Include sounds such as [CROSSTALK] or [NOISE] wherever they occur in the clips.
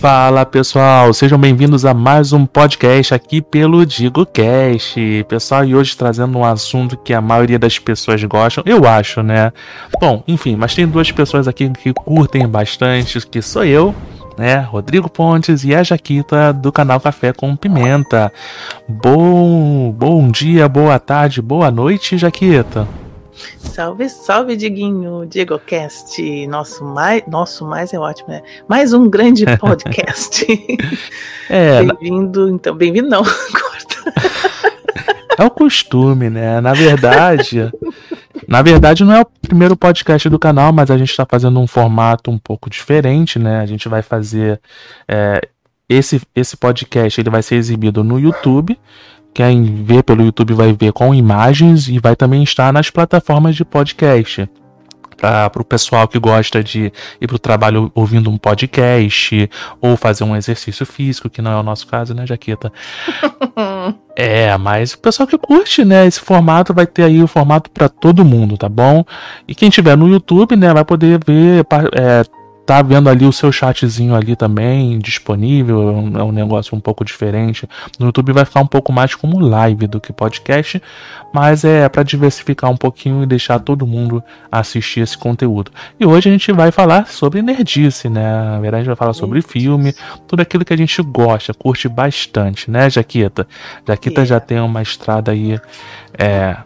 Fala pessoal, sejam bem-vindos a mais um podcast aqui pelo DigoCast. Pessoal, e hoje trazendo um assunto que a maioria das pessoas gostam, eu acho, né? Bom, enfim, mas tem duas pessoas aqui que curtem bastante, que sou eu, né? Rodrigo Pontes e a Jaquita do canal Café com Pimenta. Bom, bom dia, boa tarde, boa noite, Jaquita. Salve, salve, Diguinho, DiegoCast, nosso mais, nosso mais é ótimo, né? Mais um grande [LAUGHS] podcast. é, bem-vindo, então, bem-vindo não, [LAUGHS] corta. É o costume, né? Na verdade, na verdade não é o primeiro podcast do canal, mas a gente está fazendo um formato um pouco diferente, né? A gente vai fazer é, esse esse podcast, ele vai ser exibido no YouTube quem vê pelo YouTube vai ver com imagens e vai também estar nas plataformas de podcast. Para o pessoal que gosta de ir para o trabalho ouvindo um podcast ou fazer um exercício físico, que não é o nosso caso, né, Jaqueta? [LAUGHS] é, mas o pessoal que curte, né, esse formato vai ter aí o formato para todo mundo, tá bom? E quem tiver no YouTube, né, vai poder ver é, tá vendo ali o seu chatzinho ali também disponível, é um negócio um pouco diferente. No YouTube vai ficar um pouco mais como live do que podcast, mas é para diversificar um pouquinho e deixar todo mundo assistir esse conteúdo. E hoje a gente vai falar sobre nerdice, né? Na verdade, a gente vai falar sobre filme, tudo aquilo que a gente gosta, curte bastante, né, Jaquita? Jaquita yeah. já tem uma estrada aí é,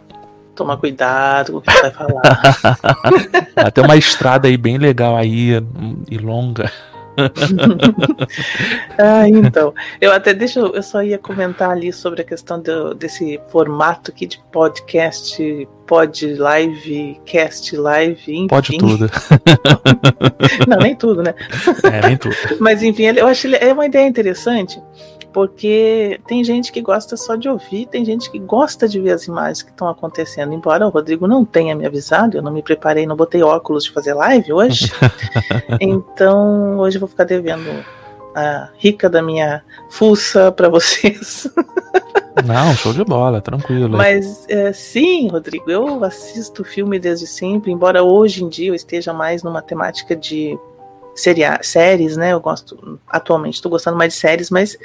Toma cuidado com o que você vai falar. [LAUGHS] Tem uma estrada aí bem legal aí e longa. ah, então. Eu até deixa eu só ia comentar ali sobre a questão do, desse formato aqui de podcast, pod live, cast live, enfim. Pode tudo. [LAUGHS] Não, nem tudo, né? É, nem tudo. Mas enfim, eu acho é uma ideia interessante porque tem gente que gosta só de ouvir, tem gente que gosta de ver as imagens que estão acontecendo. Embora o Rodrigo não tenha me avisado, eu não me preparei, não botei óculos de fazer live hoje. [LAUGHS] então, hoje eu vou ficar devendo a rica da minha fuça para vocês. [LAUGHS] Não, show de bola, tranquilo. Mas é, sim, Rodrigo, eu assisto filme desde sempre, embora hoje em dia eu esteja mais numa temática de seria, séries, né? Eu gosto, atualmente estou gostando mais de séries, mas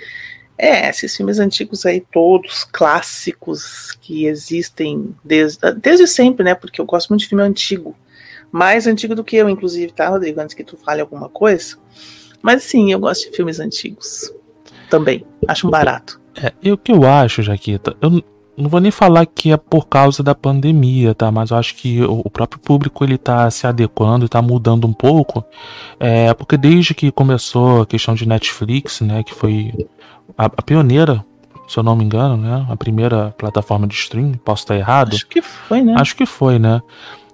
é, esses filmes antigos aí, todos clássicos que existem desde, desde sempre, né? Porque eu gosto muito de filme antigo. Mais antigo do que eu, inclusive, tá, Rodrigo? Antes que tu fale alguma coisa. Mas sim, eu gosto de filmes antigos. Também. Acho um barato. É, e o que eu acho, Jaquita, eu não vou nem falar que é por causa da pandemia, tá? Mas eu acho que o próprio público ele tá se adequando, está mudando um pouco. É, porque desde que começou a questão de Netflix, né? Que foi a, a, pioneira, se eu não me engano, né? A primeira plataforma de streaming, posso estar errado? Acho que foi, né? Acho que foi, né?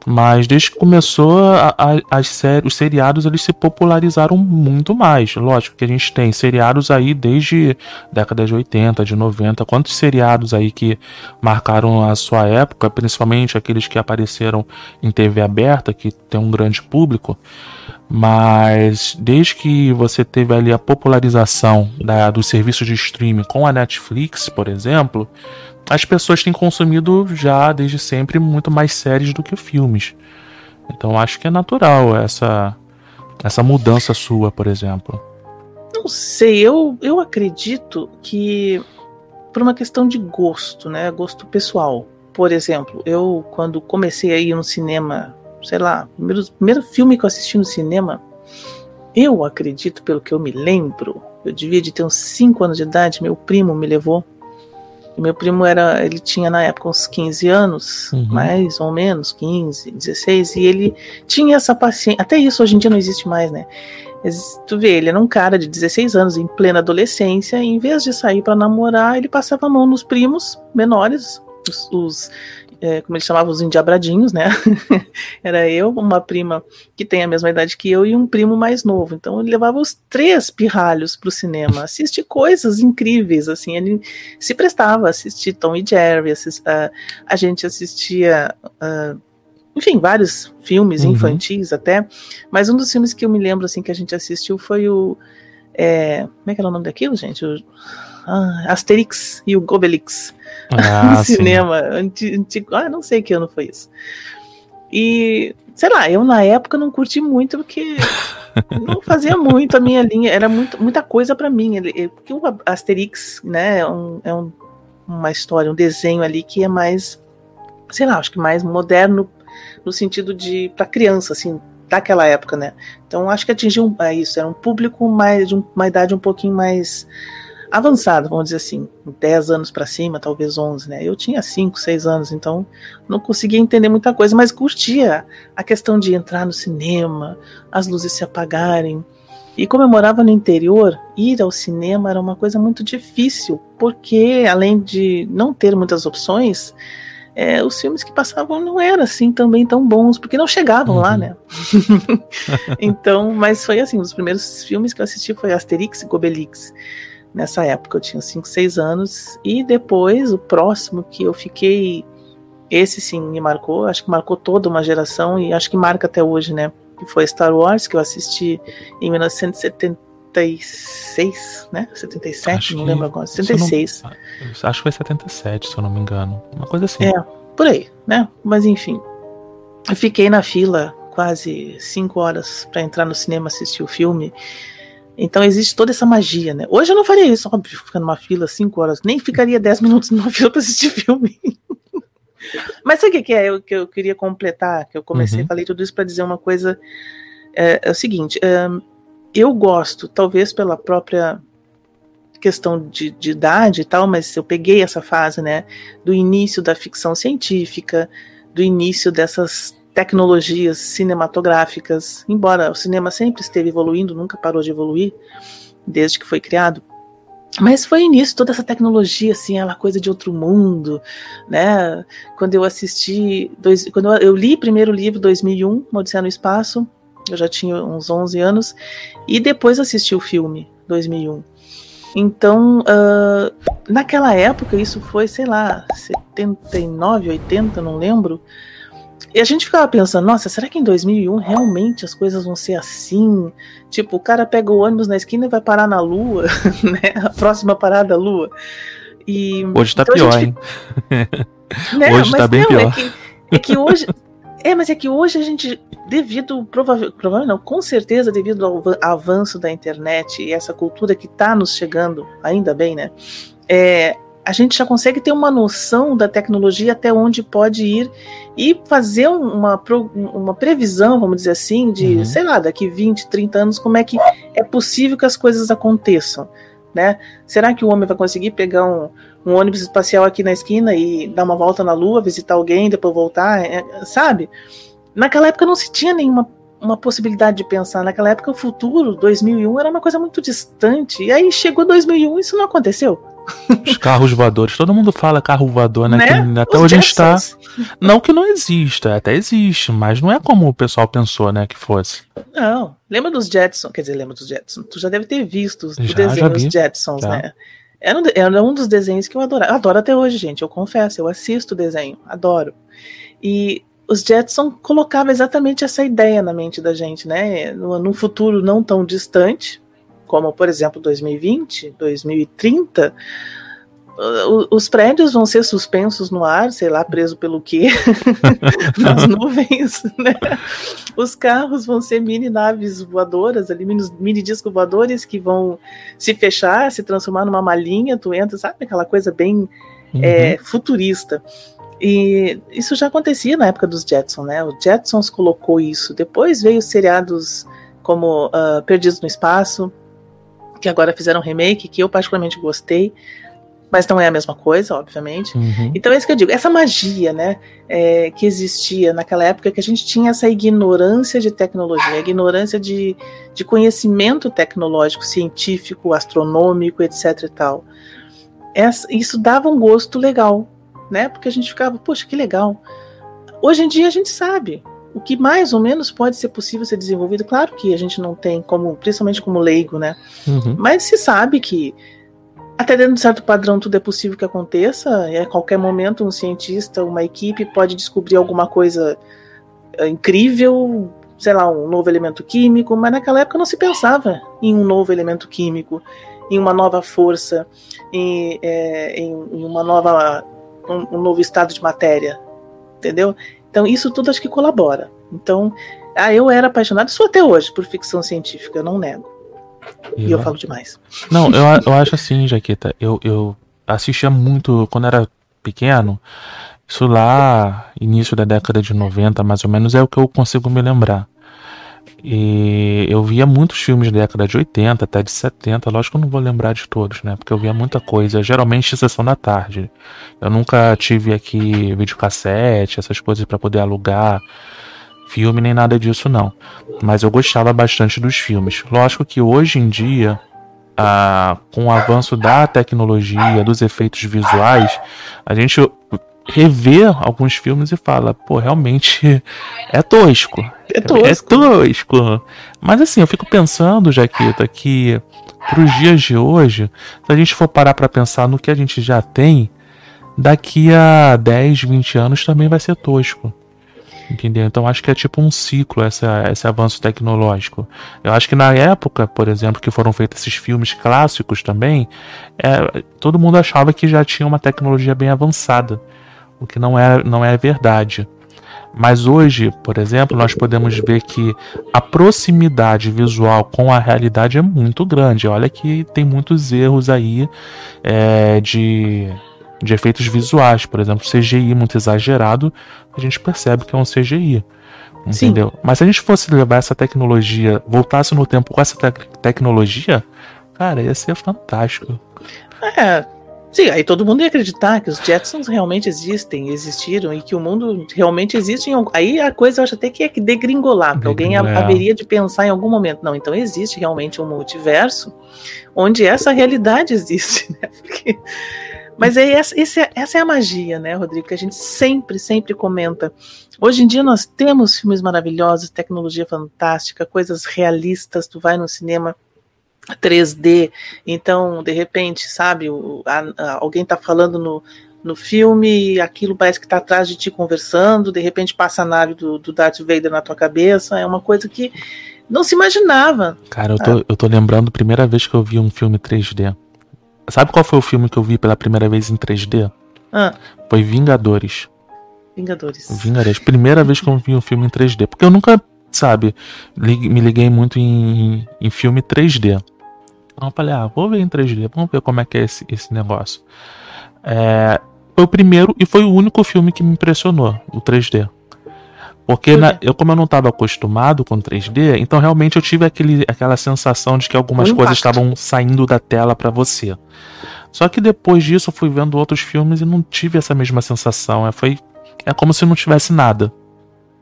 Mas desde que começou, a, a, as os seriados eles se popularizaram muito mais. Lógico que a gente tem seriados aí desde década de 80, de 90. Quantos seriados aí que marcaram a sua época, principalmente aqueles que apareceram em TV aberta, que tem um grande público. Mas desde que você teve ali a popularização da, dos serviços de streaming com a Netflix, por exemplo, as pessoas têm consumido já desde sempre muito mais séries do que filmes. Então acho que é natural essa essa mudança sua, por exemplo. Não sei, eu, eu acredito que por uma questão de gosto, né? Gosto pessoal. Por exemplo, eu quando comecei a ir no cinema sei lá, primeiro, primeiro filme que eu assisti no cinema, eu acredito, pelo que eu me lembro, eu devia de ter uns 5 anos de idade, meu primo me levou. E meu primo era, ele tinha na época uns 15 anos, uhum. mais ou menos, 15, 16, e ele tinha essa paciência. Até isso hoje em dia não existe mais, né? Tu vê, ele era um cara de 16 anos, em plena adolescência, e em vez de sair para namorar, ele passava a mão nos primos menores, os, os é, como eles chamavam os endiabradinhos, né? [LAUGHS] Era eu, uma prima que tem a mesma idade que eu e um primo mais novo. Então ele levava os três pirralhos para o cinema, assistir coisas incríveis, assim. Ele se prestava a assistir Tom e Jerry, assist, uh, a gente assistia. Uh, enfim, vários filmes uhum. infantis até, mas um dos filmes que eu me lembro assim que a gente assistiu foi o é, como é que era o nome daquilo, gente? O, ah, Asterix e o Gobelix ah, [LAUGHS] no cinema antigo. Ah, não sei que ano foi isso. E, sei lá, eu na época não curti muito porque [LAUGHS] não fazia muito a minha linha, era muito, muita coisa para mim. Porque o Asterix, né, é, um, é um, uma história, um desenho ali que é mais, sei lá, acho que mais moderno no sentido de para criança, assim, daquela época, né? Então acho que atingiu é isso, era um público mais de uma idade um pouquinho mais avançada, vamos dizer assim, 10 anos para cima, talvez 11, né? Eu tinha 5, 6 anos, então não conseguia entender muita coisa, mas curtia a questão de entrar no cinema, as luzes se apagarem. E como eu morava no interior, ir ao cinema era uma coisa muito difícil, porque além de não ter muitas opções, é, os filmes que passavam não eram assim também tão bons, porque não chegavam uhum. lá, né? [LAUGHS] então, mas foi assim, os primeiros filmes que eu assisti foi Asterix e Gobelix. Nessa época eu tinha 5, 6 anos, e depois o próximo que eu fiquei, esse sim me marcou, acho que marcou toda uma geração e acho que marca até hoje, né? Que foi Star Wars, que eu assisti em 1970 76, né? 77, acho não lembro agora. 76. Não, acho que foi 77, se eu não me engano. Uma coisa assim. É, por aí, né? Mas enfim. Eu fiquei na fila quase 5 horas para entrar no cinema assistir o filme. Então existe toda essa magia, né? Hoje eu não faria isso, óbvio, ficar numa fila 5 horas. Nem ficaria 10 minutos numa [LAUGHS] fila para assistir filme. [LAUGHS] Mas sabe o que, é que eu queria completar? Que eu comecei, uhum. falei tudo isso para dizer uma coisa. É, é o seguinte. É, eu gosto, talvez pela própria questão de, de, idade e tal, mas eu peguei essa fase, né, do início da ficção científica, do início dessas tecnologias cinematográficas, embora o cinema sempre esteve evoluindo, nunca parou de evoluir desde que foi criado. Mas foi início toda essa tecnologia, assim, aquela coisa de outro mundo, né? Quando eu assisti, dois, quando eu, li primeiro livro 2001, Odisseia no Espaço, eu já tinha uns 11 anos, e depois assisti o filme, 2001. Então, uh, naquela época, isso foi, sei lá, 79, 80, não lembro. E a gente ficava pensando, nossa, será que em 2001 realmente as coisas vão ser assim? Tipo, o cara pega o ônibus na esquina e vai parar na Lua, [LAUGHS] né? A próxima parada a Lua. E, hoje tá então pior, gente... hein? [LAUGHS] Né? Hoje Mas tá bem não, é pior. É que, é que hoje, é, mas é que hoje a gente, devido, provável, provavelmente não, com certeza, devido ao avanço da internet e essa cultura que está nos chegando, ainda bem, né? É, a gente já consegue ter uma noção da tecnologia até onde pode ir e fazer uma, uma previsão, vamos dizer assim, de, uhum. sei lá, daqui 20, 30 anos, como é que é possível que as coisas aconteçam. Né? Será que o homem vai conseguir pegar um, um ônibus espacial aqui na esquina e dar uma volta na Lua, visitar alguém, depois voltar, é, sabe? Naquela época não se tinha nenhuma uma possibilidade de pensar. Naquela época o futuro, 2001, era uma coisa muito distante. E aí chegou 2001 e isso não aconteceu. Os carros voadores, todo mundo fala carro voador, né? né? até Os hoje a gente tá. Não que não exista, até existe, mas não é como o pessoal pensou, né, que fosse. Não. Lembra dos Jetsons? Quer dizer, lembra dos Jetsons? Tu já deve ter visto os já, desenho dos Jetsons, já. né? Era um, era um dos desenhos que eu adoro. Adoro até hoje, gente. Eu confesso, eu assisto o desenho, adoro. E os Jetson colocavam exatamente essa ideia na mente da gente, né? Num futuro não tão distante, como por exemplo 2020, 2030, os prédios vão ser suspensos no ar, sei lá, preso pelo quê? [LAUGHS] Nas [LAUGHS] nuvens, né? Os carros vão ser mini naves voadoras, ali, mini, mini discos voadores que vão se fechar, se transformar numa malinha, tu entra, sabe? Aquela coisa bem uhum. é, futurista. E isso já acontecia na época dos Jetsons, né? O Jetsons colocou isso. Depois veio seriados como uh, Perdidos no Espaço, que agora fizeram um remake, que eu particularmente gostei mas não é a mesma coisa, obviamente. Uhum. Então é isso que eu digo, essa magia, né, é, que existia naquela época, que a gente tinha essa ignorância de tecnologia, ignorância de, de conhecimento tecnológico, científico, astronômico, etc e tal. Essa, isso dava um gosto legal, né, porque a gente ficava, poxa, que legal. Hoje em dia a gente sabe o que mais ou menos pode ser possível ser desenvolvido. Claro que a gente não tem como, principalmente como leigo, né, uhum. mas se sabe que até dentro de certo padrão tudo é possível que aconteça, e a qualquer momento um cientista, uma equipe pode descobrir alguma coisa é, incrível, sei lá, um novo elemento químico, mas naquela época não se pensava em um novo elemento químico, em uma nova força, em, é, em uma nova, um, um novo estado de matéria, entendeu? Então, isso tudo acho que colabora. Então, ah, eu era apaixonado, sou até hoje, por ficção científica, eu não nego. E, e eu falo demais. Não, eu, eu acho assim, Jaqueta. Eu, eu assistia muito quando era pequeno. Isso lá, início da década de 90, mais ou menos, é o que eu consigo me lembrar. E eu via muitos filmes da década de 80, até de 70, lógico que eu não vou lembrar de todos, né? Porque eu via muita coisa, geralmente sessão da tarde. Eu nunca tive aqui videocassete, essas coisas para poder alugar filme nem nada disso não. Mas eu gostava bastante dos filmes. Lógico que hoje em dia, ah, com o avanço da tecnologia, dos efeitos visuais, a gente revê alguns filmes e fala, pô, realmente é tosco. É tosco. É tosco. Mas assim, eu fico pensando, Jaqueta, que pros dias de hoje, se a gente for parar para pensar no que a gente já tem, daqui a 10, 20 anos também vai ser tosco. Entendeu? Então acho que é tipo um ciclo essa, esse avanço tecnológico. Eu acho que na época, por exemplo, que foram feitos esses filmes clássicos também, é, todo mundo achava que já tinha uma tecnologia bem avançada, o que não é, não é verdade. Mas hoje, por exemplo, nós podemos ver que a proximidade visual com a realidade é muito grande. Olha que tem muitos erros aí é, de de efeitos visuais, por exemplo, CGI muito exagerado, a gente percebe que é um CGI. Entendeu? Sim. Mas se a gente fosse levar essa tecnologia, voltasse no tempo com essa te tecnologia, cara, ia ser fantástico. É, Sim, aí todo mundo ia acreditar que os Jetsons realmente existem, existiram e que o mundo realmente existe. Em, aí a coisa eu acho até que é que degringolar, porque alguém haveria de pensar em algum momento. Não, então existe realmente um multiverso onde essa realidade existe, [LAUGHS] né? Porque mas é essa, esse, essa é a magia, né, Rodrigo, que a gente sempre, sempre comenta. Hoje em dia nós temos filmes maravilhosos, tecnologia fantástica, coisas realistas, tu vai no cinema 3D, então, de repente, sabe, o, a, a, alguém está falando no, no filme, aquilo parece que está atrás de ti conversando, de repente passa a nave do, do Darth Vader na tua cabeça, é uma coisa que não se imaginava. Cara, eu tô, eu tô lembrando a primeira vez que eu vi um filme 3D. Sabe qual foi o filme que eu vi pela primeira vez em 3D? Ah. Foi Vingadores. Vingadores. Vingadores. Primeira vez que eu vi um filme em 3D. Porque eu nunca, sabe, me liguei muito em, em filme 3D. Então eu falei, ah, vou ver em 3D, vamos ver como é que é esse, esse negócio. É, foi o primeiro e foi o único filme que me impressionou, o 3D. Porque na, eu, como eu não estava acostumado com 3D, então realmente eu tive aquele, aquela sensação de que algumas um coisas estavam saindo da tela para você. Só que depois disso eu fui vendo outros filmes e não tive essa mesma sensação. É, foi, é como se não tivesse nada.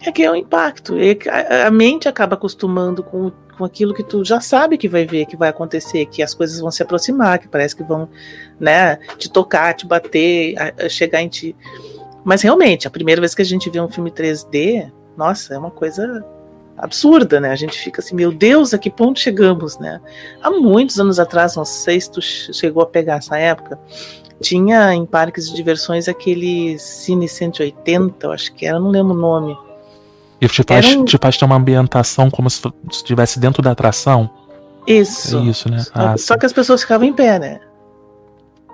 É que é o impacto. A, a mente acaba acostumando com, com aquilo que tu já sabe que vai ver, que vai acontecer, que as coisas vão se aproximar, que parece que vão, né, te tocar, te bater, a, a chegar em ti. Mas realmente, a primeira vez que a gente vê um filme 3D, nossa, é uma coisa absurda, né? A gente fica assim, meu Deus, a que ponto chegamos, né? Há muitos anos atrás, não sei se tu chegou a pegar essa época, tinha em parques de diversões aquele Cine 180, eu acho que era, não lembro o nome. E te faz, um... te faz ter uma ambientação como se estivesse dentro da atração. Isso. É isso, né? Só, ah, só que as pessoas ficavam em pé, né?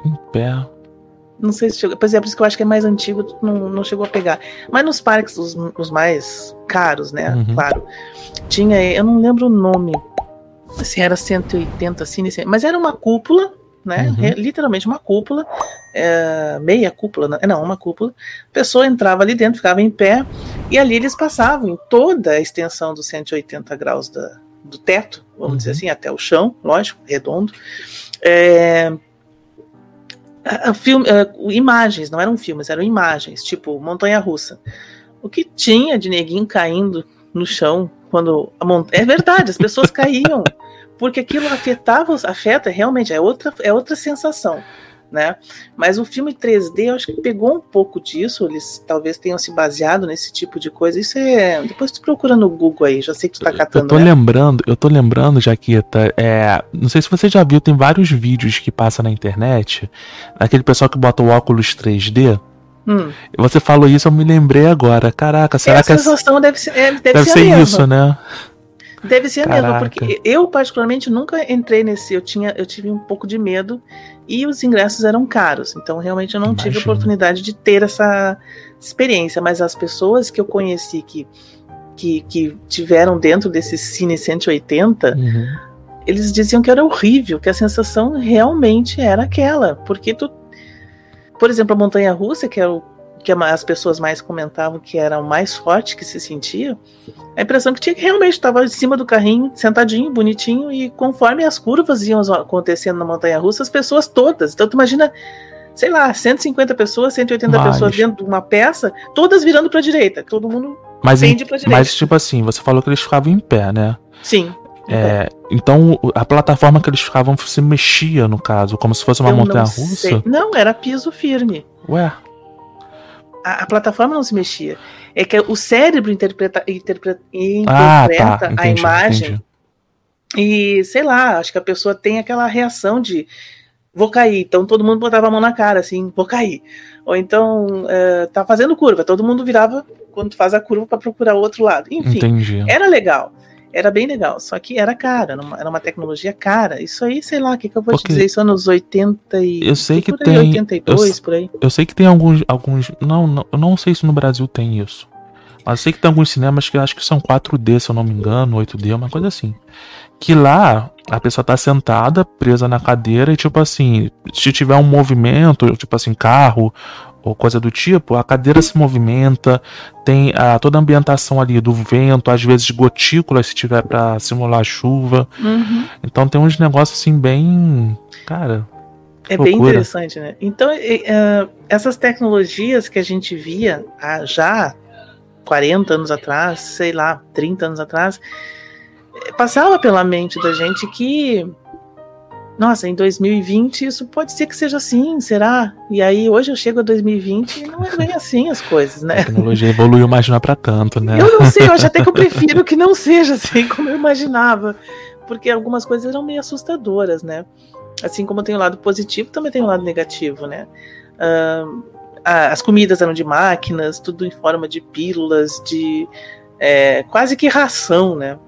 Em pé. Não sei se chegou. Pois é, por isso que eu acho que é mais antigo, não, não chegou a pegar. Mas nos parques, os, os mais caros, né? Uhum. Claro. Tinha, eu não lembro o nome. Se era 180, assim, mas era uma cúpula, né? Uhum. Literalmente uma cúpula, é, meia cúpula, né? não, uma cúpula. A pessoa entrava ali dentro, ficava em pé, e ali eles passavam em toda a extensão dos 180 graus da, do teto, vamos uhum. dizer assim, até o chão, lógico, redondo. É, a, a filme, a, imagens, não eram filmes, eram imagens, tipo montanha russa. O que tinha de neguinho caindo no chão quando a montanha. É verdade, as pessoas caíam. Porque aquilo afetava, afeta realmente, é outra, é outra sensação né? Mas o filme 3D, eu acho que pegou um pouco disso, eles talvez tenham se baseado nesse tipo de coisa. Isso é. Depois tu procura no Google aí, já sei que tu tá catando. Eu tô né? lembrando, eu tô lembrando, Jaqueta, é. Não sei se você já viu, tem vários vídeos que passam na internet, aquele pessoal que bota o óculos 3D. Hum. Você falou isso, eu me lembrei agora. Caraca, será Essa que. A sensação deve ser, é, deve deve ser, ser isso, né? Deve ser Caraca. mesmo, porque eu particularmente nunca entrei nesse, eu tinha, eu tive um pouco de medo e os ingressos eram caros, então realmente eu não Imagina. tive oportunidade de ter essa experiência, mas as pessoas que eu conheci que que, que tiveram dentro desse Cine 180, uhum. eles diziam que era horrível, que a sensação realmente era aquela, porque tu por exemplo, a montanha russa, que é o que as pessoas mais comentavam que era o mais forte que se sentia, a impressão que tinha que realmente estava em cima do carrinho, sentadinho, bonitinho, e conforme as curvas iam acontecendo na montanha russa, as pessoas todas. Então, tu imagina, sei lá, 150 pessoas, 180 mas... pessoas dentro de uma peça, todas virando para a direita, todo mundo mas, em, mas, tipo assim, você falou que eles ficavam em pé, né? Sim. É, então a plataforma que eles ficavam se mexia, no caso, como se fosse uma montanha russa? Não, era piso firme. Ué a, a, plataforma não se mexia. É que o cérebro interpreta, interpreta, ah, tá. entendi, a imagem. Entendi. E, sei lá, acho que a pessoa tem aquela reação de vou cair. Então todo mundo botava a mão na cara, assim, vou cair. Ou então uh, tá fazendo curva, todo mundo virava quando faz a curva para procurar o outro lado. Enfim, Entendi. era legal era bem legal, só que era cara, era uma tecnologia cara. Isso aí, sei lá, o que, que eu vou te dizer? Isso anos 80 e. Eu sei que tem. 82, eu, por aí. Eu sei que tem alguns. alguns não, não, eu não sei se no Brasil tem isso. Mas eu sei que tem alguns cinemas que acho que são 4D, se eu não me engano, 8D, uma coisa assim. Que lá a pessoa tá sentada, presa na cadeira, e tipo assim, se tiver um movimento, tipo assim, carro ou coisa do tipo, a cadeira se movimenta, tem a, toda a ambientação ali do vento, às vezes gotículas se tiver para simular chuva. Uhum. Então tem uns negócios assim bem. Cara. É loucura. bem interessante, né? Então, uh, essas tecnologias que a gente via há já 40 anos atrás, sei lá, 30 anos atrás, passava pela mente da gente que nossa, em 2020 isso pode ser que seja assim, será? E aí hoje eu chego a 2020 e não é bem assim as coisas, né? A tecnologia evoluiu, mas não é pra tanto, né? Eu não sei, eu acho até que eu [LAUGHS] prefiro que não seja assim como eu imaginava, porque algumas coisas eram meio assustadoras, né? Assim como tem o lado positivo, também tem o lado negativo, né? Uh, as comidas eram de máquinas, tudo em forma de pílulas, de é, quase que ração, né?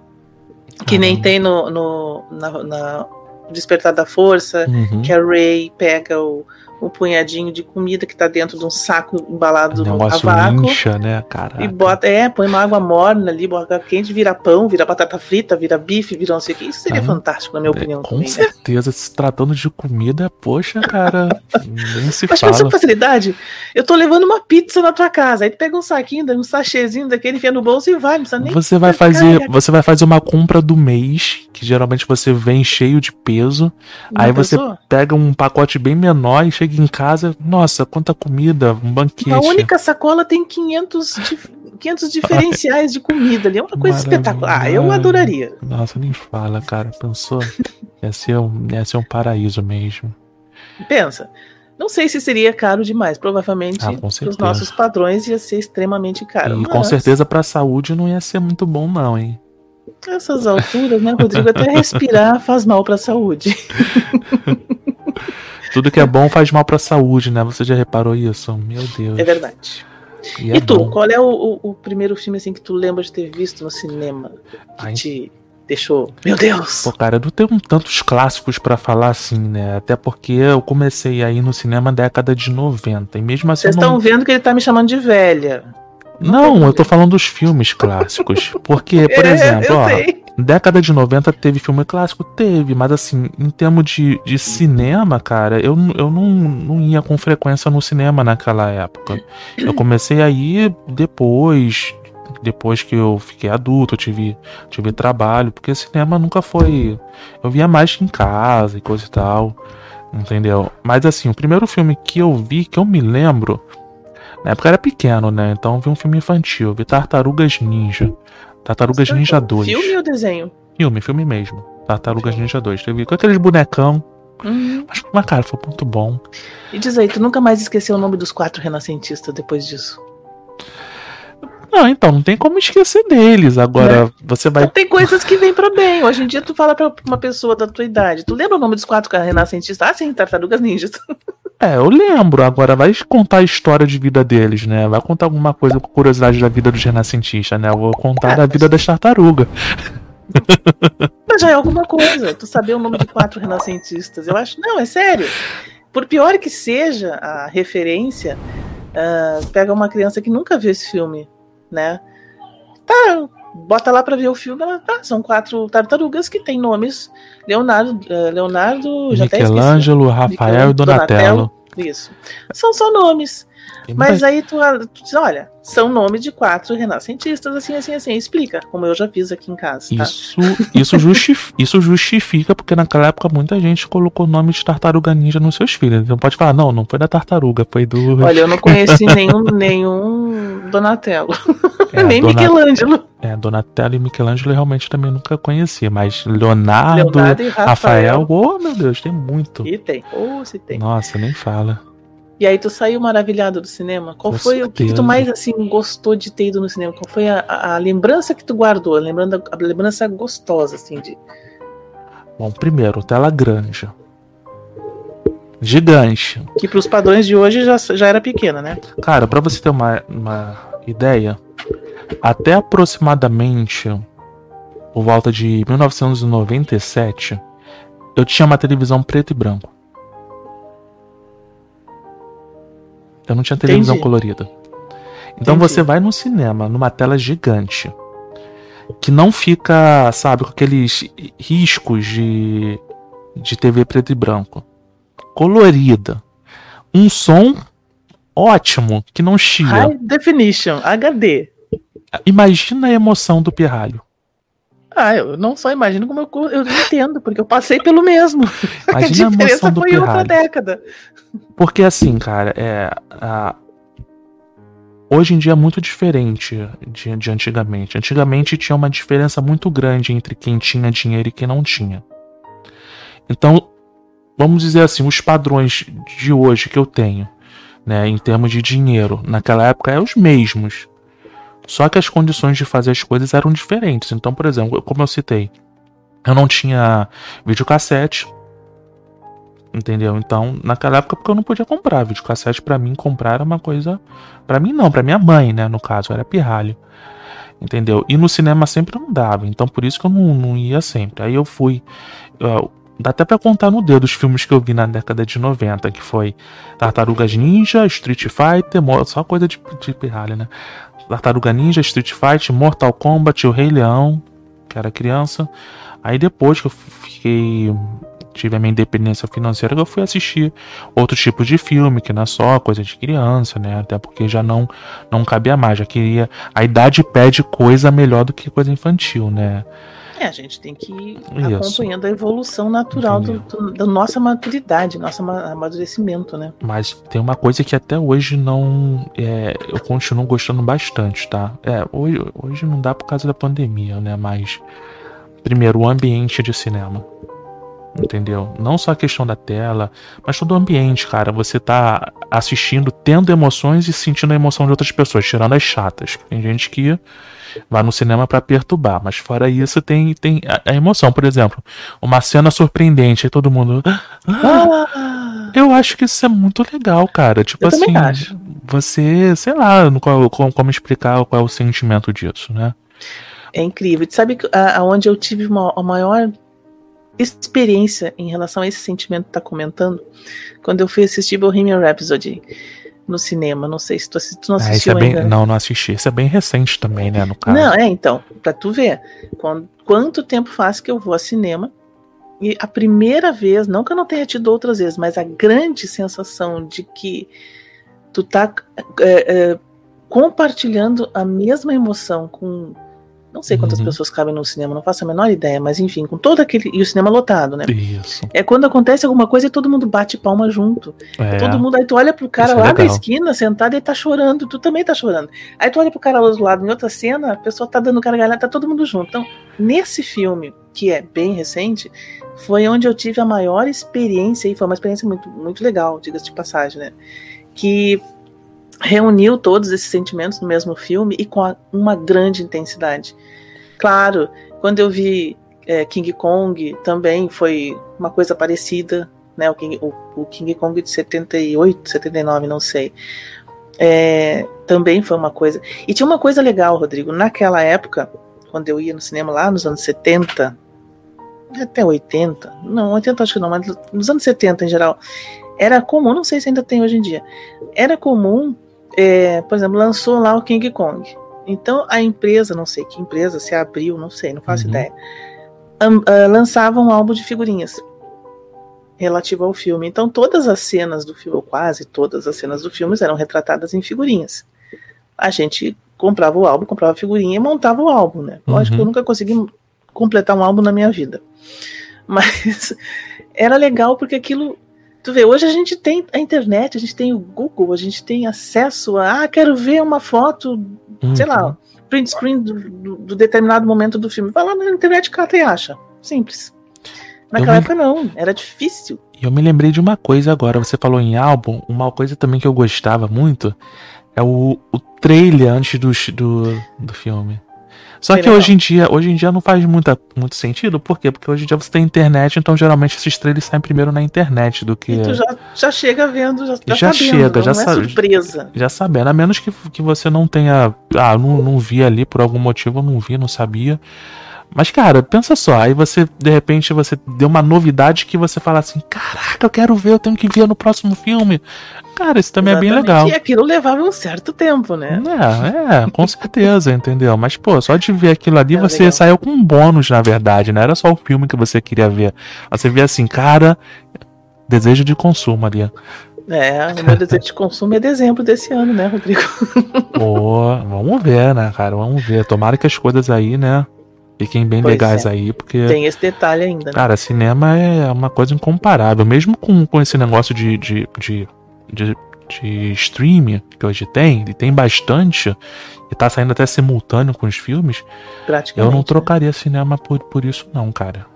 Que nem tem no, no na, na Despertar da Força, uhum. que a Ray pega o, um punhadinho de comida que tá dentro de um saco embalado no vácuo. Incha, né, cara? E bota, é, põe uma água morna ali, bota quente, vira pão, vira batata frita, vira bife, vira não sei o que. Isso seria ah, fantástico, na minha é, opinião. Com também, né? certeza, né? se tratando de comida, poxa, cara, nem se Mas fala. com facilidade, eu tô levando uma pizza na tua casa, aí tu pega um saquinho, um sachêzinho daquele, enfia no bolso e vai, não precisa nem... Você vai fazer, você vai fazer uma compra do mês, que geralmente você vem cheio de peso, Uma aí pessoa? você pega um pacote bem menor e chega chega em casa, nossa, quanta comida, um banquete. A única sacola tem 500, 500 diferenciais de comida ali. É uma coisa espetacular. Ah, eu adoraria. Nossa, nem fala, cara. Pensou? ia, ser um, ia ser um paraíso mesmo. Pensa. Não sei se seria caro demais. Provavelmente, ah, os nossos padrões ia ser extremamente caro. E mas... com certeza para a saúde não ia ser muito bom, não, hein? Essas alturas, né, Rodrigo? Até respirar faz mal para a saúde. [LAUGHS] Tudo que é bom faz mal pra saúde, né? Você já reparou isso? Meu Deus. É verdade. E, é e tu, bom. qual é o, o, o, primeiro filme assim que tu lembra de ter visto no cinema? Que Ai. te deixou. Meu Deus! Pô, cara, eu não tenho tantos clássicos para falar assim, né? Até porque eu comecei aí no cinema na década de 90. E mesmo assim. Vocês estão não... vendo que ele tá me chamando de velha. Não, eu tô falando dos filmes clássicos. Porque, [LAUGHS] por é, exemplo, ó. Sei. Década de 90 teve filme clássico? Teve, mas assim, em termos de, de cinema, cara, eu, eu não, não ia com frequência no cinema naquela época. Eu comecei a ir depois, depois que eu fiquei adulto, eu tive, tive trabalho, porque cinema nunca foi. Eu via mais em casa e coisa e tal, entendeu? Mas assim, o primeiro filme que eu vi, que eu me lembro, na época era pequeno, né? Então vi um filme infantil, vi Tartarugas Ninja. Tartarugas Você Ninja 2. Filme ou desenho? Filme, filme mesmo. Tartarugas Ninja 2. Teve com aqueles bonecão. Uhum. Mas, mas, cara, foi muito bom. E diz aí, tu nunca mais esqueceu o nome dos quatro renascentistas depois disso? Não, então, não tem como esquecer deles. Agora, é. você vai. Então, tem coisas que vêm para bem. Hoje em dia, tu fala pra uma pessoa da tua idade. Tu lembra o nome dos quatro renascentistas? Ah, sim, tartarugas ninjas. [LAUGHS] É, eu lembro. Agora vai contar a história de vida deles, né? Vai contar alguma coisa com curiosidade da vida dos renascentistas, né? Eu vou contar ah, da vida das tartarugas. [LAUGHS] Mas já é alguma coisa. Tu saber o nome de quatro renascentistas. Eu acho. Não, é sério. Por pior que seja a referência, uh, pega uma criança que nunca viu esse filme, né? Tá, bota lá para ver o filme, ela, tá, são quatro tartarugas que têm nomes Leonardo, uh, Leonardo, Michelangelo, Rafael e Donatello. Donatello. Isso. São só nomes. Mas aí tu, tu, diz, olha, são nomes de quatro renascentistas, assim, assim, assim. Explica, como eu já fiz aqui em casa. Tá? Isso, isso, justifica, isso justifica, porque naquela época muita gente colocou o nome de tartaruga ninja nos seus filhos. Então pode falar, não, não foi da tartaruga, foi do. Olha, eu não [LAUGHS] conheci nenhum, nenhum Donatello. [LAUGHS] É, Nem. Michelangelo. É, Donatello e Michelangelo eu realmente também nunca conhecia, mas Leonardo, Leonardo e Rafael. Rafael, oh meu Deus, tem muito. E tem, oh, se tem. Nossa, nem fala. E aí tu saiu maravilhado do cinema? Qual Com foi certeza. o que, tu mais assim gostou de ter ido no cinema? Qual foi a, a, a lembrança que tu guardou? A lembrança, a lembrança gostosa, assim, de. Bom, primeiro, tela grande. Gigante. Que para os padrões de hoje já, já era pequena, né? Cara, para você ter uma, uma ideia, até aproximadamente por volta de 1997, eu tinha uma televisão preto e branco. Eu não tinha televisão Entendi. colorida. Então Entendi. você vai no cinema, numa tela gigante, que não fica, sabe, com aqueles riscos de, de TV preto e branco. Colorida. Um som ótimo, que não chia. High Definition, HD. Imagina a emoção do pirralho. Ah, eu não só imagino como eu, eu entendo, porque eu passei pelo mesmo. [LAUGHS] Imagina a, a emoção do foi pirralho. outra década. Porque assim, cara, é. A... Hoje em dia é muito diferente de, de antigamente. Antigamente tinha uma diferença muito grande entre quem tinha dinheiro e quem não tinha. Então, vamos dizer assim, os padrões de hoje que eu tenho, né, em termos de dinheiro, naquela época é os mesmos. Só que as condições de fazer as coisas eram diferentes. Então, por exemplo, como eu citei, eu não tinha videocassete. Entendeu? Então, naquela época, porque eu não podia comprar videocassete, para mim comprar era uma coisa. para mim não, para minha mãe, né? No caso, era pirralho. Entendeu? E no cinema sempre não dava. Então, por isso que eu não, não ia sempre. Aí eu fui. Dá até pra contar no dedo os filmes que eu vi na década de 90, que foi Tartarugas Ninja, Street Fighter, só coisa de, de pirralho, né? Tartaruga Ninja, Street Fighter, Mortal Kombat, O Rei Leão, que era criança. Aí depois que eu fiquei tive a minha independência financeira, eu fui assistir outros tipos de filme, que não é só coisa de criança, né? Até porque já não não cabia mais, já queria a idade pede coisa melhor do que coisa infantil, né? É, a gente tem que ir Isso. acompanhando a evolução natural do, do, da nossa maturidade, nosso amadurecimento, né? Mas tem uma coisa que até hoje não. É, eu continuo gostando bastante, tá? É, hoje, hoje não dá por causa da pandemia, né? Mas. Primeiro, o ambiente de cinema. Entendeu? Não só a questão da tela, mas todo o ambiente, cara. Você tá assistindo, tendo emoções e sentindo a emoção de outras pessoas, tirando as chatas. Tem gente que vai no cinema para perturbar, mas fora isso tem, tem a, emoção, por exemplo, uma cena surpreendente, aí todo mundo. Ah, eu acho que isso é muito legal, cara. Tipo eu assim, você, sei lá, qual, como, como explicar qual é o sentimento disso, né? É incrível. Sabe aonde eu tive uma, a maior experiência em relação a esse sentimento que tá comentando? Quando eu fui assistir Bohemian Rhapsody no cinema. Não sei se tu, tu não assistiu ah, é bem, ainda. Não, não assisti. Isso é bem recente também, né, no caso. Não, é, então, pra tu ver. Quando, quanto tempo faz que eu vou ao cinema e a primeira vez, não que eu não tenha tido outras vezes, mas a grande sensação de que tu tá é, é, compartilhando a mesma emoção com não sei quantas uhum. pessoas cabem no cinema, não faço a menor ideia, mas enfim, com todo aquele. E o cinema lotado, né? Isso. É quando acontece alguma coisa e todo mundo bate palma junto. É. Todo mundo. Aí tu olha pro cara Isso é lá é da esquina, sentado, e tá chorando, tu também tá chorando. Aí tu olha pro cara lá do lado, em outra cena, a pessoa tá dando gargalhada, tá todo mundo junto. Então, nesse filme, que é bem recente, foi onde eu tive a maior experiência, e foi uma experiência muito, muito legal, diga-se de passagem, né? Que reuniu todos esses sentimentos no mesmo filme e com uma grande intensidade. Claro, quando eu vi é, King Kong também foi uma coisa parecida, né? O King, o, o King Kong de 78, 79, não sei. É, também foi uma coisa. E tinha uma coisa legal, Rodrigo. Naquela época, quando eu ia no cinema lá nos anos 70, até 80, não, 80 acho que não, mas nos anos 70 em geral, era comum, não sei se ainda tem hoje em dia, era comum, é, por exemplo, lançou lá o King Kong. Então a empresa, não sei que empresa, se abriu, não sei, não faço uhum. ideia, um, uh, lançava um álbum de figurinhas relativo ao filme. Então todas as cenas do filme, ou quase todas as cenas do filme, eram retratadas em figurinhas. A gente comprava o álbum, comprava a figurinha e montava o álbum, né? Lógico uhum. que eu nunca consegui completar um álbum na minha vida. Mas [LAUGHS] era legal porque aquilo. Tu vê, hoje a gente tem a internet, a gente tem o Google, a gente tem acesso a. Ah, quero ver uma foto, uhum. sei lá, print screen do, do, do, determinado momento do filme. Vai lá na internet, cata e acha. Simples. Naquela me... época não, era difícil. Eu me lembrei de uma coisa agora, você falou em álbum, uma coisa também que eu gostava muito é o, o trailer antes do, do, do filme. Só que hoje em dia, hoje em dia não faz muita, muito sentido, por quê? Porque hoje em dia você tem internet, então geralmente esses trailers saem primeiro na internet do que. E tu já, já chega vendo, já, já, já sabendo, chega, já sabe. É surpresa. Já sabendo, a menos que, que você não tenha. Ah, não, não vi ali por algum motivo, eu não vi, não sabia. Mas, cara, pensa só, aí você, de repente, você deu uma novidade que você fala assim, caraca, eu quero ver, eu tenho que ver no próximo filme. Cara, isso também Exatamente. é bem legal. E aquilo levava um certo tempo, né? É, é, com certeza, [LAUGHS] entendeu? Mas, pô, só de ver aquilo ali, você legal. saiu com um bônus, na verdade, não era só o filme que você queria ver. Você via assim, cara, desejo de consumo ali. É, o meu desejo de consumo é dezembro desse ano, né, Rodrigo? [LAUGHS] Pô, vamos ver, né, cara? Vamos ver. Tomara que as coisas aí, né, Fiquem bem pois legais é. aí, porque. Tem esse detalhe ainda. Né? Cara, cinema é uma coisa incomparável. Mesmo com, com esse negócio de, de, de, de, de streaming que hoje tem, e tem bastante, e tá saindo até simultâneo com os filmes. Eu não né? trocaria né? cinema por, por isso, não, cara.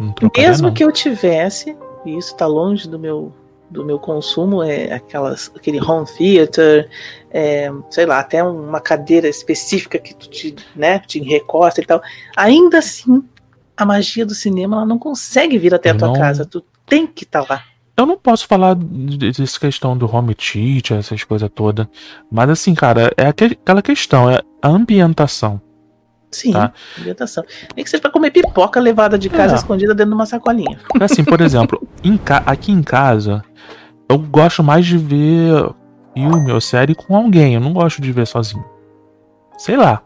Não Mesmo não. que eu tivesse, e isso tá longe do meu do meu consumo é aquelas aquele home theater é, sei lá até uma cadeira específica que tu te né te recosta e tal. Ainda assim a magia do cinema ela não consegue vir até eu a tua não... casa. Tu tem que estar tá lá. Eu não posso falar dessa questão do home theater essas coisas todas mas assim cara é aquela questão é a ambientação Sim, tá? ambientação. Nem que seja pra comer pipoca levada de casa é. escondida dentro de uma sacolinha. Assim, por exemplo, em aqui em casa, eu gosto mais de ver filme ou série com alguém. Eu não gosto de ver sozinho. Sei lá.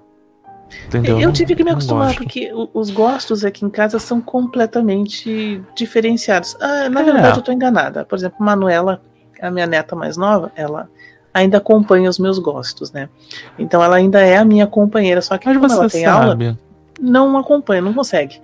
Entendeu? Eu tive que me acostumar, porque os gostos aqui em casa são completamente diferenciados. Ah, na é. verdade, eu tô enganada. Por exemplo, Manuela, a minha neta mais nova, ela ainda acompanha os meus gostos, né? Então ela ainda é a minha companheira, só que Mas quando ela tem sabe. aula, não acompanha, não consegue.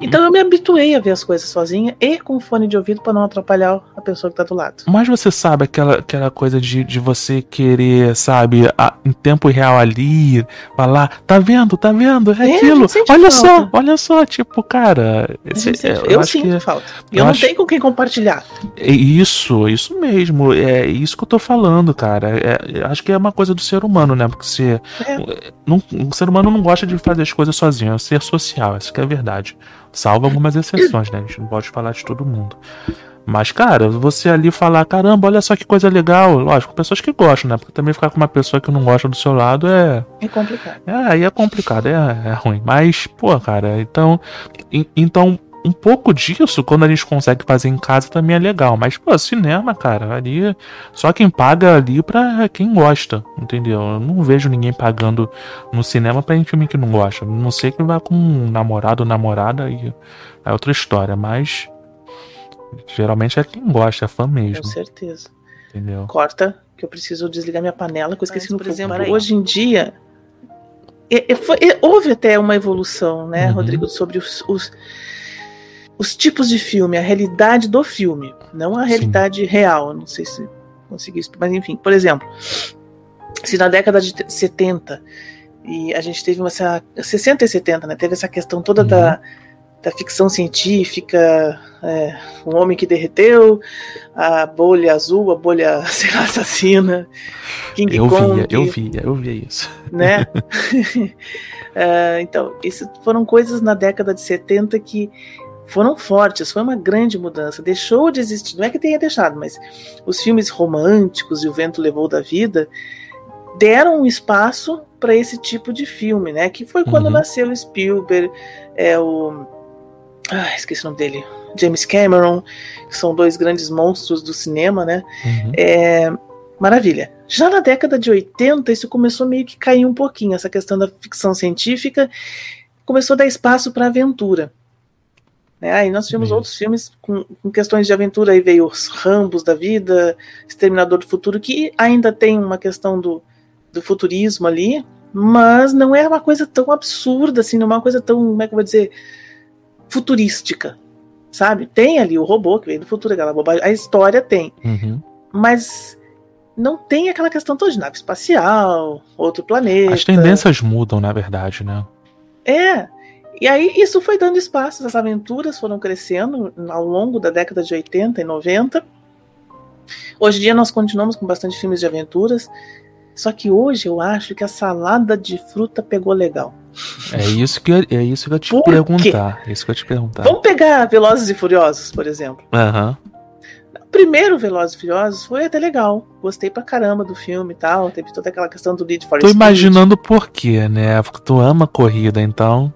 Então eu me habituei a ver as coisas sozinha e com fone de ouvido para não atrapalhar a pessoa que tá do lado. Mas você sabe aquela, aquela coisa de, de você querer, sabe, a, em tempo real ali, falar, tá vendo, tá vendo, é, é aquilo. Olha falta. só, olha só, tipo, cara. Esse, é, eu, eu sinto que, falta. Eu, eu não acho, tenho com quem compartilhar. É isso, isso mesmo. É isso que eu tô falando, cara. É, acho que é uma coisa do ser humano, né? Porque se, é. não, o ser humano não gosta de fazer as coisas sozinho, é um ser social, isso que é verdade. Salvo algumas exceções, né? A gente não pode falar de todo mundo. Mas, cara, você ali falar, caramba, olha só que coisa legal. Lógico, pessoas que gostam, né? Porque também ficar com uma pessoa que não gosta do seu lado é. É complicado. É, aí é complicado, é, é ruim. Mas, pô, cara, então. Então, um pouco disso, quando a gente consegue fazer em casa, também é legal. Mas, pô, cinema, cara, ali. Só quem paga ali pra quem gosta, entendeu? Eu não vejo ninguém pagando no cinema pra filme que não gosta. Não sei que vai com um namorado ou namorada e é outra história, mas. Geralmente é quem gosta, é fã mesmo. Com certeza. Entendeu? Corta, que eu preciso desligar minha panela, que eu esqueci Mas, no por exemplo, hoje em dia. É, é, foi, é, houve até uma evolução, né, uhum. Rodrigo, sobre os, os os tipos de filme, a realidade do filme, não a realidade Sim. real. Não sei se consegui explicar, mas enfim, por exemplo, se na década de 70 e a gente teve uma 60 e 70, né? Teve essa questão toda uhum. da, da ficção científica, é, um homem que derreteu, a bolha azul, a bolha [LAUGHS] sei lá, assassina, King eu Kong. Via, eu via, eu via isso. Né? uh, [LAUGHS] [LAUGHS] então, isso foram coisas na década de 70 que foram fortes, foi uma grande mudança. Deixou de existir, não é que tenha deixado, mas os filmes românticos e O Vento Levou da Vida deram um espaço para esse tipo de filme, né? Que foi quando Uhum. nasceu o Spielberg, é o. Ah, esqueci o nome dele. James Cameron, que são dois grandes monstros do cinema, né? Uhum. É, maravilha. Já na década de 80, isso começou meio que cair um pouquinho, essa questão da ficção científica começou a dar espaço para aventura. Né? Aí nós tivemos Isso. outros filmes com, com questões de aventura, aí veio os Rambos da vida, Exterminador do Futuro, que ainda tem uma questão do, do futurismo ali, mas não é uma coisa tão absurda, assim, não é uma coisa tão, como é que eu vou dizer, futurística, sabe? Tem ali o robô que vem do futuro, aquela bobagem, a história tem, Uhum. mas não tem aquela questão toda de nave espacial, outro planeta. As tendências mudam, na verdade, né? É. E aí isso foi dando espaço, as aventuras foram crescendo ao longo da década de 80 e 90. Hoje em dia nós continuamos com bastante filmes de aventuras, só que hoje eu acho que a salada de fruta pegou legal. É isso que, eu- é isso que eu te Por quê? perguntar. É isso que eu te perguntar. Vamos pegar Velozes e Furiosos, por exemplo. Aham. O primeiro Velozes e Furiosos foi até legal. Gostei pra caramba do filme e tal. Teve toda aquela questão do Need for Tô Speed. imaginando por quê, né? Porque tu ama corrida, então.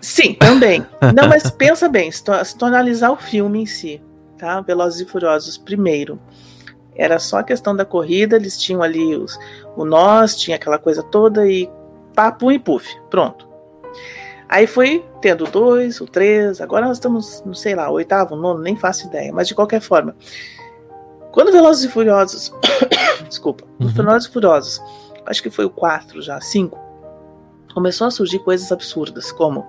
Sim, também. Não, mas pensa bem, se tu, se tu analisar o filme em si, tá? Velozes e Furiosos, primeiro. Era só a questão da corrida, eles tinham ali os, o nós, tinha aquela coisa toda e papo e puff, pronto. Aí foi tendo o dois, o três, agora nós estamos, não sei lá, oitavo, nono, nem faço ideia, mas de qualquer forma. Quando Velozes e Furiosos, [COUGHS] desculpa, Uhum. Velozes e Furiosos, acho que foi o 4 já, 5, começou a surgir coisas absurdas, como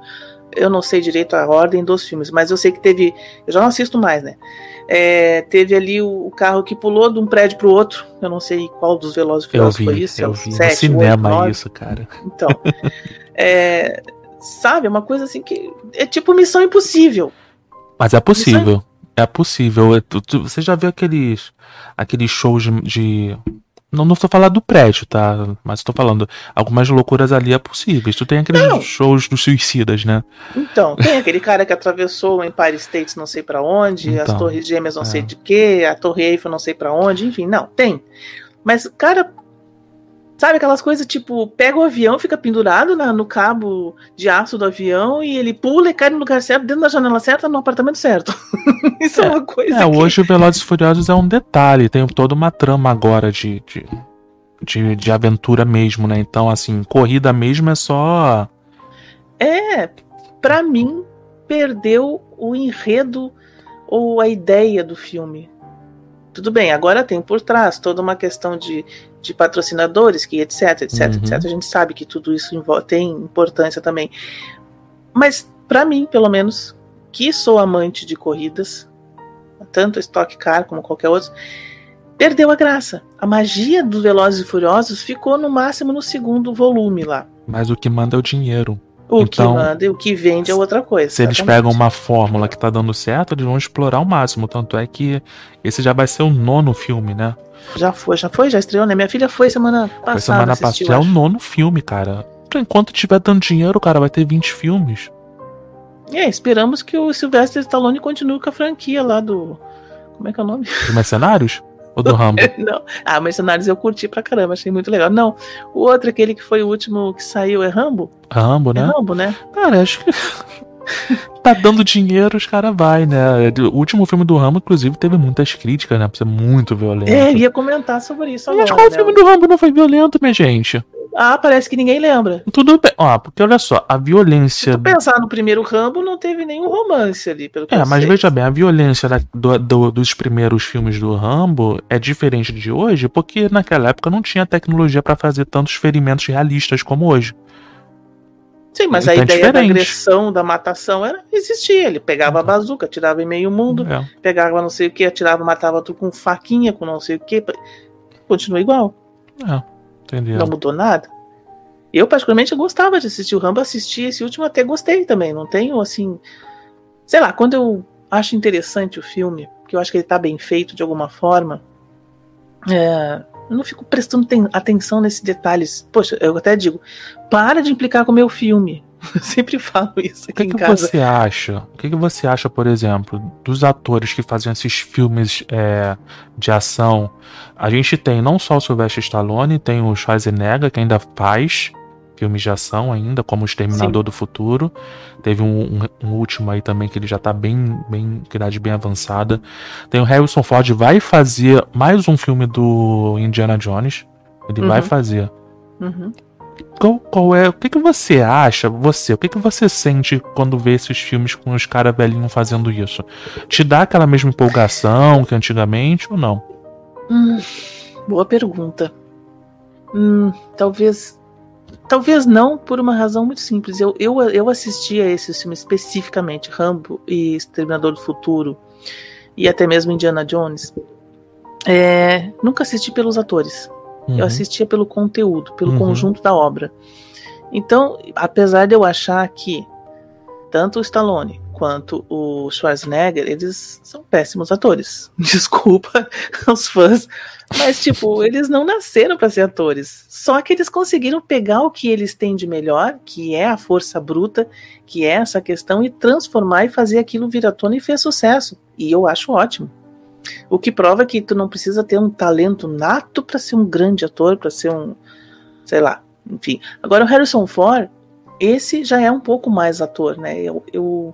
eu não sei direito a ordem dos filmes, mas eu sei que teve. Eu já não assisto mais, né? É, teve ali o, o carro que pulou de um prédio pro outro. Eu não sei qual dos Velozes Furiosos foi isso. é eu o vi. sete, no cinema oito, nove. isso, cara. Então. é, sabe, é uma coisa assim que. É tipo Missão Impossível. Mas é possível. É possível. É você já viu aqueles, aqueles shows de. de- Não, não estou falando do prédio, tá? Mas estou falando. Algumas loucuras ali é possíveis. Tu tem aqueles Não. shows dos suicidas, né? Então, tem aquele cara que atravessou o Empire State não sei pra onde, as Então, Torres Gêmeas não é. sei de quê, a Torre Eiffel não sei pra onde, enfim, não, tem. Mas, cara, sabe aquelas coisas tipo, pega o avião, fica pendurado na- no cabo de aço do avião e ele pula e cai no lugar certo, dentro da janela certa, no apartamento certo. [LAUGHS] Isso é, uma coisa É, que... hoje o Velozes e Furiosos é um detalhe. Tem toda uma trama agora de, de, de, de aventura mesmo, né? Então, assim, corrida mesmo é só. É, pra mim, perdeu o enredo ou a ideia do filme. Tudo bem, agora tem por trás toda uma questão de, de patrocinadores, que etc, etc, Uhum. etc. A gente sabe que tudo isso tem importância também. Mas, pra mim, pelo menos, que sou amante de corridas, tanto Stock Car como qualquer outro, perdeu a graça. A magia dos Velozes e Furiosos ficou no máximo no segundo volume lá. Mas o que manda é o dinheiro. O Então, que manda e o que vende é outra coisa. Se eles exatamente. pegam uma fórmula que tá dando certo, eles vão explorar ao máximo. Tanto é que esse já vai ser o nono filme, né? Já foi, já foi, já estreou, né? Minha filha foi semana passada. Foi semana assistiu, passada. É o nono filme, cara. Enquanto tiver dando dinheiro, cara, vai ter 20 filmes. É, esperamos que o Sylvester Stallone continue com a franquia lá do. Como é que é o nome? Dos Mercenários? Ou do Rambo? [LAUGHS] Não. Ah, Mercenários eu curti pra caramba, achei muito legal. Não, o outro, aquele que foi o último que saiu, é Rambo? Rambo, É né? Rambo, né? Cara, acho que. [LAUGHS] tá dando dinheiro, os caras vai, né? O último filme do Rambo, inclusive, teve muitas críticas, né? Por ser muito violento. É, ia comentar sobre isso Mas agora. qual né? filme do Rambo não foi violento, minha gente? Ah, parece que ninguém lembra. Tudo bem. Ó, porque olha só, a violência. Se tu pensar no primeiro Rambo, não teve nenhum romance ali, pelo que É, mas sei. veja bem, a violência da- do- do- dos primeiros filmes do Rambo é diferente de hoje, porque naquela época não tinha tecnologia pra fazer tantos ferimentos realistas como hoje. Sim, mas Então a é ideia da diferente. agressão, da matação, era existia. Ele pegava a bazuca, atirava em meio mundo, É, pegava não sei o que, atirava, matava tu com faquinha, com não sei o que. Continua igual. é, entendeu? Não mudou nada. Eu, particularmente, gostava de assistir o Rambo, assisti esse último, até gostei também. Não tenho, assim. Sei lá, quando eu acho interessante o filme, que eu acho que ele tá bem feito de alguma forma, é, eu não fico prestando ten- atenção nesses detalhes. Poxa, eu até digo, para de implicar com o meu filme. Eu [LAUGHS] sempre falo isso aqui O que, em que casa. você acha? O que, que você acha, por exemplo, dos atores que faziam esses filmes é, de ação? A gente tem não só o Sylvester Stallone, tem o Schwarzenegger, que ainda faz filmes de ação ainda, como o Exterminador do Futuro. Teve um, um- um último aí também que ele já tá bem, bem, com idade bem avançada. Tem o Harrison Ford, vai fazer mais um filme do Indiana Jones. Ele vai Uhum. fazer. Uhum. Qual, qual é? O que, que você acha, você? O que, que você sente quando vê esses filmes com os caras velhinhos fazendo isso? Te dá aquela mesma empolgação que antigamente ou não? Hum, boa pergunta. Hum, talvez. Talvez não, por uma razão muito simples. Eu, eu, eu assisti a esses filmes especificamente, Rambo e Exterminador do Futuro, e até mesmo Indiana Jones. É, nunca assisti pelos atores. Uhum. Eu assistia pelo conteúdo, pelo Uhum. conjunto da obra. Então, apesar de eu achar que tanto o Stallone quanto o Schwarzenegger, eles são péssimos atores. [LAUGHS] Desculpa aos fãs, mas tipo, [LAUGHS] eles não nasceram para ser atores. Só que eles conseguiram pegar o que eles têm de melhor, que é a força bruta, que é essa questão e transformar e fazer aquilo vir à tona e fez sucesso. E eu acho ótimo. O que prova que tu não precisa ter um talento nato para ser um grande ator, para ser um, sei lá, enfim. Agora o Harrison Ford, esse já é um pouco mais ator, né? Eu, eu,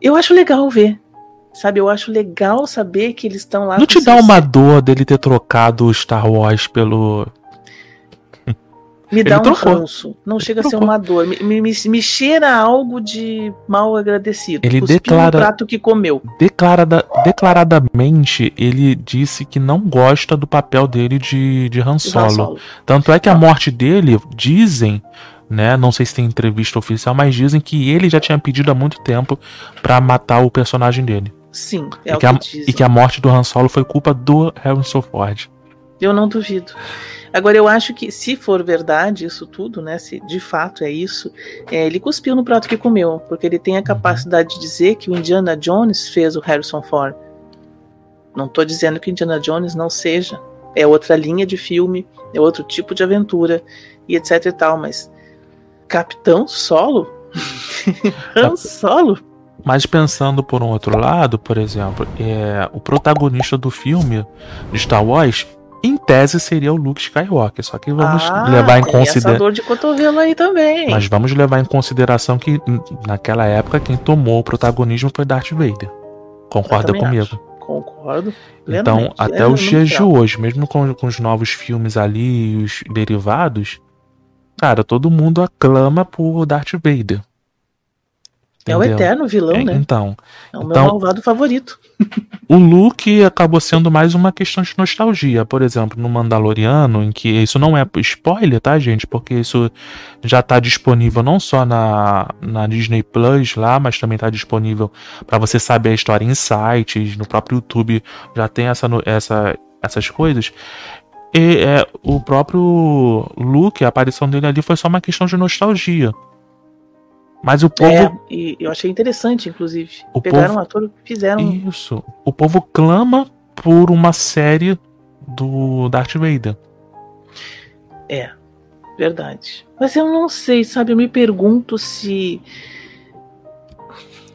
eu acho legal ver, sabe? Eu acho legal saber que eles estão lá. Não te dá uma dor dele ter trocado o Star Wars pelo. Me dá um ranço. Não chega a ser trocou. uma dor. Me, me, me- me cheira algo de mal agradecido. Ele declara- no prato que comeu. Declarada, declaradamente, ele disse que não gosta do papel dele de, de Han Han Solo. Solo. Tanto é que a morte dele, dizem, né? Não sei se tem entrevista oficial, mas dizem que ele já tinha pedido há muito tempo pra matar o personagem dele. Sim, é E o que, a, dizem. e que a morte do Han Solo foi culpa do Harrison Ford. Eu não duvido. Agora, eu acho que se for verdade isso tudo, né? Se de fato é isso, é, ele cuspiu no prato que comeu, porque ele tem a capacidade de dizer que o Indiana Jones fez o Harrison Ford. Não tô dizendo que o Indiana Jones não seja. É outra linha de filme, é outro tipo de aventura e etc e tal, mas Capitão Solo? [LAUGHS] Han Solo? Mas pensando por um outro lado, por exemplo, é, o protagonista do filme de Star Wars, em tese, seria o Luke Skywalker. Só que vamos ah, levar em consideração. dor de cotovelo aí também. Mas vamos levar em consideração que n- naquela época quem tomou o protagonismo foi Darth Vader. Concorda comigo? acho. Concordo. Então, plenamente. até É, os dias de hoje, mesmo com, com os novos filmes ali e os derivados, cara, todo mundo aclama por Darth Vader. É o Entendeu? eterno vilão, É, né? Então, É o meu então- malvado favorito. o Luke acabou sendo mais uma questão de nostalgia. Por exemplo, no Mandaloriano, em que isso não é spoiler, tá, gente? Porque isso já tá disponível não só na, na Disney Plus lá, mas também tá disponível para você saber a história em sites, no próprio YouTube já tem essa, essa, essas coisas. E é, o próprio Luke, a aparição dele ali foi só uma questão de nostalgia. Mas o povo É, e eu achei interessante, inclusive. O Pegaram povo- um ator e fizeram. Isso. O povo clama por uma série do Darth Vader. É, verdade. Mas eu não sei, sabe? Eu me pergunto se.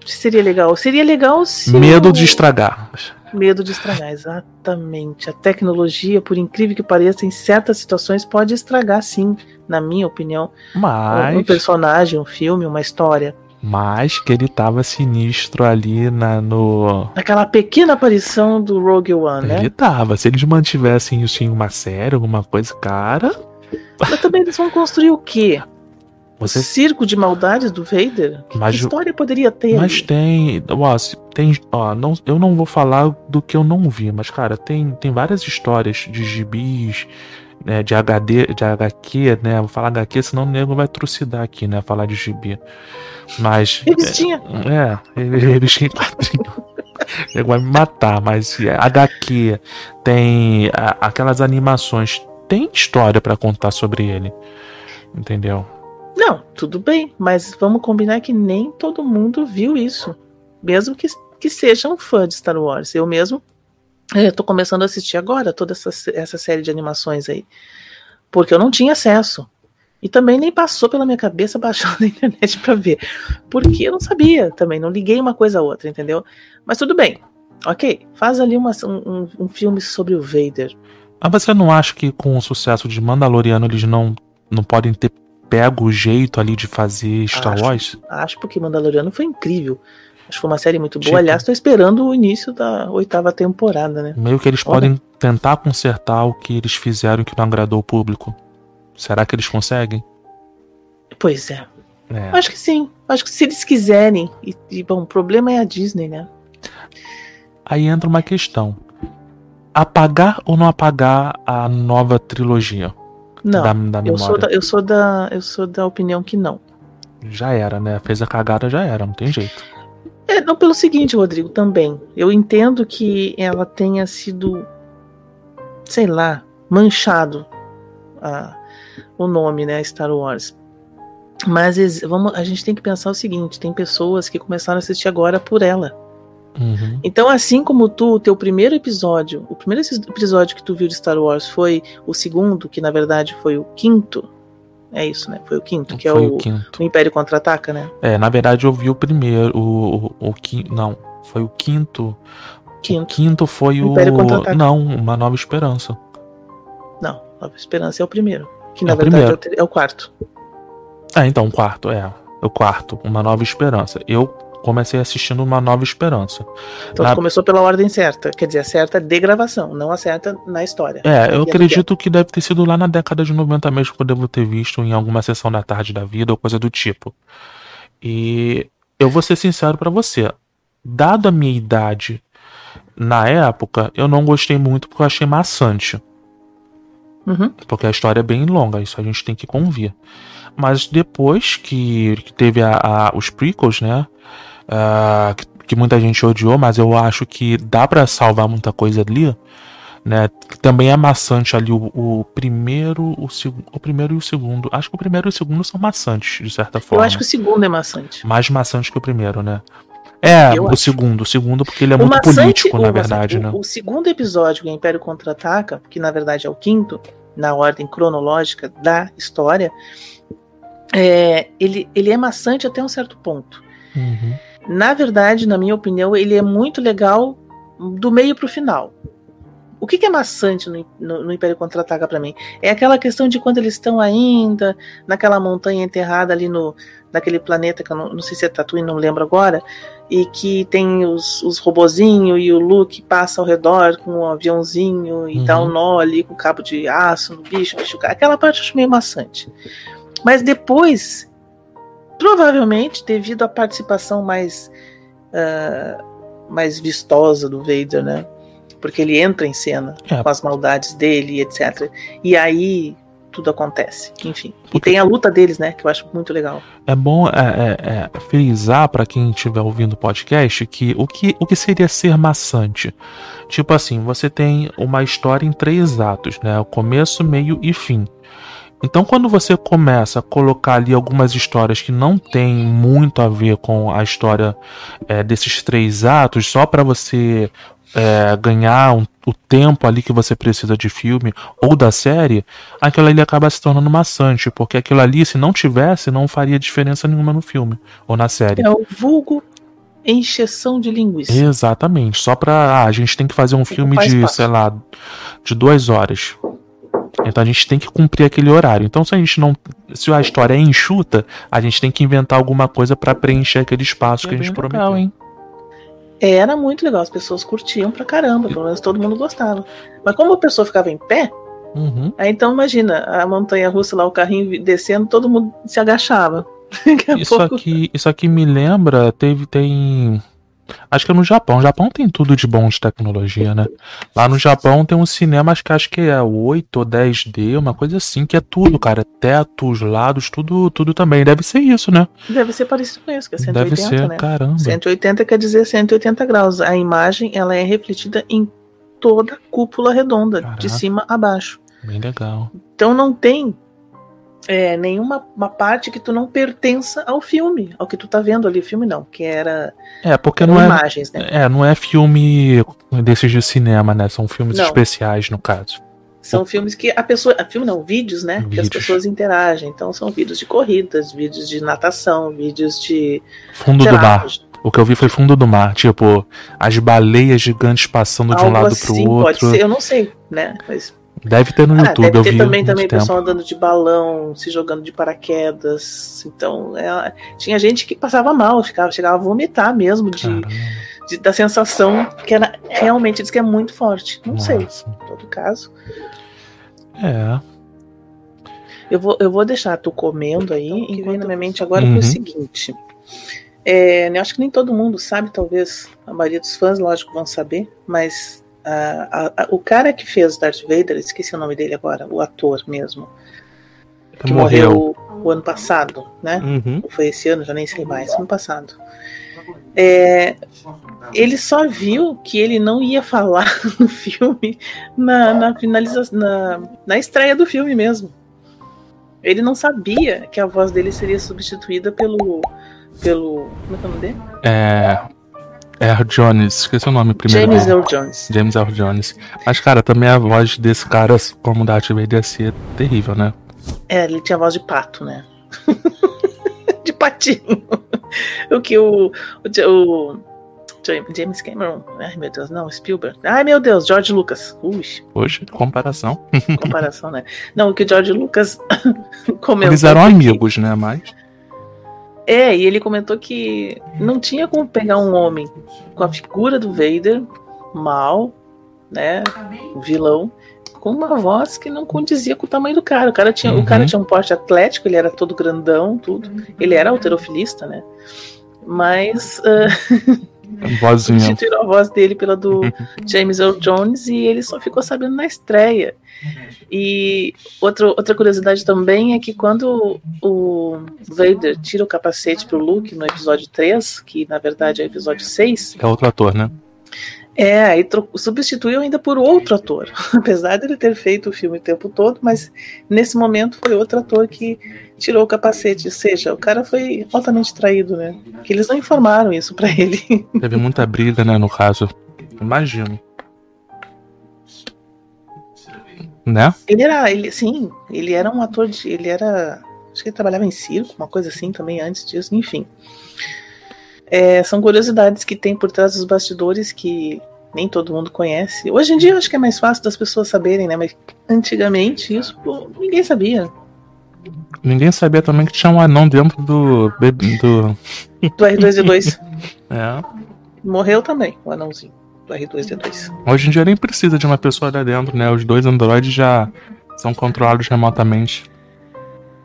se seria legal. Seria legal se. Medo o- de estragar. Medo de estragar, exatamente. A tecnologia, por incrível que pareça, em certas situações pode estragar, sim, na minha opinião. Um, um Mas, personagem, um filme, uma história. mas que ele tava sinistro ali na, no. Aquela pequena aparição do Rogue One, né? Ele tava. Se eles mantivessem isso em uma série, alguma coisa, cara. Mas também eles vão construir o quê? Você circo de maldades do Vader? Que Mas- história poderia ter? Mas ali? tem, ó, tem, ó, não, eu não vou falar do que eu não vi, mas cara, tem, tem várias histórias de gibis, né, de HD, de HQ, né? Vou falar HQ, senão o nego vai trucidar aqui, né? Falar de gibi. Mas Revistinha. é, [LAUGHS] eles têm quadrinho. Ele vai me matar, mas é, HQ tem a- aquelas animações, tem história pra contar sobre ele. Entendeu? Não, tudo bem, mas vamos combinar que nem todo mundo viu isso. Mesmo que, que seja um fã de Star Wars. Eu mesmo eh, tô começando a assistir agora toda essa, essa série de animações aí. Porque eu não tinha acesso. E também nem passou pela minha cabeça [LAUGHS] baixar na internet para ver. Porque eu não sabia também, não liguei uma coisa a outra, entendeu? Mas tudo bem. Ok, faz ali uma, um, um filme sobre o Vader. Mas você não acha que com o sucesso de Mandaloriano eles não, não podem ter pego o jeito ali de fazer Star acho, Wars? Acho porque Mandaloriano foi incrível. Acho que foi uma série muito boa. Tipo, Aliás, tô esperando o início da oitava temporada, né? Meio que eles Olha. podem tentar consertar o que eles fizeram que não agradou o público. Será que eles conseguem? Pois é. é. Acho que sim. Acho que se eles quiserem. E, e, bom, o problema é a Disney, né? Aí entra uma questão: apagar ou não apagar a nova trilogia? Não. Da, da eu, sou da, eu, sou da, eu sou da opinião que não. Já era, né? Fez a cagada, já era, não tem jeito. É, não, pelo seguinte, Rodrigo, também. Eu entendo que ela tenha sido, sei lá, manchado a, o nome, né, Star Wars. Mas vamos, a gente tem que pensar o seguinte: tem pessoas que começaram a assistir agora por ela. Uhum. Então, assim como tu, o teu primeiro episódio, o primeiro episódio que tu viu de Star Wars foi o segundo, que na verdade foi o quinto. É isso, né? Foi o quinto, que é foi é o, o, o Império Contra-Ataca, né? É, na verdade eu vi o primeiro, o, o, o quinto, não, foi o quinto. Quinto. O quinto foi o. Império Contra-Ataca. Não, Uma Nova Esperança. Não, Nova Esperança é o primeiro. Que na é verdade é o, é o, quarto. Ah, então, o quarto, é. O quarto, Uma Nova Esperança. Eu comecei assistindo Uma Nova Esperança. Então na... começou pela ordem certa, quer dizer, a certa de gravação, não a certa na história. É, eu acredito que deve ter sido lá na década de 90 mesmo que eu devo ter visto em alguma sessão da tarde da vida ou coisa do tipo. E eu vou ser sincero para você, dado a minha idade na época, eu não gostei muito porque eu achei maçante. Uhum. Porque a história é bem longa, isso a gente tem que convir. Mas depois que, que teve a, a, os prequels, né? Uh, que, que, muita gente odiou, mas eu acho que dá para salvar muita coisa ali. Né? Também é maçante ali o, o primeiro, o, o primeiro e o segundo. Acho que o primeiro e o segundo são maçantes, de certa forma. Eu acho que o segundo é maçante. Mais maçante que o primeiro, né? É, eu o acho. segundo, o segundo, porque ele é o muito maçante, político, na verdade, né? O, o segundo episódio, o Império Contra-Ataca, que na verdade é o quinto, na ordem cronológica da história, é, ele, ele é maçante até um certo ponto. Uhum. Na verdade, na minha opinião, ele é muito legal do meio pro final. O que, que é maçante no, no, no Império Contra-Ataca para mim? É aquela questão de quando eles estão ainda naquela montanha enterrada ali no naquele planeta que eu não, não sei se é Tatooine, não lembro agora, e que tem os, os robozinhos e o Luke passa ao redor com um aviãozinho e uhum. dá um nó ali com cabo de aço no bicho, bicho. Aquela parte eu acho meio maçante. Mas depois, provavelmente, devido à participação mais, uh, mais vistosa do Vader, né? Porque ele entra em cena é. com as maldades dele, etc. E aí tudo acontece. Enfim. Porque... E tem a luta deles, né? Que eu acho muito legal. É bom é, é, é frisar para quem estiver ouvindo o podcast que o, que o que seria ser maçante? Tipo assim, você tem uma história em três atos, né? O começo, meio e fim. Então, quando você começa a colocar ali algumas histórias que não tem muito a ver com a história é, desses três atos, só para você é, ganhar um, o tempo ali que você precisa de filme ou da série, aquilo ali acaba se tornando maçante, porque aquilo ali, se não tivesse, não faria diferença nenhuma no filme ou na série. É o vulgo encheção de linguiça. Exatamente, só pra. Ah, a gente tem que fazer um filme de, sei lá, de duas horas. Então a gente tem que cumprir aquele horário. Então se a gente não, se a história é enxuta, a gente tem que inventar alguma coisa para preencher aquele espaço é que a gente legal, prometeu. Hein? Era muito legal, as pessoas curtiam pra caramba, pelo menos todo mundo gostava. Mas como a pessoa ficava em pé, uhum. aí então imagina, a montanha russa lá, o carrinho descendo, todo mundo se agachava. [LAUGHS] isso, pouco... aqui, isso aqui me lembra, teve, tem Acho que é no Japão. O Japão tem tudo de bom de tecnologia, né? Lá no Japão tem um cinema, acho que acho que é 8 ou 10D, uma coisa assim, que é tudo, cara. Tetos, lados, tudo, tudo também. Deve ser isso, né? Deve ser parecido com isso, que é 180, Deve ser, né? caramba. 180 quer dizer 180 graus. A imagem, ela é refletida em toda a cúpula redonda, Caraca. de cima a baixo. Bem legal. Então não tem é, nenhuma uma parte que tu não pertença ao filme, ao que tu tá vendo ali, filme não, que era É, porque não é né? É, não é filme desses de cinema, né? São filmes não. especiais no caso. São filmes que a pessoa. Filme não, vídeos, né? Vídeos. Que as pessoas interagem. Então são vídeos de corridas, vídeos de natação, vídeos de. Fundo do mar. O que eu vi foi fundo do mar, tipo, as baleias gigantes passando Algo de um lado assim, pro outro. Pode ser, eu não sei, né? Mas Deve ter no ah, YouTube, deve ter eu vi também, também pessoal andando de balão, se jogando de paraquedas. Então, é, tinha gente que passava mal, ficava, chegava a vomitar mesmo de, de da sensação que era realmente diz que é muito forte. Não Nossa. sei, em todo caso. É. Eu vou, eu vou deixar tu comendo aí, enquanto na minha mente agora uhum. foi o seguinte. É, eu acho que nem todo mundo sabe, talvez a maioria dos fãs, lógico, vão saber, mas a, a, o cara que fez Darth Vader, esqueci o nome dele agora, o ator mesmo, que morreu, morreu o ano passado, né? Uhum. Foi esse ano, já nem sei mais, ano passado. É, ele só viu que ele não ia falar [LAUGHS] no filme na, na finalização, na, na estreia do filme mesmo. Ele não sabia que a voz dele seria substituída pelo. pelo. Como é que é o nome dele? É. Earl Jones, esqueci o nome primeiro. James Earl Jones. James Earl Jones. Mas, cara, também a voz desse cara, como Vader, ia ser terrível, né? É, ele tinha voz de pato, né? [LAUGHS] de patinho. o que o, o, o, James Cameron, ai meu Deus, não, Spielberg. Ai meu Deus, George Lucas. Ui. Hoje, comparação. comparação, né? Não, o que o George Lucas [COUGHS] comentou. Eles eram amigos, né? Mas. É, e ele comentou que não tinha como pegar um homem com a figura do Vader, mal, né, vilão, com uma voz que não condizia com o tamanho do cara. O cara tinha, uhum. o cara uhum. tinha um porte atlético, ele era todo grandão, tudo. Ele era alterofilista, né? Mas uh, [LAUGHS] substituíram a voz dele pela do [LAUGHS] James Earl Jones e ele só ficou sabendo na estreia. E outro, outra curiosidade também é que quando o Vader tira o capacete pro Luke no episódio 3, que na verdade é o episódio 6. É outro ator, né? É, aí substituiu ainda por outro ator. [LAUGHS] Apesar dele ter feito o filme o tempo todo, mas nesse momento foi outro ator que tirou o capacete. Ou seja, o cara foi altamente traído, né? Que eles não informaram isso para ele. [LAUGHS] Teve muita briga, né, no caso. Imagino. Né? Ele era, ele, sim, ele era um ator de, ele era, acho que ele trabalhava em circo, uma coisa assim também antes disso, enfim. É, são curiosidades que tem por trás dos bastidores que nem todo mundo conhece. Hoje em dia eu acho que é mais fácil das pessoas saberem, né? Mas antigamente isso pô, ninguém sabia. Ninguém sabia também que tinha um anão dentro do. Do, do R2D2. [LAUGHS] é. Morreu também, o anãozinho do R2D2. Hoje em dia nem precisa de uma pessoa lá dentro, né? Os dois androides já são controlados remotamente.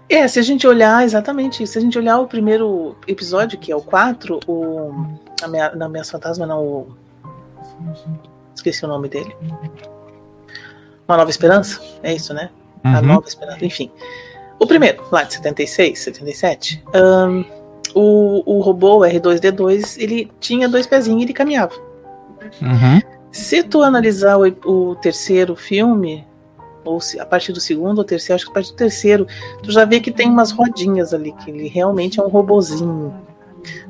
É, se a gente olhar, exatamente, se a gente olhar o primeiro episódio, que é o 4, o. A minha, não, Minhas Fantasma, não, o. Esqueci o nome dele. Uma Nova Esperança? É isso, né? Uhum. A Nova Esperança, enfim. O primeiro, lá de 76, 77, um, o, o robô o R2D2, ele tinha dois pezinhos e ele caminhava. Uhum. Se tu analisar o, o, terceiro filme, ou se, a partir do segundo ou terceiro, acho que a partir do terceiro, tu já vê que tem umas rodinhas ali, que ele realmente é um robozinho.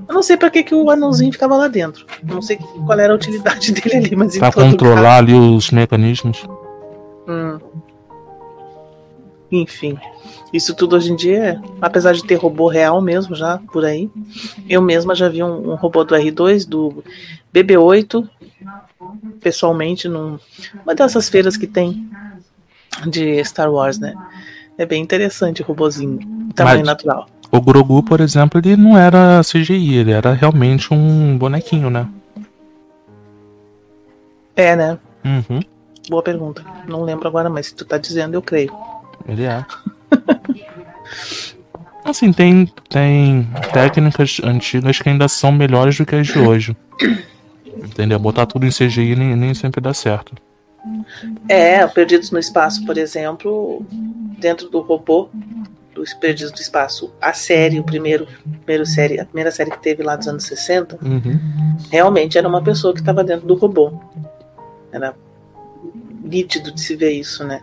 Eu não sei para que, que o anãozinho ficava lá dentro. Não sei qual era a utilidade [LAUGHS] dele ali, mas Pra controlar ali os mecanismos. Hum. Enfim. Isso tudo hoje em dia, apesar de ter robô real mesmo já por aí, eu mesma já vi um, um robô do R2, do BB8, pessoalmente, numa dessas feiras que tem de Star Wars, né? É bem interessante o robozinho, tamanho Mas natural. O Grogu, por exemplo, ele não era CGI, ele era realmente um bonequinho, né? É, né? Uhum. Boa pergunta. Não lembro agora, mas se tu tá dizendo, eu creio. Ele é. assim, tem, tem técnicas antigas que ainda são melhores do que as de hoje. Entendeu? Botar tudo em CGI nem, nem sempre dá certo. É, Perdidos no Espaço, por exemplo, dentro do robô dos Perdidos do Espaço, a série, o primeiro, primeiro série, a primeira série que teve lá dos anos 60, uhum. realmente era uma pessoa que estava dentro do robô. Era nítido de se ver isso, né?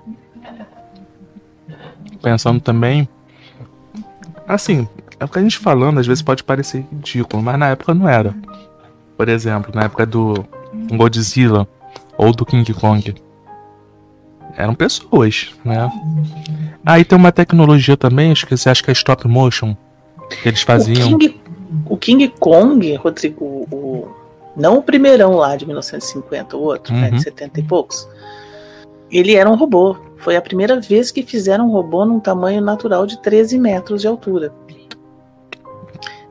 Pensando também. Assim, é o que a gente falando às vezes pode parecer ridículo, mas na época não era. Por exemplo, na época do Godzilla ou do King Kong. eram pessoas, né? Aí tem uma tecnologia também, acho que você acha que é stop motion, que eles faziam. O King, o King Kong, Rodrigo, o, não o primeirão lá de 1950, o outro, uhum. né, de 70 uhum. e poucos. Ele era um robô. Foi a primeira vez que fizeram um robô num tamanho natural de 13 metros de altura.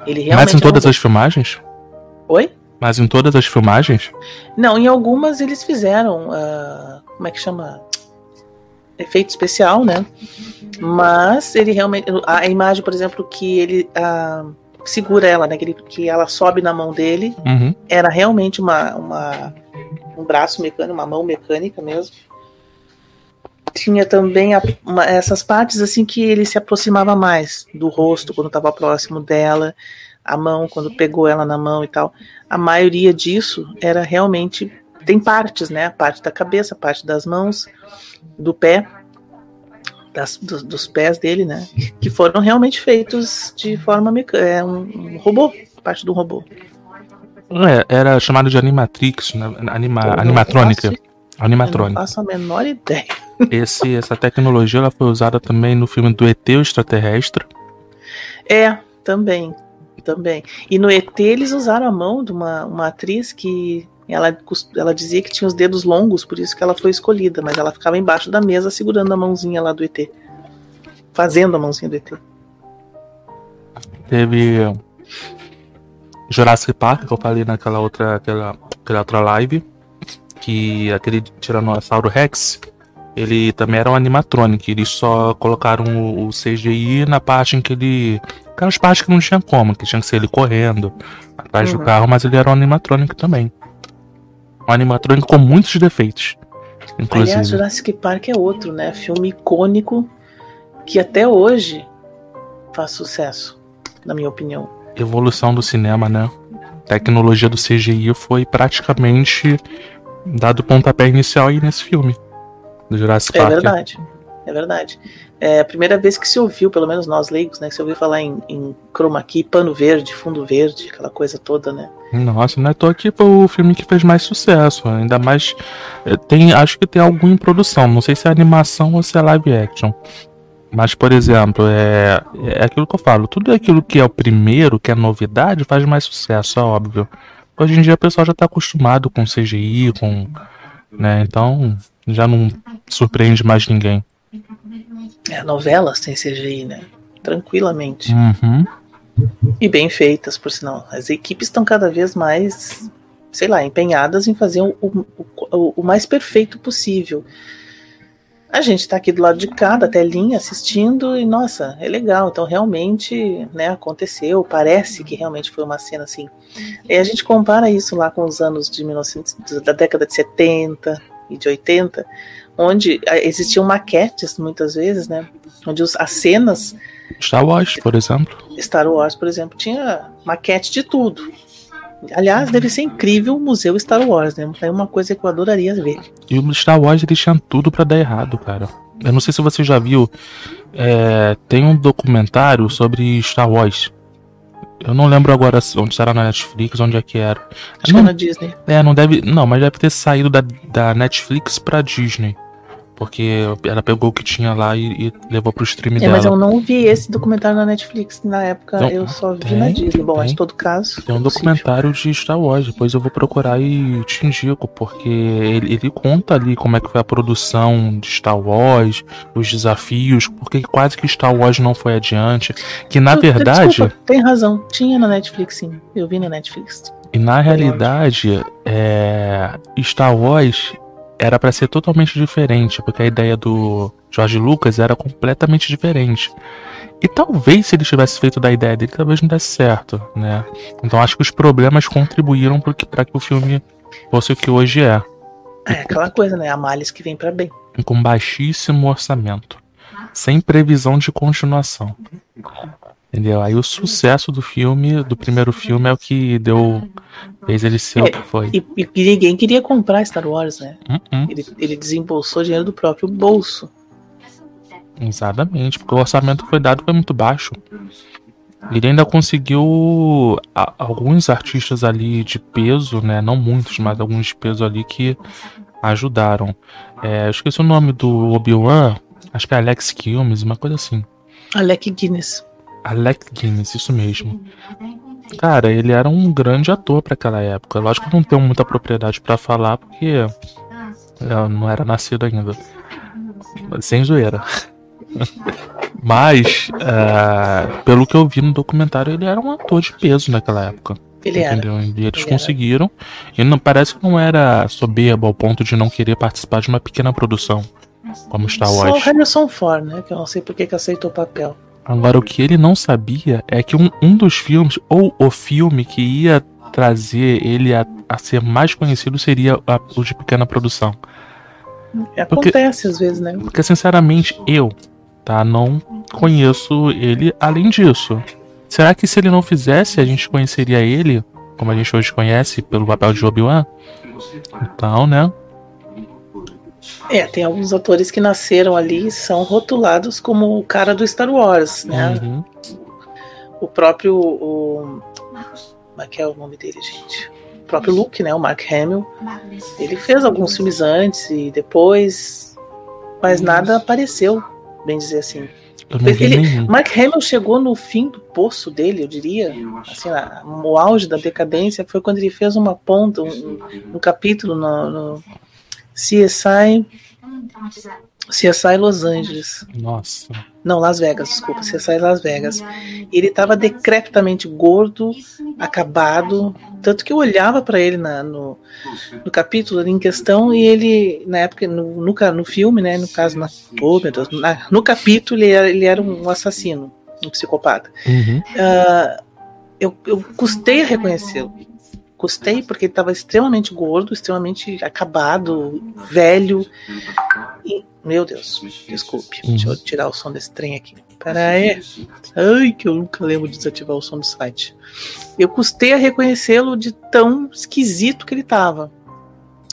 Ele realmente Mas em todas as filmagens? Oi? Mas em todas as filmagens? Não, em algumas eles fizeram. Uh, como é que chama? Efeito especial, né? Mas ele realmente. A imagem, por exemplo, que ele uh, segura ela, né? Que, ele, que ela sobe na mão dele, uhum. era realmente uma, uma, um braço mecânico, uma mão mecânica mesmo. Tinha também a, uma, essas partes assim que ele se aproximava mais do rosto quando estava próximo dela a mão, quando pegou ela na mão e tal. A maioria disso era realmente. Tem partes, né? A parte da cabeça, a parte das mãos, do pé, das, dos, dos, pés dele, né? Que foram realmente feitos de forma mecânica. É um, um, robô, parte do robô. É, era chamado de Animatrix, né? Anima, animatrônica. Animatrônica. Eu não faço a menor ideia. Esse, essa tecnologia ela foi usada também no filme do ET, o extraterrestre. É, também também. E no ET eles usaram a mão de uma, uma atriz que ela, ela dizia que tinha os dedos longos, por isso que ela foi escolhida, mas ela ficava embaixo da mesa segurando a mãozinha lá do ET. Fazendo a mãozinha do ET. Teve Jurassic Park, que eu falei naquela outra, aquela, aquela outra live, que aquele Tiranossauro Rex, ele também era um animatronic, eles só colocaram o, o CGI na parte em que ele Aquelas partes que não tinha como, que tinha que ser ele correndo atrás uhum. do carro, mas ele era um animatrônico também. Um animatrônico com muitos defeitos. Inclusive. Aliás, Jurassic Park é outro, né? Filme icônico que até hoje faz sucesso, na minha opinião. Evolução do cinema, né? tecnologia do CGI foi praticamente dado o pontapé inicial aí nesse filme. Do Jurassic é Park. É verdade, é verdade. É a primeira vez que se ouviu, pelo menos nós leigos, né? Que se ouviu falar em, em chroma key, pano verde, fundo verde, aquela coisa toda, né? Nossa, não é tô aqui foi o filme que fez mais sucesso. Ainda mais. É, tem, acho que tem algum em produção. Não sei se é animação ou se é live action. Mas, por exemplo, é, é aquilo que eu falo. Tudo aquilo que é o primeiro, que é novidade, faz mais sucesso, é óbvio. Hoje em dia o pessoal já tá acostumado com CGI, com. Né, então já não surpreende mais ninguém. É, novelas têm CGI, né? Tranquilamente. Uhum. E bem feitas, por sinal. As equipes estão cada vez mais, sei lá, empenhadas em fazer o, o, o mais perfeito possível. A gente está aqui do lado de cá, da telinha, assistindo, e nossa, é legal. Então, realmente, né, aconteceu, parece que realmente foi uma cena assim. E a gente compara isso lá com os anos de 1900, da década de 70 e de 80, onde eh, existiam maquetes muitas vezes, né? Onde os, as cenas. Star Wars, por exemplo. Star Wars, por exemplo, tinha maquete de tudo. Aliás, deve ser incrível o museu Star Wars, né? É uma coisa que eu adoraria ver. E o Star Wars ele tinha tudo para dar errado, cara. Eu não sei se você já viu. É, tem um documentário sobre Star Wars. Eu não lembro agora onde será na Netflix, onde é que era. Acho não, que é na Disney. É, não deve. Não, mas deve ter saído da, da Netflix pra Disney. Porque ela pegou o que tinha lá e, e levou pro stream é, dela. Mas eu não vi esse documentário na Netflix. Na época então, eu só vi tem, na Disney. Bom, mas em todo caso. Tem um documentário de Star Wars. Depois eu vou procurar e te indico. Porque ele, ele conta ali como é que foi a produção de Star Wars, os desafios, porque quase que Star Wars não foi adiante. Que na eu, verdade. Desculpa, tem razão. Tinha na Netflix, sim. Eu vi na Netflix. E na realidade, é, Star Wars era para ser totalmente diferente, porque a ideia do George Lucas era completamente diferente. E talvez se ele tivesse feito da ideia dele, talvez não desse certo, né? Então acho que os problemas contribuíram para que, que o filme fosse o que hoje é. É aquela coisa, né? A males que vem para bem. Com baixíssimo orçamento, sem previsão de continuação. Entendeu? Aí o sucesso do filme, do primeiro filme, é o que deu. fez ele ser é, o que foi. E, e, ninguém queria comprar Star Wars, né? Uh -uh. Ele, ele desembolsou dinheiro do próprio bolso. Exatamente, porque o orçamento que foi dado foi muito baixo. Ele ainda conseguiu alguns artistas ali de peso, né? Não muitos, mas alguns de peso ali que ajudaram. É, eu esqueci o nome do Obi-Wan, acho que é Alex Kilmes, uma coisa assim. Alec Guinness. Alex Guinness, isso mesmo. Cara, ele era um grande ator para aquela época. Lógico que eu não tenho muita propriedade para falar, porque eu não era nascido ainda. Sem zoeira. [LAUGHS] Mas, uh, pelo que eu vi no documentário, ele era um ator de peso naquela época. Ele entendeu? era. E eles ele conseguiram. Era. E não, parece que não era soberbo ao ponto de não querer participar de uma pequena produção. Como Star Wars. Só o Harrison Ford, né? Que eu não sei por que aceitou o papel. Agora, o que ele não sabia é que um, um dos filmes, ou o filme que ia trazer ele a, a ser mais conhecido seria a, o de pequena produção. Acontece porque, às vezes, né? Porque, sinceramente, eu, tá, não conheço ele além disso. Será que se ele não fizesse, a gente conheceria ele, como a gente hoje conhece, pelo papel de Obi-Wan? Então, né? É, tem alguns atores que nasceram ali e são rotulados como o cara do Star Wars, né? Uhum. O próprio. O, como é que é o nome dele, gente? O próprio Luke, né? O Mark Hamill. Ele fez alguns filmes antes e depois. Mas nada apareceu, bem dizer assim. Ele, Mark Hamill chegou no fim do poço dele, eu diria. Assim, o auge da decadência foi quando ele fez uma ponta, um, um capítulo no, no CSI. CSI Los Angeles. Nossa. Não, Las Vegas, desculpa, CSI Las Vegas. Ele estava decrepitamente gordo, acabado, tanto que eu olhava para ele na, no, no capítulo em questão e ele, na época, no, no, no filme, né, no caso, na, oh, meu Deus, na, no capítulo ele era, ele era um assassino, um psicopata. Uhum. Uh, eu, eu custei a reconhecê-lo Gostei porque ele estava extremamente gordo, extremamente acabado, velho. E, meu Deus, desculpe. Uhum. Deixa eu tirar o som desse trem aqui. Pera aí. Ai, que eu nunca lembro de desativar o som do site. Eu custei a reconhecê-lo de tão esquisito que ele estava.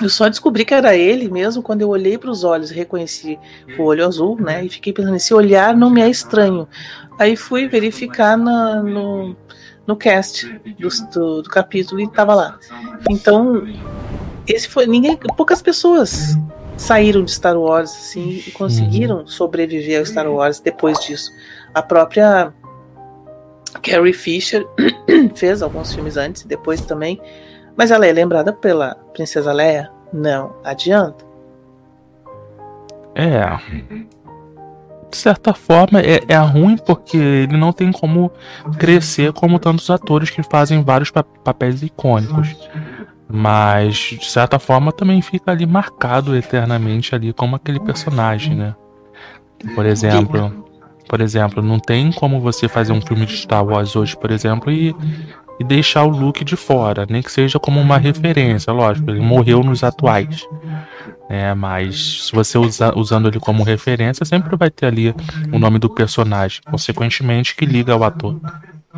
Eu só descobri que era ele mesmo quando eu olhei para os olhos e reconheci o olho azul, né? E fiquei pensando, esse olhar não me é estranho. Aí fui verificar na, no, no cast do, do, do capítulo e estava lá. Então, esse foi. ninguém Poucas pessoas saíram de Star Wars assim e conseguiram uhum. sobreviver ao Star Wars depois disso. A própria Carrie Fisher [CLEARS THROAT] fez alguns filmes antes e depois também. Mas ela é lembrada pela Princesa Leia? Não adianta. É de certa forma, é, é ruim porque ele não tem como crescer como tantos atores que fazem vários pa papéis icônicos. Mas, de certa forma, também fica ali marcado eternamente ali como aquele personagem, né? Por exemplo, por exemplo, não tem como você fazer um filme de Star Wars hoje, por exemplo, e, e deixar o Luke de fora, nem que seja como uma referência, lógico, ele morreu nos atuais. É, mas se você usa, usando ele como referência, sempre vai ter ali o nome do personagem, consequentemente que liga ao ator.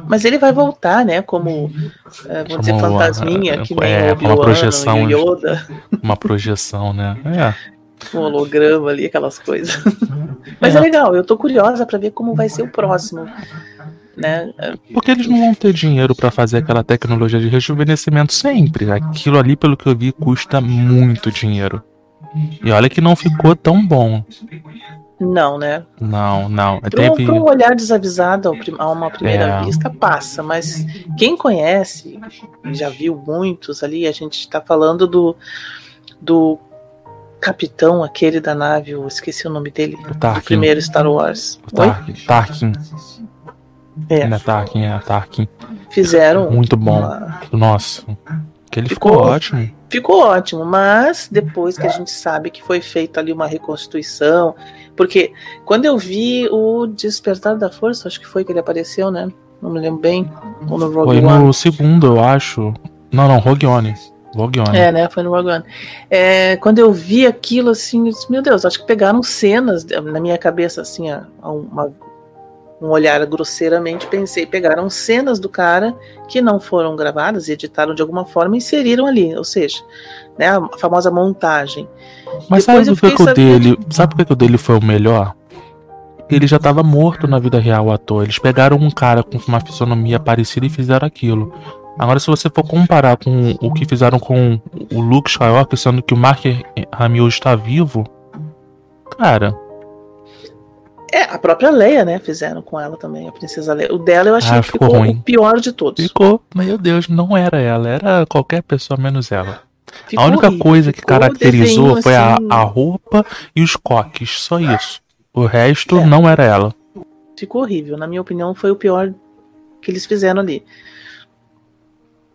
Mas ele vai voltar, né? Como, é, vamos como dizer, fantasminha, que nem é, uma projeção, Yoda. Uma projeção, né? É. Um holograma ali, aquelas coisas. Mas é. é legal, eu tô curiosa para ver como vai ser o próximo. Né? Porque eles não vão ter dinheiro para fazer aquela tecnologia de rejuvenescimento sempre. Aquilo ali, pelo que eu vi, custa muito dinheiro. E olha que não ficou tão bom. Não, né? Não, não. Para Teve... um olhar desavisado a uma primeira é. vista, passa. Mas quem conhece, já viu muitos ali, a gente está falando do, do capitão, aquele da nave, eu esqueci o nome dele, o do primeiro Star Wars. O Tarkin. Tarkin. É. Não é Tarkin, é Tarkin. Fizeram. Muito bom. Uma... Nossa. Que ele ficou, ficou ótimo ficou ótimo, mas depois que a gente sabe que foi feita ali uma reconstituição, porque quando eu vi o Despertar da Força, acho que foi que ele apareceu, né? Não me lembro bem. Ou no Rogue foi One. no segundo, eu acho. Não, não, Rogue One. Rogue One. É, né? Foi no Rogue One. É, quando eu vi aquilo, assim, disse, meu Deus, acho que pegaram cenas na minha cabeça, assim, uma, um olhar grosseiramente, pensei, pegaram cenas do cara que não foram gravadas e editaram de alguma forma e inseriram ali, ou seja, né, a famosa montagem. Mas Depois sabe por que, o dele, sabe por que o dele foi o melhor? Ele já estava morto na vida real, o ator. Eles pegaram um cara com uma fisionomia parecida e fizeram aquilo. Agora, se você for comparar com o que fizeram com o Luke Skywalker, sendo que o Mark Hamill está vivo, cara. É, a própria Leia, né? Fizeram com ela também, a Princesa Leia. O dela eu achei Ah, que ficou ficou o pior de todos. Ficou, meu Deus, não era ela, era qualquer pessoa menos ela. Ficou a única horrível, coisa que caracterizou desenho, foi a, assim, a roupa e os coques, só isso. O resto É. não era ela. Ficou horrível. Na minha opinião, foi o pior que eles fizeram ali.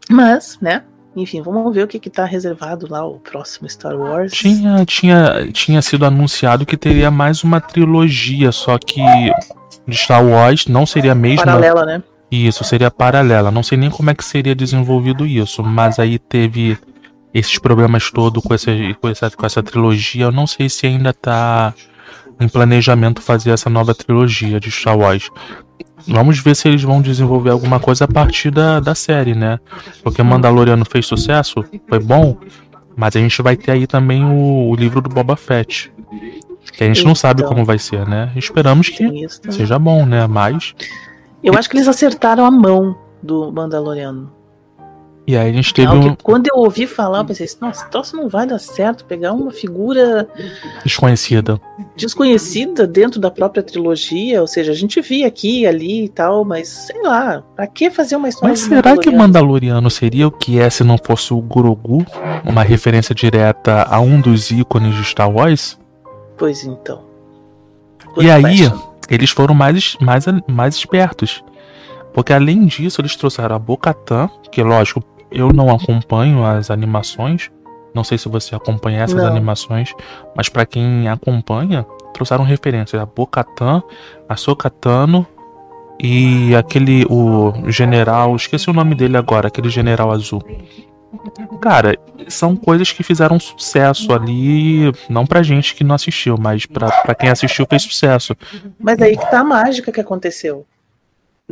Mas, né? Enfim, vamos ver o que, que tá reservado lá, o próximo Star Wars. Tinha, tinha, tinha sido anunciado que teria mais uma trilogia, só que de Star Wars não seria a mesma. Paralela, né? Isso, seria paralela. Não sei nem como é que seria desenvolvido isso, mas aí teve esses problemas todos com essa, com essa, com essa trilogia. Eu não sei se ainda tá em planejamento fazer essa nova trilogia de Star Wars. Vamos ver se eles vão desenvolver alguma coisa a partir da, da série, né? Porque Mandaloriano fez sucesso, foi bom, mas a gente vai ter aí também o, o livro do Boba Fett. Que a gente não sabe Então. como vai ser, né? Esperamos que seja bom, né? Mas. Eu acho que eles acertaram a mão do Mandaloriano. E aí a gente teve Algo um quando eu ouvi falar, eu pensei, assim, nossa, troço não vai dar certo pegar uma figura desconhecida. desconhecida dentro da própria trilogia, ou seja, a gente via aqui, ali e tal, mas sei lá, pra que fazer uma história Mas será que o Mandaloriano? Seria o que é se não fosse o Grogu? Uma referência direta a um dos ícones de Star Wars? Pois então. E aí, eles foram mais, mais, mais espertos. Porque além disso, eles trouxeram a Bo-Katan, que lógico, eu não acompanho as animações. Não sei se você acompanha essas Não. animações, mas pra quem acompanha, trouxeram referências a Bo-Katan, a Sokatano e aquele o general, esqueci o nome dele agora, aquele general azul. Cara, são coisas que fizeram sucesso ali, não pra gente que não assistiu, mas pra, pra quem assistiu fez sucesso. Mas aí que tá a mágica que aconteceu.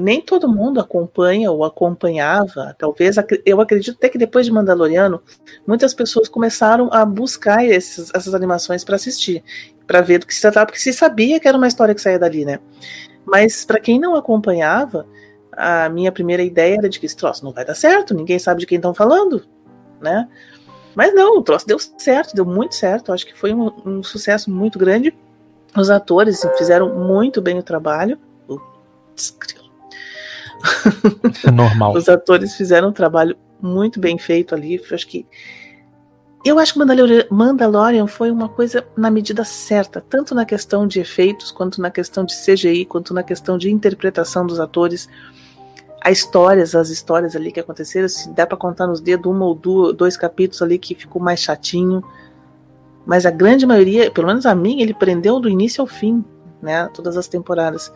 Nem todo mundo acompanha ou acompanhava. Talvez, eu acredito até que depois de Mandaloriano, muitas pessoas começaram a buscar esses- essas animações para assistir, para ver do que se tratava, porque se sabia que era uma história que saía dali, né? Mas para quem não acompanhava, a minha primeira ideia era de que esse troço não vai dar certo, ninguém sabe de quem estão falando, né? Mas não, o troço deu certo, deu muito certo. Acho que foi um, um sucesso muito grande. Os atores fizeram muito bem o trabalho. É normal. Os atores fizeram um trabalho muito bem feito ali. Eu acho que. Eu acho que Mandalorian, foi uma coisa na medida certa, tanto na questão de efeitos, quanto na questão de CGI, quanto na questão de interpretação dos atores. As histórias, as histórias ali que aconteceram, se dá pra contar nos dedos, uma ou duas, dois capítulos ali que ficou mais chatinho. Mas a grande maioria, pelo menos a mim, ele prendeu do início ao fim, né? Todas as temporadas.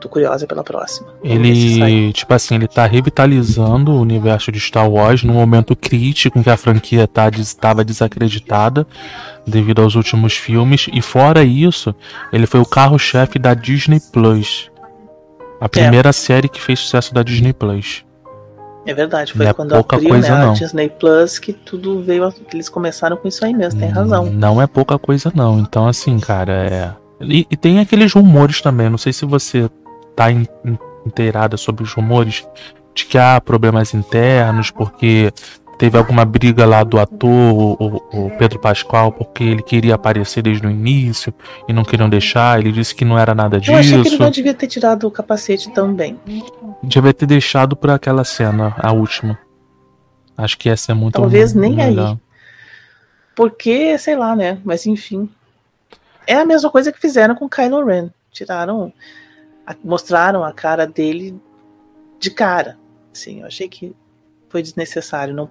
Tô curiosa pela próxima. Ele, tipo assim, ele tá revitalizando o universo de Star Wars num momento crítico em que a franquia tá, estava desacreditada devido aos últimos filmes. E fora isso, ele foi o carro-chefe da Disney Plus. A primeira série que fez sucesso da Disney Plus. É verdade, foi Não é quando pouca abriu coisa, né, a não. Disney Plus que tudo veio, a- eles começaram com isso aí mesmo, tem razão. Não é pouca coisa, não. Então, assim, cara, é. E, e tem aqueles rumores também. Não sei se você tá in- in- inteirada sobre os rumores de que há problemas internos, porque teve alguma briga lá do ator, o, o- Pedro Pascoal, porque ele queria aparecer desde o início e não queriam deixar. Ele disse que não era nada Eu achei que ele disso. não devia ter tirado o capacete também. Devia ter deixado por aquela cena, a última. Acho que essa é muito Talvez nem aí. melhor. Porque, sei lá, né? Mas enfim. É a mesma coisa que fizeram com Kylo Ren. Tiraram, mostraram a cara dele de cara. Sim, eu achei que foi desnecessário. Não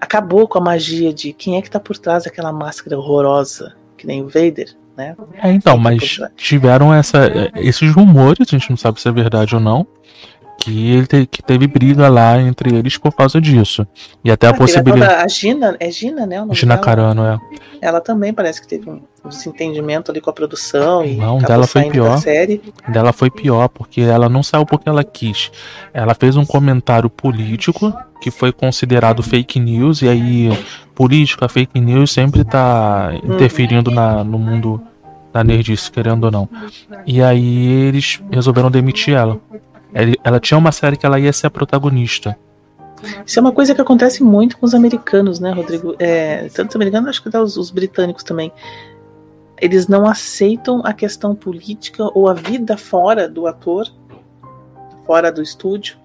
acabou com a magia de quem é que tá por trás daquela máscara horrorosa, que nem o Vader, né? É, então, Fica mas tiveram essa, eh, esses rumores, a gente não sabe se é verdade ou não, que, ele te- que teve briga lá entre eles por causa disso. E até a Ah, teve possibilidade. A Gina, é Gina, né? Gina dela? Carano, é. Ela também parece que teve um desentendimento ali com a produção e Não, dela foi pior. da série. Dela foi pior, porque ela não saiu porque ela quis. Ela fez um comentário político que foi considerado fake news, e aí política, fake news sempre tá interferindo na, no mundo da nerdice, querendo ou não. E aí eles resolveram demitir ela. Ela tinha uma série que ela ia ser a protagonista. Isso é uma coisa que acontece muito com os americanos, né, Rodrigo? É, tanto os americanos, acho que até os, os britânicos também. Eles não aceitam a questão política ou a vida fora do ator, fora do estúdio.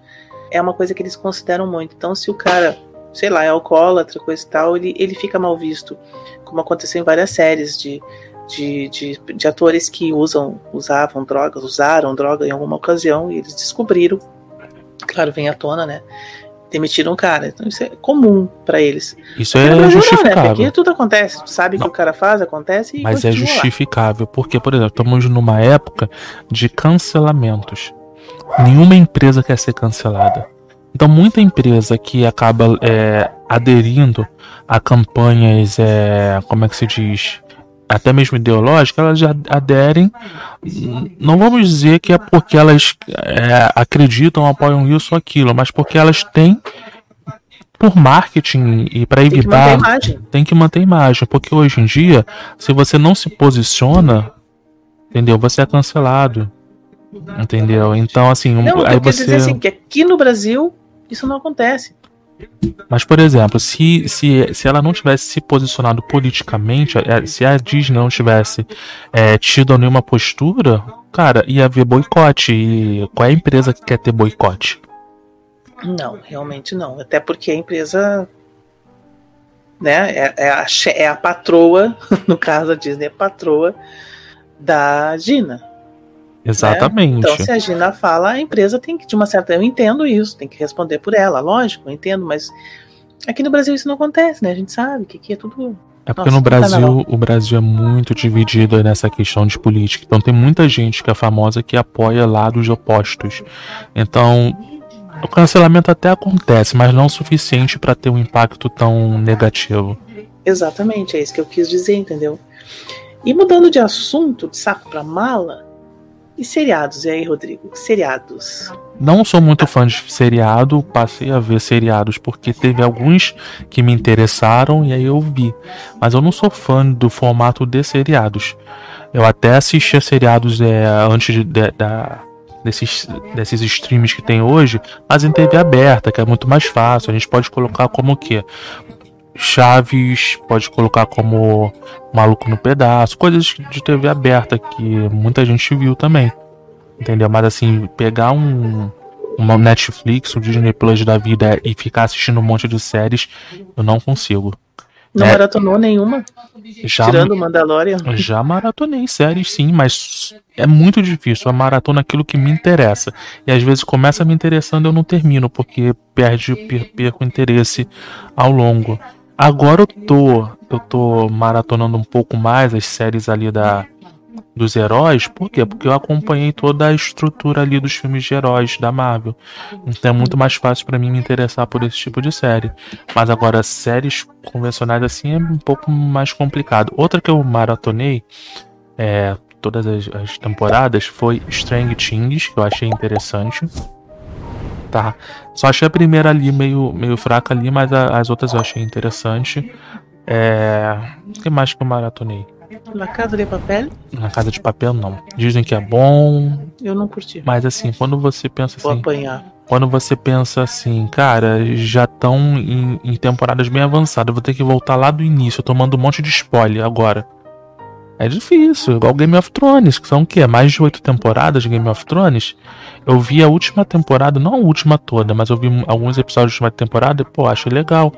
É uma coisa que eles consideram muito. Então, se o cara, sei lá, é alcoólatra, coisa e tal, ele, ele fica mal visto. Como aconteceu em várias séries de, de, de, de atores que usam, usavam drogas, usaram droga em alguma ocasião e eles descobriram. Claro, vem à tona, né? demitiram um cara. Então isso é comum para eles. Isso é Brasil, justificável. Não, né? Porque tudo acontece, tu sabe não. que o cara faz, acontece Mas é justificável, porque, por exemplo, estamos numa época de cancelamentos. Nenhuma empresa quer ser cancelada. Então, muita empresa que acaba é, aderindo a campanhas, é, como é que se diz? Até mesmo ideológica, elas aderem. Não vamos dizer que é porque elas é, acreditam, apoiam isso ou aquilo, mas porque elas têm por marketing e para evitar tem que, tem que manter imagem, porque hoje em dia, se você não se posiciona, entendeu? Você é cancelado. Entendeu? Então assim, não, aí você dizer assim que aqui no Brasil isso não acontece. Mas, por exemplo, se, se, se ela não tivesse se posicionado politicamente, é, se a Disney não tivesse é, tido nenhuma postura, cara, ia haver boicote. E qual é a empresa que quer ter boicote? Não, realmente não. Até porque a empresa né, é, é, a, é a patroa, [LAUGHS] no caso a Disney é a patroa da Gina. Exatamente. Né? Então, se a Gina fala, a empresa tem que, de uma certa. Eu entendo isso, tem que responder por ela, lógico, eu entendo, mas aqui no Brasil isso não acontece, né? A gente sabe que aqui é tudo. É porque Nossa, no Brasil, o Brasil é muito dividido nessa questão de política. Então tem muita gente que é famosa que apoia lados opostos. Então, o cancelamento até acontece, mas não o suficiente para ter um impacto tão negativo. Exatamente, é isso que eu quis dizer, entendeu? E mudando de assunto, de saco para mala, e seriados, e aí, Rodrigo? Seriados. Não sou muito fã de seriado, passei a ver seriados porque teve alguns que me interessaram e aí eu vi. Mas eu não sou fã do formato de seriados. Eu até assistia seriados é, antes de, de, da, desses, desses streams que tem hoje, mas em TV aberta, que é muito mais fácil. A gente pode colocar como o quê? Chaves, pode colocar como Maluco no Pedaço, coisas de TV aberta que muita gente viu também. Entendeu? Mas assim, pegar um uma Netflix, um Disney Plus da vida e ficar assistindo um monte de séries, eu não consigo. Não é, maratonou nenhuma? Já, tirando Mandalorian? Já maratonei séries, sim, mas é muito difícil. Eu maratona aquilo que me interessa. E às vezes começa me interessando e eu não termino, porque perde, per, perco o interesse ao longo. Agora eu tô, eu tô maratonando um pouco mais as séries ali da dos heróis, por quê? Porque eu acompanhei toda a estrutura ali dos filmes de heróis da Marvel. Então é muito mais fácil para mim me interessar por esse tipo de série. Mas agora séries convencionais assim é um pouco mais complicado. Outra que eu maratonei é, todas as, as temporadas foi Strange Things, que eu achei interessante tá? Só achei a primeira ali meio, meio fraca ali, mas a, as outras eu achei interessante. É... O que mais que eu maratonei? Na Casa de Papel? Na Casa de Papel, não. Dizem que é bom. Eu não curti. Mas assim, quando você pensa Vou assim. apanhar. Quando você pensa assim, cara, já estão em, em temporadas bem avançadas, vou ter que voltar lá do início, tomando um monte de spoiler agora. É difícil, igual Game of Thrones, que são o quê? Mais de oito temporadas de Game of Thrones. Eu vi a última temporada, não a última toda, mas eu vi alguns episódios da última temporada e, pô, achei legal.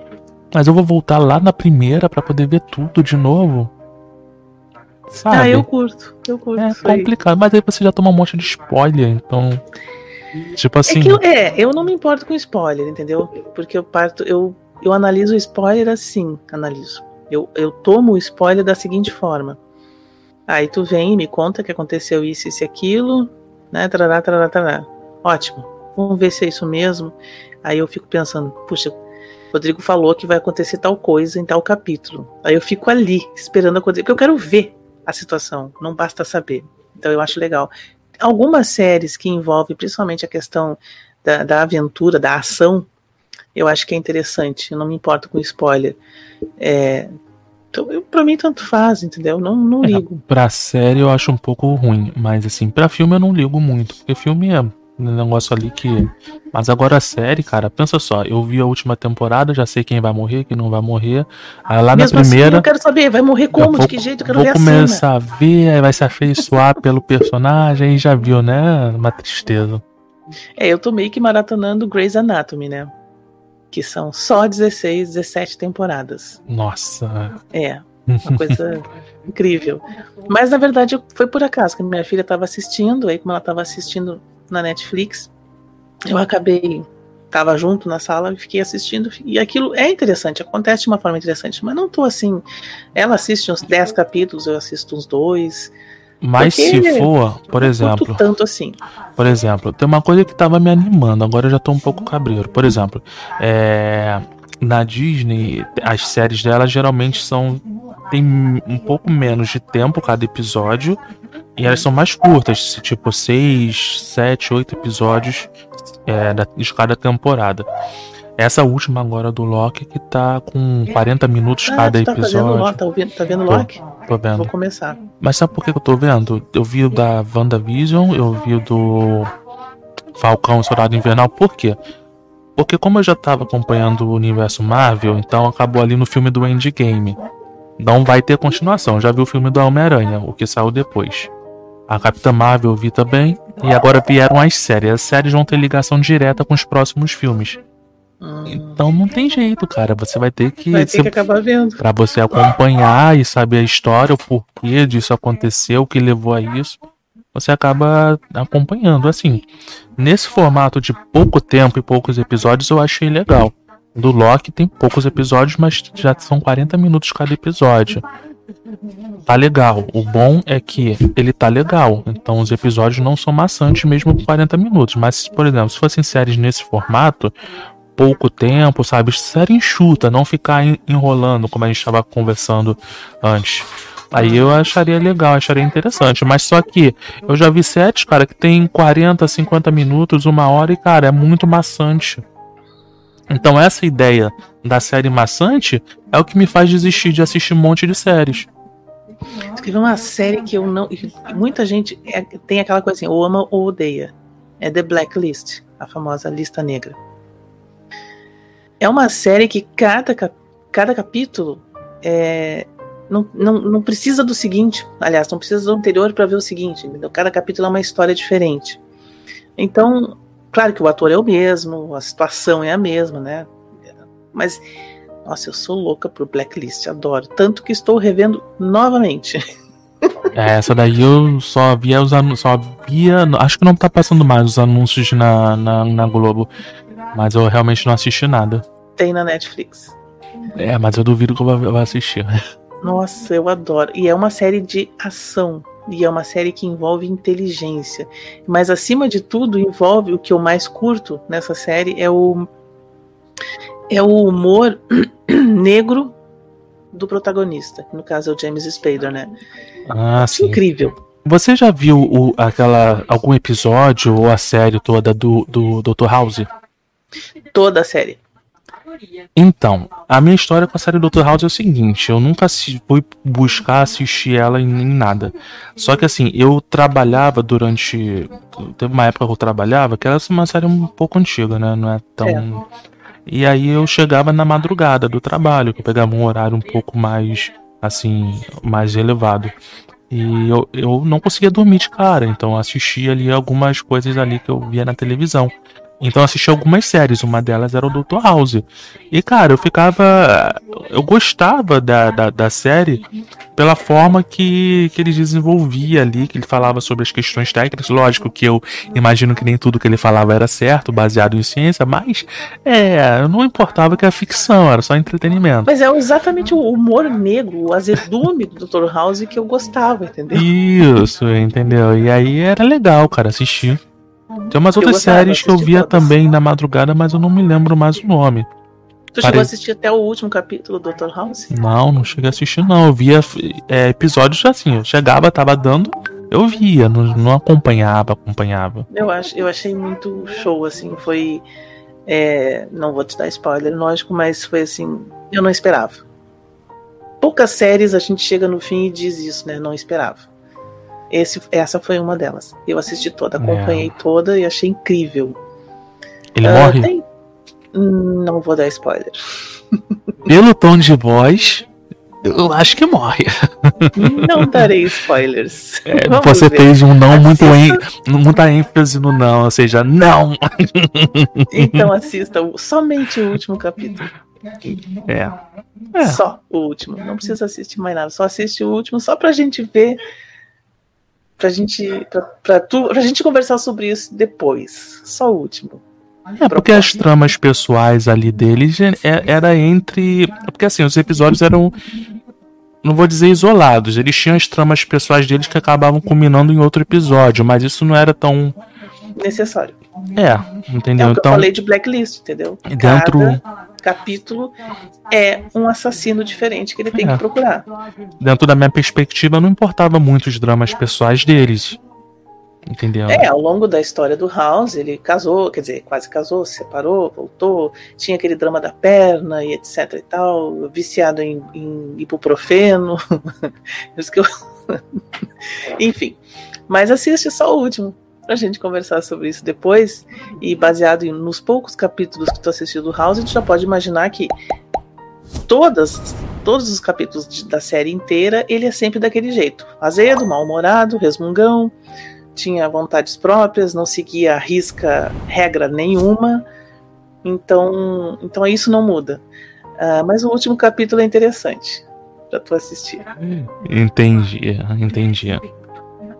Mas eu vou voltar lá na primeira para poder ver tudo de novo. Sabe? Ah, eu curto, eu curto. É complicado, mas aí você já toma um monte de spoiler, então. Tipo assim. É, que eu, é, eu não me importo com spoiler, entendeu? Porque eu parto, eu, eu analiso o spoiler assim, analiso. Eu, eu tomo o spoiler da seguinte forma. Aí tu vem e me conta que aconteceu isso, isso aquilo, né? Tarará, tarará, tarará. Ótimo. Vamos ver se é isso mesmo. Aí eu fico pensando, puxa, Rodrigo falou que vai acontecer tal coisa em tal capítulo. Aí eu fico ali, esperando acontecer, porque eu quero ver a situação, não basta saber. Então eu acho legal. Algumas séries que envolvem principalmente a questão da, da aventura, da ação, eu acho que é interessante. Eu não me importo com spoiler. É, então, eu, pra mim, tanto faz, entendeu? Não, não é, ligo. Pra série eu acho um pouco ruim, mas assim, pra filme eu não ligo muito, porque filme é um negócio ali que. Mas agora a série, cara, pensa só, eu vi a última temporada, já sei quem vai morrer, quem não vai morrer. Aí lá Mesmo na assim, primeira. Assim, eu quero saber, vai morrer como? Vou, de que jeito? Eu quero vou ver começar a, a ver, aí vai se afeiçoar [LAUGHS] pelo personagem, já viu, né? Uma tristeza. É, eu tô meio que maratonando Grey's Anatomy, né? Que são só 16, 17 temporadas. Nossa. É, uma coisa [LAUGHS] incrível. Mas na verdade foi por acaso que minha filha estava assistindo, aí como ela estava assistindo na Netflix, eu acabei tava junto na sala e fiquei assistindo e aquilo é interessante, acontece de uma forma interessante, mas não tô assim, ela assiste uns 10 capítulos, eu assisto uns dois. Mas se for, por exemplo, tanto assim. Por exemplo, tem uma coisa que tava me animando, agora eu já tô um pouco cabreiro. Por exemplo, é, na Disney, as séries dela geralmente são tem um pouco menos de tempo cada episódio e elas são mais curtas, tipo 6, 7, 8 episódios é, de cada temporada. Essa última agora do Loki que tá com 40 minutos ah, cada tá episódio. Loki, tá, ouvindo, tá vendo Loki? Tô, vendo. Vou começar. Mas sabe por que eu tô vendo? Eu vi o da WandaVision, eu vi o do Falcão Soldado Invernal, por quê? Porque como eu já tava acompanhando o universo Marvel, então acabou ali no filme do Endgame. Não vai ter continuação. Já vi o filme do Homem-Aranha, o que saiu depois. A Capitã Marvel eu vi também. E agora vieram as séries. As séries vão ter ligação direta com os próximos filmes. Então não tem jeito, cara. Você vai ter que. Vai ter que acabar vendo. Pra você acompanhar e saber a história, o porquê disso aconteceu, o que levou a isso. Você acaba acompanhando. Assim, nesse formato de pouco tempo e poucos episódios, eu achei legal do Loki tem poucos episódios, mas já são 40 minutos cada episódio. Tá legal. O bom é que ele tá legal. Então os episódios não são maçantes mesmo com 40 minutos. Mas, por exemplo, se fossem séries nesse formato, pouco tempo, sabe? Série enxuta, não ficar enrolando como a gente estava conversando antes. Aí eu acharia legal, acharia interessante. Mas só que eu já vi séries, cara, que tem 40, 50 minutos, uma hora e, cara, é muito maçante. Então essa ideia da série maçante é o que me faz desistir de assistir um monte de séries. Escrevi uma série que eu não. Muita gente é, tem aquela coisa assim, ou ama ou odeia. É The Blacklist, a famosa lista negra. É uma série que cada, cada capítulo é, não, não, não precisa do seguinte, aliás, não precisa do anterior para ver o seguinte, entendeu? Cada capítulo é uma história diferente. Então, Claro que o ator é o mesmo, a situação é a mesma, né? Mas, nossa, eu sou louca por Blacklist, adoro. Tanto que estou revendo novamente. [LAUGHS] É, essa daí eu só via os anúncios, só via, acho que não tá passando mais os anúncios na, na, na Globo, mas eu realmente não assisti nada. Tem na Netflix. É, mas eu duvido que eu vou assistir. [LAUGHS] Nossa, eu adoro. E é uma série de ação e é uma série que envolve inteligência. Mas acima de tudo, envolve o que eu mais curto nessa série é o é o humor [CLEARS THROAT] negro do protagonista. No caso é o James Spader, né? Ah, sim. Incrível. Você já viu o, aquela algum episódio ou a série toda do, do Dr. House? Toda a série. Então, a minha história com a série Dr. House é o seguinte: eu nunca fui buscar assistir ela em, nada. Só que assim, eu trabalhava durante. Teve uma época que eu trabalhava, que era uma série um pouco antiga, né? Não é tão. É. E aí eu chegava na madrugada do trabalho, que eu pegava um horário um pouco mais, assim, mais elevado. E eu, eu não conseguia dormir de cara, então assistia ali algumas coisas ali que eu via na televisão. Então eu assisti algumas séries, uma delas era o Dr. House. E cara, eu ficava. Eu gostava da, da, da, série pela forma que, que ele desenvolvia ali, que ele falava sobre as questões técnicas. Lógico que eu imagino que nem tudo que ele falava era certo, baseado em ciência, mas é, não importava que a ficção, era só entretenimento. Mas é exatamente o humor negro, o azedume do Dr. House que eu gostava, entendeu? Isso, entendeu? E aí era legal, cara, assistir. Tem umas outras séries que eu via todas. também na madrugada, mas eu não me lembro mais o nome. Tu chegou a assistir até o último capítulo do Dr. House? Não, não cheguei a assistir não. Eu via é, episódios assim, eu chegava, tava dando, eu via, não, não acompanhava, acompanhava. Eu, acho, eu achei muito show, assim, foi. É, não vou te dar spoiler, lógico, mas foi assim, eu não esperava. Poucas séries a gente chega no fim e diz isso, né? Não esperava. Esse, essa foi uma delas. Eu assisti toda, acompanhei é. toda e achei incrível. Ele uh, morre? Tem... Não vou dar spoiler. [LAUGHS] Pelo tom de voz, eu acho que morre. Não [LAUGHS] darei spoilers. É, [LAUGHS] você ver. fez um não muito em, muita ênfase no não, ou seja, não. Então assista somente o último capítulo. É. é. Só o último. Não precisa assistir mais nada. Só assiste o último só pra gente ver. Pra gente. Pra, pra, tu, pra gente conversar sobre isso depois. Só o último. É, porque as tramas pessoais ali deles é, era entre. Porque assim, os episódios eram. Não vou dizer isolados, eles tinham as tramas pessoais deles que acabavam culminando em outro episódio, mas isso não era tão. necessário. É, entendeu? É então, eu falei de blacklist, entendeu? Dentro. Cada capítulo é um assassino diferente que ele tem é. que procurar. Dentro da minha perspectiva, não importava muito os dramas pessoais deles. Entendeu? É, ao longo da história do House, ele casou, quer dizer, quase casou, se separou, voltou, tinha aquele drama da perna e etc e tal, viciado em, em ibuprofeno. [LAUGHS] Eu... [LAUGHS] Enfim, mas assiste só o último pra gente conversar sobre isso depois. E baseado em, nos poucos capítulos que tu assistiu do House, a gente já pode imaginar que todas, todos os capítulos de, da série inteira, ele é sempre daquele jeito. Azedo, mal-humorado, resmungão, tinha vontades próprias, não seguia a risca regra nenhuma. Então, então isso não muda. Uh, mas o último capítulo é interessante para tu assistir. Entendi, entendi.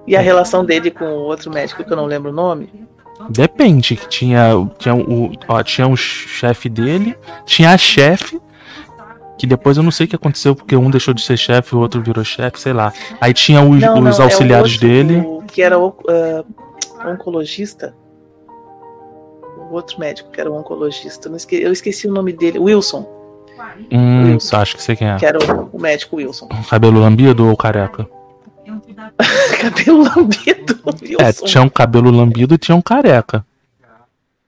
E a relação dele com o outro médico que eu não lembro o nome? Depende, que tinha, tinha o, ó, tinha o chefe dele, tinha a chefe, que depois eu não sei o que aconteceu, porque um deixou de ser chefe, o outro virou chefe, sei lá. Aí tinha os, não, os não, auxiliares é dele. Que era o uh, oncologista. O outro médico que era o oncologista. Eu esqueci o nome dele. Wilson. Hum, Wilson, acho que sei quem é. Que era o, o médico Wilson. Cabelo lambido ou careca? [LAUGHS] cabelo lambido? Wilson. É, tinha um cabelo lambido e tinha um careca.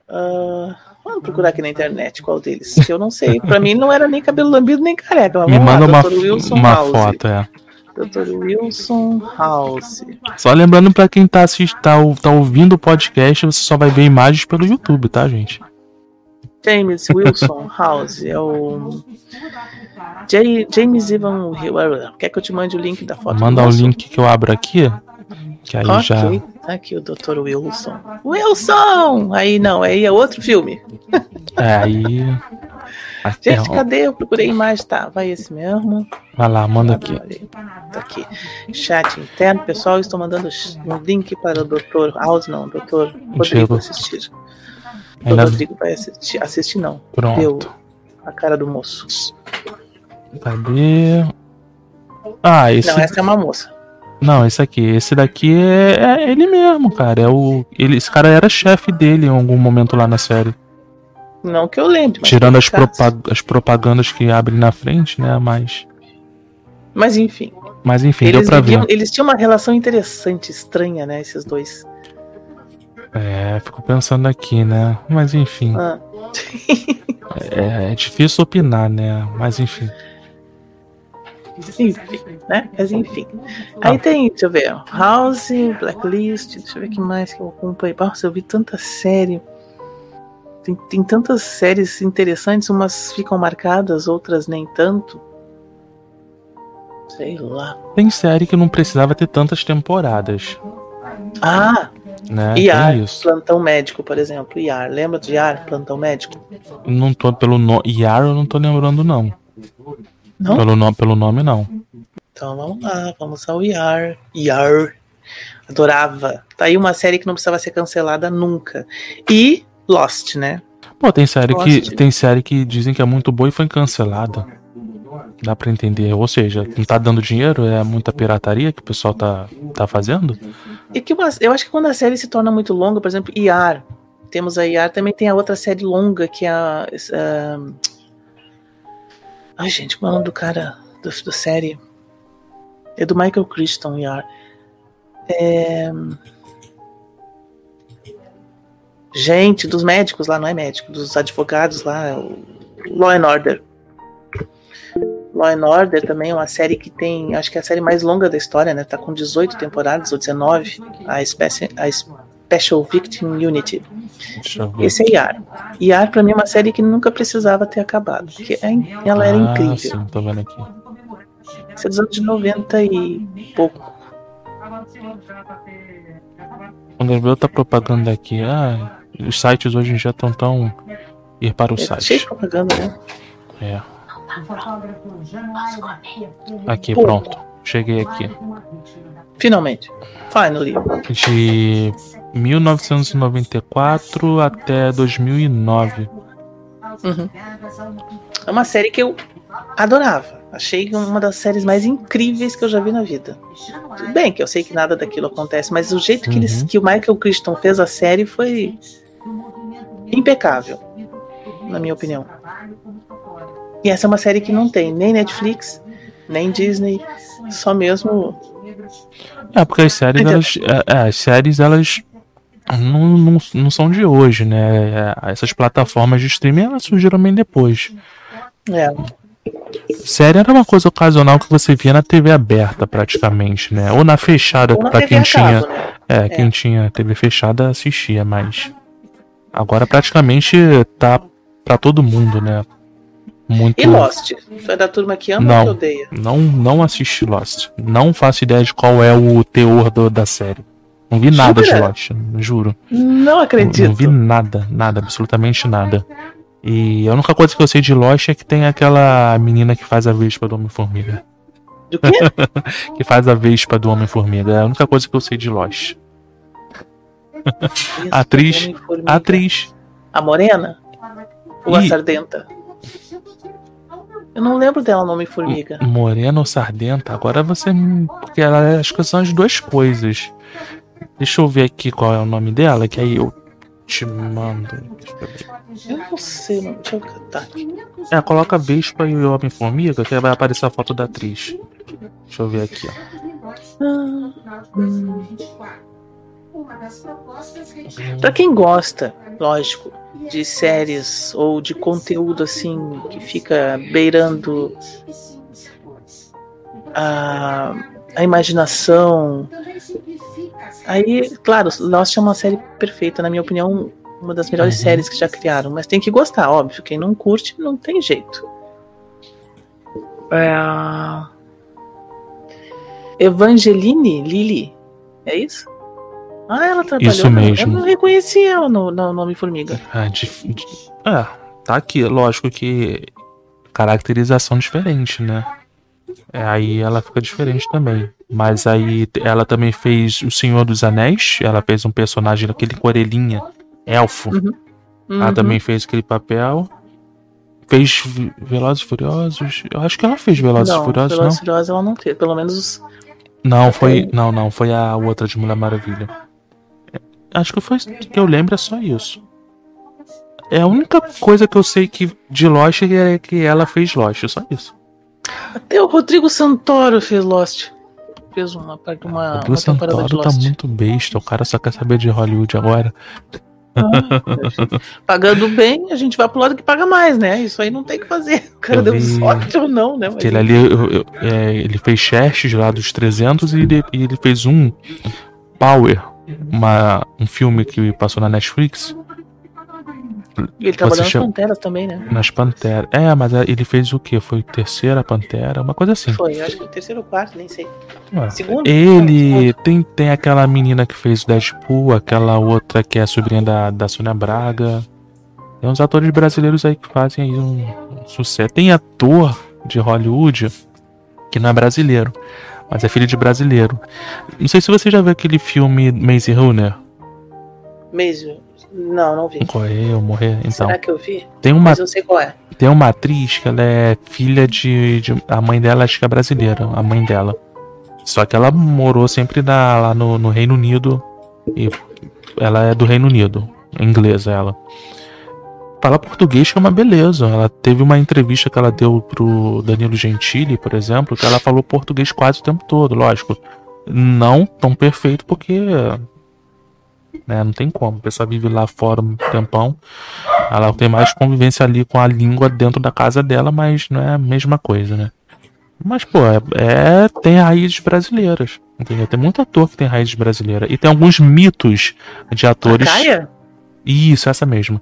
Uh, Vamos procurar aqui na internet qual deles, que eu não sei. Pra mim não era nem cabelo lambido nem careca. Me manda lá, uma, uma foto, é. Dr. Wilson House. Só lembrando para quem tá, assist, tá, tá ouvindo o podcast, você só vai ver imagens pelo YouTube, tá, gente? James Wilson House é o J James Ivan Quer que eu te mande o link da foto? Manda o link que eu abro aqui. Que aí okay. já. Tá aqui o Dr. Wilson. Wilson! Aí não, aí é outro filme. É, aí. [LAUGHS] Gente, cadê? Eu procurei imagem. Tá, vai esse mesmo. Vai lá, manda aqui. Tá aqui. Chat interno, pessoal. Estou mandando um link para o Dr. House, não, Dr. Rodrigo assistir. O Rodrigo vai assistir. Assistir não. Pronto. Deu a cara do moço. Cadê? Ah, esse. Não, essa é uma moça. Não, esse aqui. Esse daqui é, é ele mesmo, cara. É o, ele, esse cara era chefe dele em algum momento lá na série. Não que eu lembre. Tirando as, propag as propagandas que abrem na frente, né? Mas. Mas enfim. Mas enfim, eles deu pra viviam, ver. Eles tinham uma relação interessante, estranha, né? Esses dois. É, fico pensando aqui, né? Mas enfim. Ah. é, é difícil opinar, né? Mas enfim. Enfim, né? Mas enfim. Aí tem, deixa eu ver, House, Blacklist, deixa eu ver o que mais que eu acompanhei. Nossa, eu vi tanta série. Tem, tem tantas séries interessantes, umas ficam marcadas, outras nem tanto. Sei lá. Tem série que não precisava ter tantas temporadas. Ah! Né? IAR, plantão médico, por exemplo. IAR, lembra de IAR, plantão médico? Não tô pelo nome. IAR eu não tô lembrando, não. Não? Pelo, no, pelo nome, não. Então vamos lá, vamos ao IAR. IAR. Adorava. Tá aí uma série que não precisava ser cancelada nunca. E Lost, né? Pô, tem série, que, tem série que dizem que é muito boa e foi cancelada. Dá pra entender. Ou seja, não tá dando dinheiro, é muita pirataria que o pessoal tá, tá fazendo. E que uma, eu acho que quando a série se torna muito longa, por exemplo, IAR. Temos a IAR, também tem a outra série longa que é a. Uh, Ai, gente, como é o nome do cara do, do série? É do Michael Crichton, Yar. É... Gente, dos médicos lá, não é médico, dos advogados lá, Law and Order. Law and Order também, uma série que tem, acho que é a série mais longa da história, né? Tá com 18 temporadas ou 19, a, espécie, a Special Victim Unity. Esse é IAR. IAR pra mim é uma série que nunca precisava ter acabado, porque é, ela era ah, incrível. Sim, tô vendo aqui. Isso é dos anos 90 e pouco. Quando eu ver outra propaganda aqui, ah, os sites hoje já estão tão ir para o é, site. Cheio de propaganda, né? É. Aqui, Pô. pronto. Cheguei aqui. Finalmente. Finally. De 1994 até 2009. Uhum. É uma série que eu adorava. Achei uma das séries mais incríveis que eu já vi na vida. Tudo bem que eu sei que nada daquilo acontece, mas o jeito que, eles, uhum. que o Michael Crichton fez a série foi impecável, na minha opinião. E essa é uma série que não tem nem Netflix, nem Disney, só mesmo. É, porque as séries, elas, é, é, as séries, elas não, não, não são de hoje, né? É, essas plataformas de streaming elas surgiram bem depois. É. Série era uma coisa ocasional que você via na TV aberta, praticamente, né? Ou na fechada, para quem tinha. né? é, é, quem tinha TV fechada assistia, mas. Agora praticamente tá para todo mundo, né? Muito... E Lost? Tu é da turma que ama não, ou que odeia? Não, não assisti Lost. Não faço ideia de qual é o teor do, da série. Não vi nada Jura? de Lost, juro. Não acredito. Não, não vi nada, nada, absolutamente nada. E a única coisa que eu sei de Lost é que tem aquela menina que faz a Vespa do Homem-Formiga. Do quê? [LAUGHS] que faz a Vespa do Homem-Formiga. É a única coisa que eu sei de Lost. [LAUGHS] atriz. Atriz. A Morena? Ou e... a Sardenta? Eu não lembro dela, nome Formiga. Morena ou Sardenta? Agora você. Porque ela, acho que são as duas coisas. Deixa eu ver aqui qual é o nome dela, que aí eu te mando. Eu não sei, não. Deixa eu catar aqui. É, coloca Vespa e o Homem-Formiga, que aí vai aparecer a foto da atriz. Deixa eu ver aqui, ó. Ah, hum. Pra quem gosta, lógico, de séries ou de conteúdo assim que fica beirando a, a imaginação. Aí, claro, Lost é uma série perfeita, na minha opinião, uma das melhores uhum. séries que já criaram, mas tem que gostar, óbvio. Quem não curte, não tem jeito. É... Evangeline Lily, é isso? Ah, ela trabalhou. Isso mesmo. Eu não reconheci ela no, no nome Formiga. Ah, de, de, ah, tá aqui. Lógico que caracterização diferente, né? É, aí ela fica diferente também. Mas aí ela também fez O Senhor dos Anéis. Ela fez um personagem, aquele com orelhinha elfo. Uhum. Uhum. Ela também fez aquele papel. Fez Velozes e Furiosos. Eu acho que ela fez Velozes e Furiosos, Velozes não? Furiosos ela não fez. Pelo menos os... Não, foi. Não, não. Foi a outra de Mulher Maravilha. Acho que foi que eu lembro é só isso. É a única coisa que eu sei que de Lost é que ela fez Lost, só isso. Até o Rodrigo Santoro fez Lost. Fez uma parte uma, Rodrigo uma Santoro tá muito besta, o cara só quer saber de Hollywood agora. Ah, pagando bem, a gente vai pro lado que paga mais, né? Isso aí não tem que fazer. O cara eu deu vi... sorte ou não, né? Mas... Ele ali, eu, eu, é, ele fez Chest lá dos 300 e ele, e ele fez um Power, uma, um filme que passou na Netflix. Ele trabalhou nas Panteras também, né? Nas Panteras. É, mas ele fez o que? Foi terceira Pantera? Uma coisa assim. Foi, acho que terceiro ou quarto, nem sei. Ah, segundo? Ele tem, tem aquela menina que fez o Deadpool, aquela outra que é a sobrinha da, da Sônia Braga. Tem uns atores brasileiros aí que fazem aí um, um sucesso. Tem ator de Hollywood que não é brasileiro mas é filho de brasileiro. Não sei se você já viu aquele filme Maze Runner. Maze? Não, não vi. É? Eu morrer? Então. Será que eu vi? Tem uma, mas eu sei qual é. Tem uma atriz que ela é filha de, de, A mãe dela acho que é brasileira, a mãe dela. Só que ela morou sempre na, lá no, no Reino Unido. E ela é do Reino Unido. Inglesa ela fala português que é uma beleza. Ela teve uma entrevista que ela deu pro Danilo Gentili, por exemplo, que ela falou português quase o tempo todo, lógico. Não tão perfeito porque né, não tem como. A pessoa vive lá fora um tempão. Ela tem mais convivência ali com a língua dentro da casa dela, mas não é a mesma coisa, né? Mas, pô, é, é, tem raízes brasileiras. Entendeu? Tem muito ator que tem raízes brasileiras. E tem alguns mitos de atores. A Caia? Isso, essa mesma.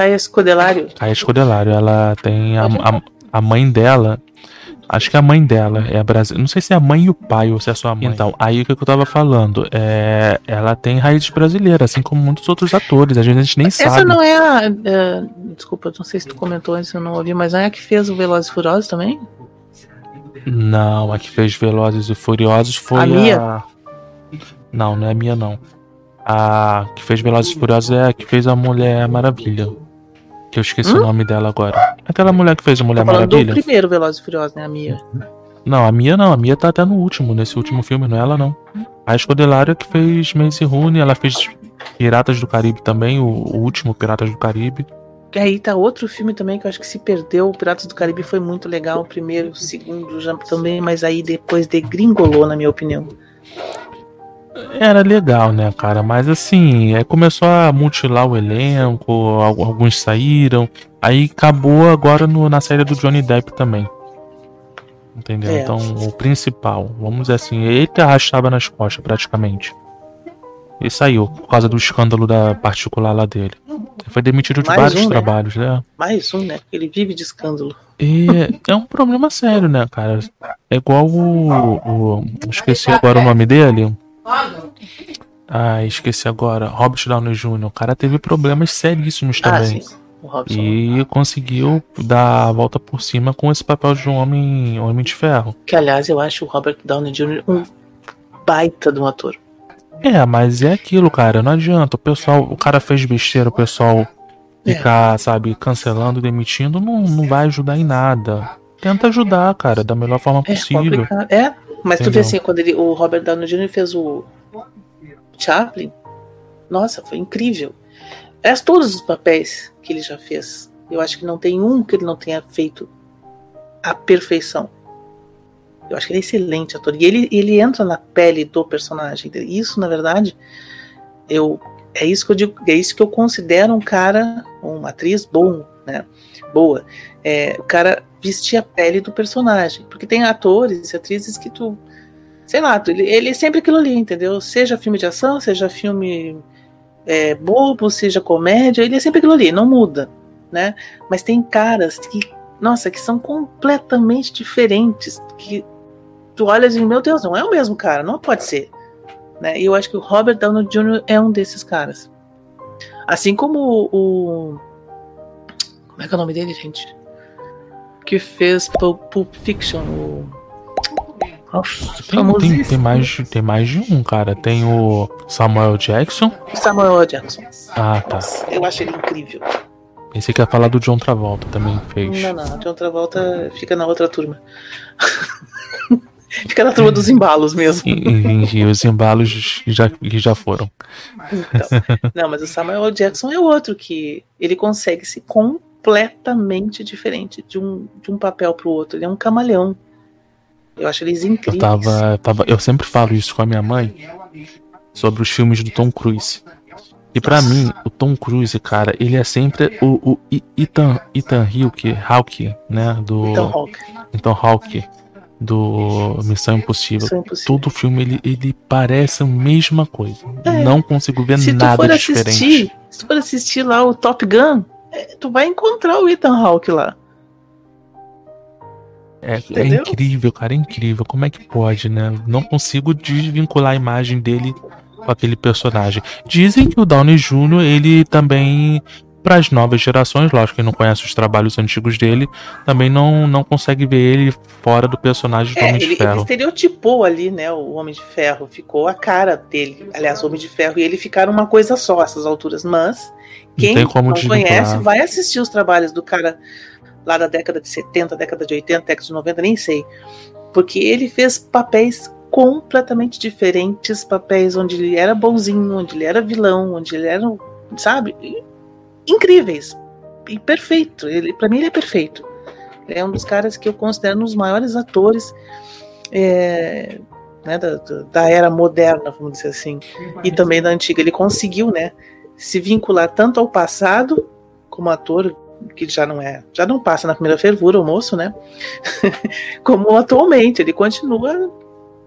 Caia Escodelário. Caia Escodelário. Ela tem. A, a, a mãe dela Acho que a mãe dela é brasileira. Não sei se é a mãe e o pai ou se é sua mãe. Então, aí o que eu tava falando? É, ela tem raízes brasileiras, assim como muitos outros atores. A gente, a gente nem Essa sabe. Essa não é a. É, desculpa, não sei se tu comentou antes, eu não ouvi, mas não é a que fez o Velozes e Furiosos também? Não, a que fez Velozes e Furiosos foi a. Mia? A... Não, não é a Mia, não. A que fez Velozes e Furiosos é a que fez a Mulher Maravilha. Que eu esqueci hum? o nome dela agora. Aquela mulher que fez a Mulher Maravilha. do primeiro Velozes e Furiosos, né? A Mia. Não, a Mia não. A Mia tá até no último, nesse último filme, não é ela não. A Escodelária que fez Mace Rune, ela fez Piratas do Caribe também, o, o último Piratas do Caribe. E aí tá outro filme também que eu acho que se perdeu. O Piratas do Caribe foi muito legal, o primeiro, o segundo já também, mas aí depois degringolou, na minha opinião. Era legal, né, cara? Mas assim, é, começou a mutilar o elenco, alguns saíram. Aí acabou agora no, na saída do Johnny Depp também. Entendeu? É. Então, o principal, vamos dizer assim, ele que arrastava nas costas praticamente. E saiu, por causa do escândalo da particular lá dele. Ele foi demitido de Mais vários um, né? trabalhos, né? né? Mais um, né? Ele vive de escândalo. E é um problema sério, né, cara? É igual o. o esqueci agora o nome dele. Ah, esqueci agora. Robert Downey Jr. O cara teve problemas seríssimos ah, também. Ah, e conseguiu dar a volta por cima com esse papel de um homem, homem de ferro. Que aliás eu acho o Robert Downey Jr. um baita de um ator. É, mas é aquilo, cara. Não adianta. O pessoal, o cara fez besteira, o pessoal é. ficar, sabe, cancelando, demitindo, não, não vai ajudar em nada. Tenta ajudar, cara, da melhor forma é possível. É, mas Entendeu? tu vê assim, quando ele, o Robert Downey Jr. fez o Chaplin, nossa, foi incrível. É todos os papéis que ele já fez. Eu acho que não tem um que ele não tenha feito à perfeição. Eu acho que ele é excelente ator. E ele, ele entra na pele do personagem. Isso, na verdade, eu é isso que eu digo, é isso que eu considero um cara, uma atriz bom, né? Boa. É, o cara vestir a pele do personagem. Porque tem atores e atrizes que tu. Sei lá, tu, ele, ele é sempre aquilo ali, entendeu? Seja filme de ação, seja filme é, bobo, seja comédia, ele é sempre aquilo ali, não muda, né? Mas tem caras que, nossa, que são completamente diferentes, que tu olhas e meu Deus, não é o mesmo cara, não pode ser. Né? E eu acho que o Robert Downey Jr. é um desses caras. Assim como o. Como é que é o nome dele, gente? Que fez Pulp Fiction. O... Nossa, tem, tem, tem, mais, tem mais de um, cara. Tem o Samuel Jackson. Samuel Jackson. Ah, tá. Eu acho ele incrível. Esse quer falar do John Travolta também fez. Não, não. John Travolta fica na outra turma. [LAUGHS] fica na turma dos embalos mesmo. E, e, e os embalos já, já foram. Então, não, mas o Samuel Jackson é outro que ele consegue se com completamente diferente de um, de um papel para o outro. Ele é um camaleão. Eu acho eles incríveis. Eu, tava, tava, eu sempre falo isso com a minha mãe sobre os filmes do Tom Cruise. E para mim, o Tom Cruise, cara, ele é sempre o, o Ethan, Ethan Hawke, Hawke, né? Do, Ethan Hawke. Ethan Hawke do Missão Impossível. Missão Impossível. Todo filme ele, ele parece a mesma coisa. É. Não consigo ver nada diferente. Assistir, se tu for assistir lá o Top Gun, é, tu vai encontrar o Ethan Hawke lá. É, é, incrível, cara, é incrível. Como é que pode, né? Não consigo desvincular a imagem dele com aquele personagem. Dizem que o Downey Jr. ele também para as novas gerações, lógico que não conhece os trabalhos antigos dele, também não, não consegue ver ele fora do personagem do é, Homem de Ferro. Ele estereotipou ali, né, o Homem de Ferro, ficou a cara dele, aliás, o Homem de Ferro e ele ficaram uma coisa só essas alturas, mas quem não, não conhece vai assistir os trabalhos do cara lá da década de 70, década de 80, década de 90, nem sei, porque ele fez papéis completamente diferentes, papéis onde ele era bonzinho, onde ele era vilão, onde ele era, sabe, incríveis e perfeito. Ele, para mim, ele é perfeito. Ele é um dos caras que eu considero um dos maiores atores é, né, da, da, era moderna, vamos dizer assim, e também da antiga. Ele conseguiu, né, se vincular tanto ao passado como ator, que já não é, já não passa na primeira fervura o moço, né? [LAUGHS] Como atualmente, ele continua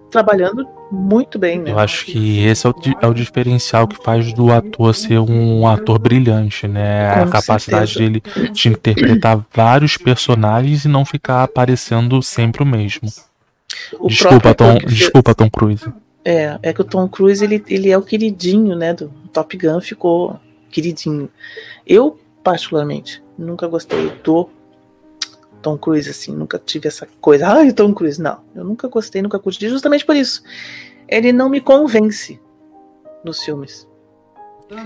trabalhando muito bem. Né? Eu acho que esse é o, é o diferencial que faz do ator ser um ator brilhante, né? Com a capacidade certeza. dele de interpretar vários personagens e não ficar aparecendo sempre o mesmo. O desculpa, Tom, desculpa, Tom Cruise. É, é que o Tom Cruise ele, ele é o queridinho, né? Do Top Gun ficou queridinho. Eu, particularmente, nunca gostei do Tom Cruise, assim, nunca tive essa coisa. Ai, Tom Cruise, não. Eu nunca gostei, nunca curti, justamente por isso. Ele não me convence nos filmes.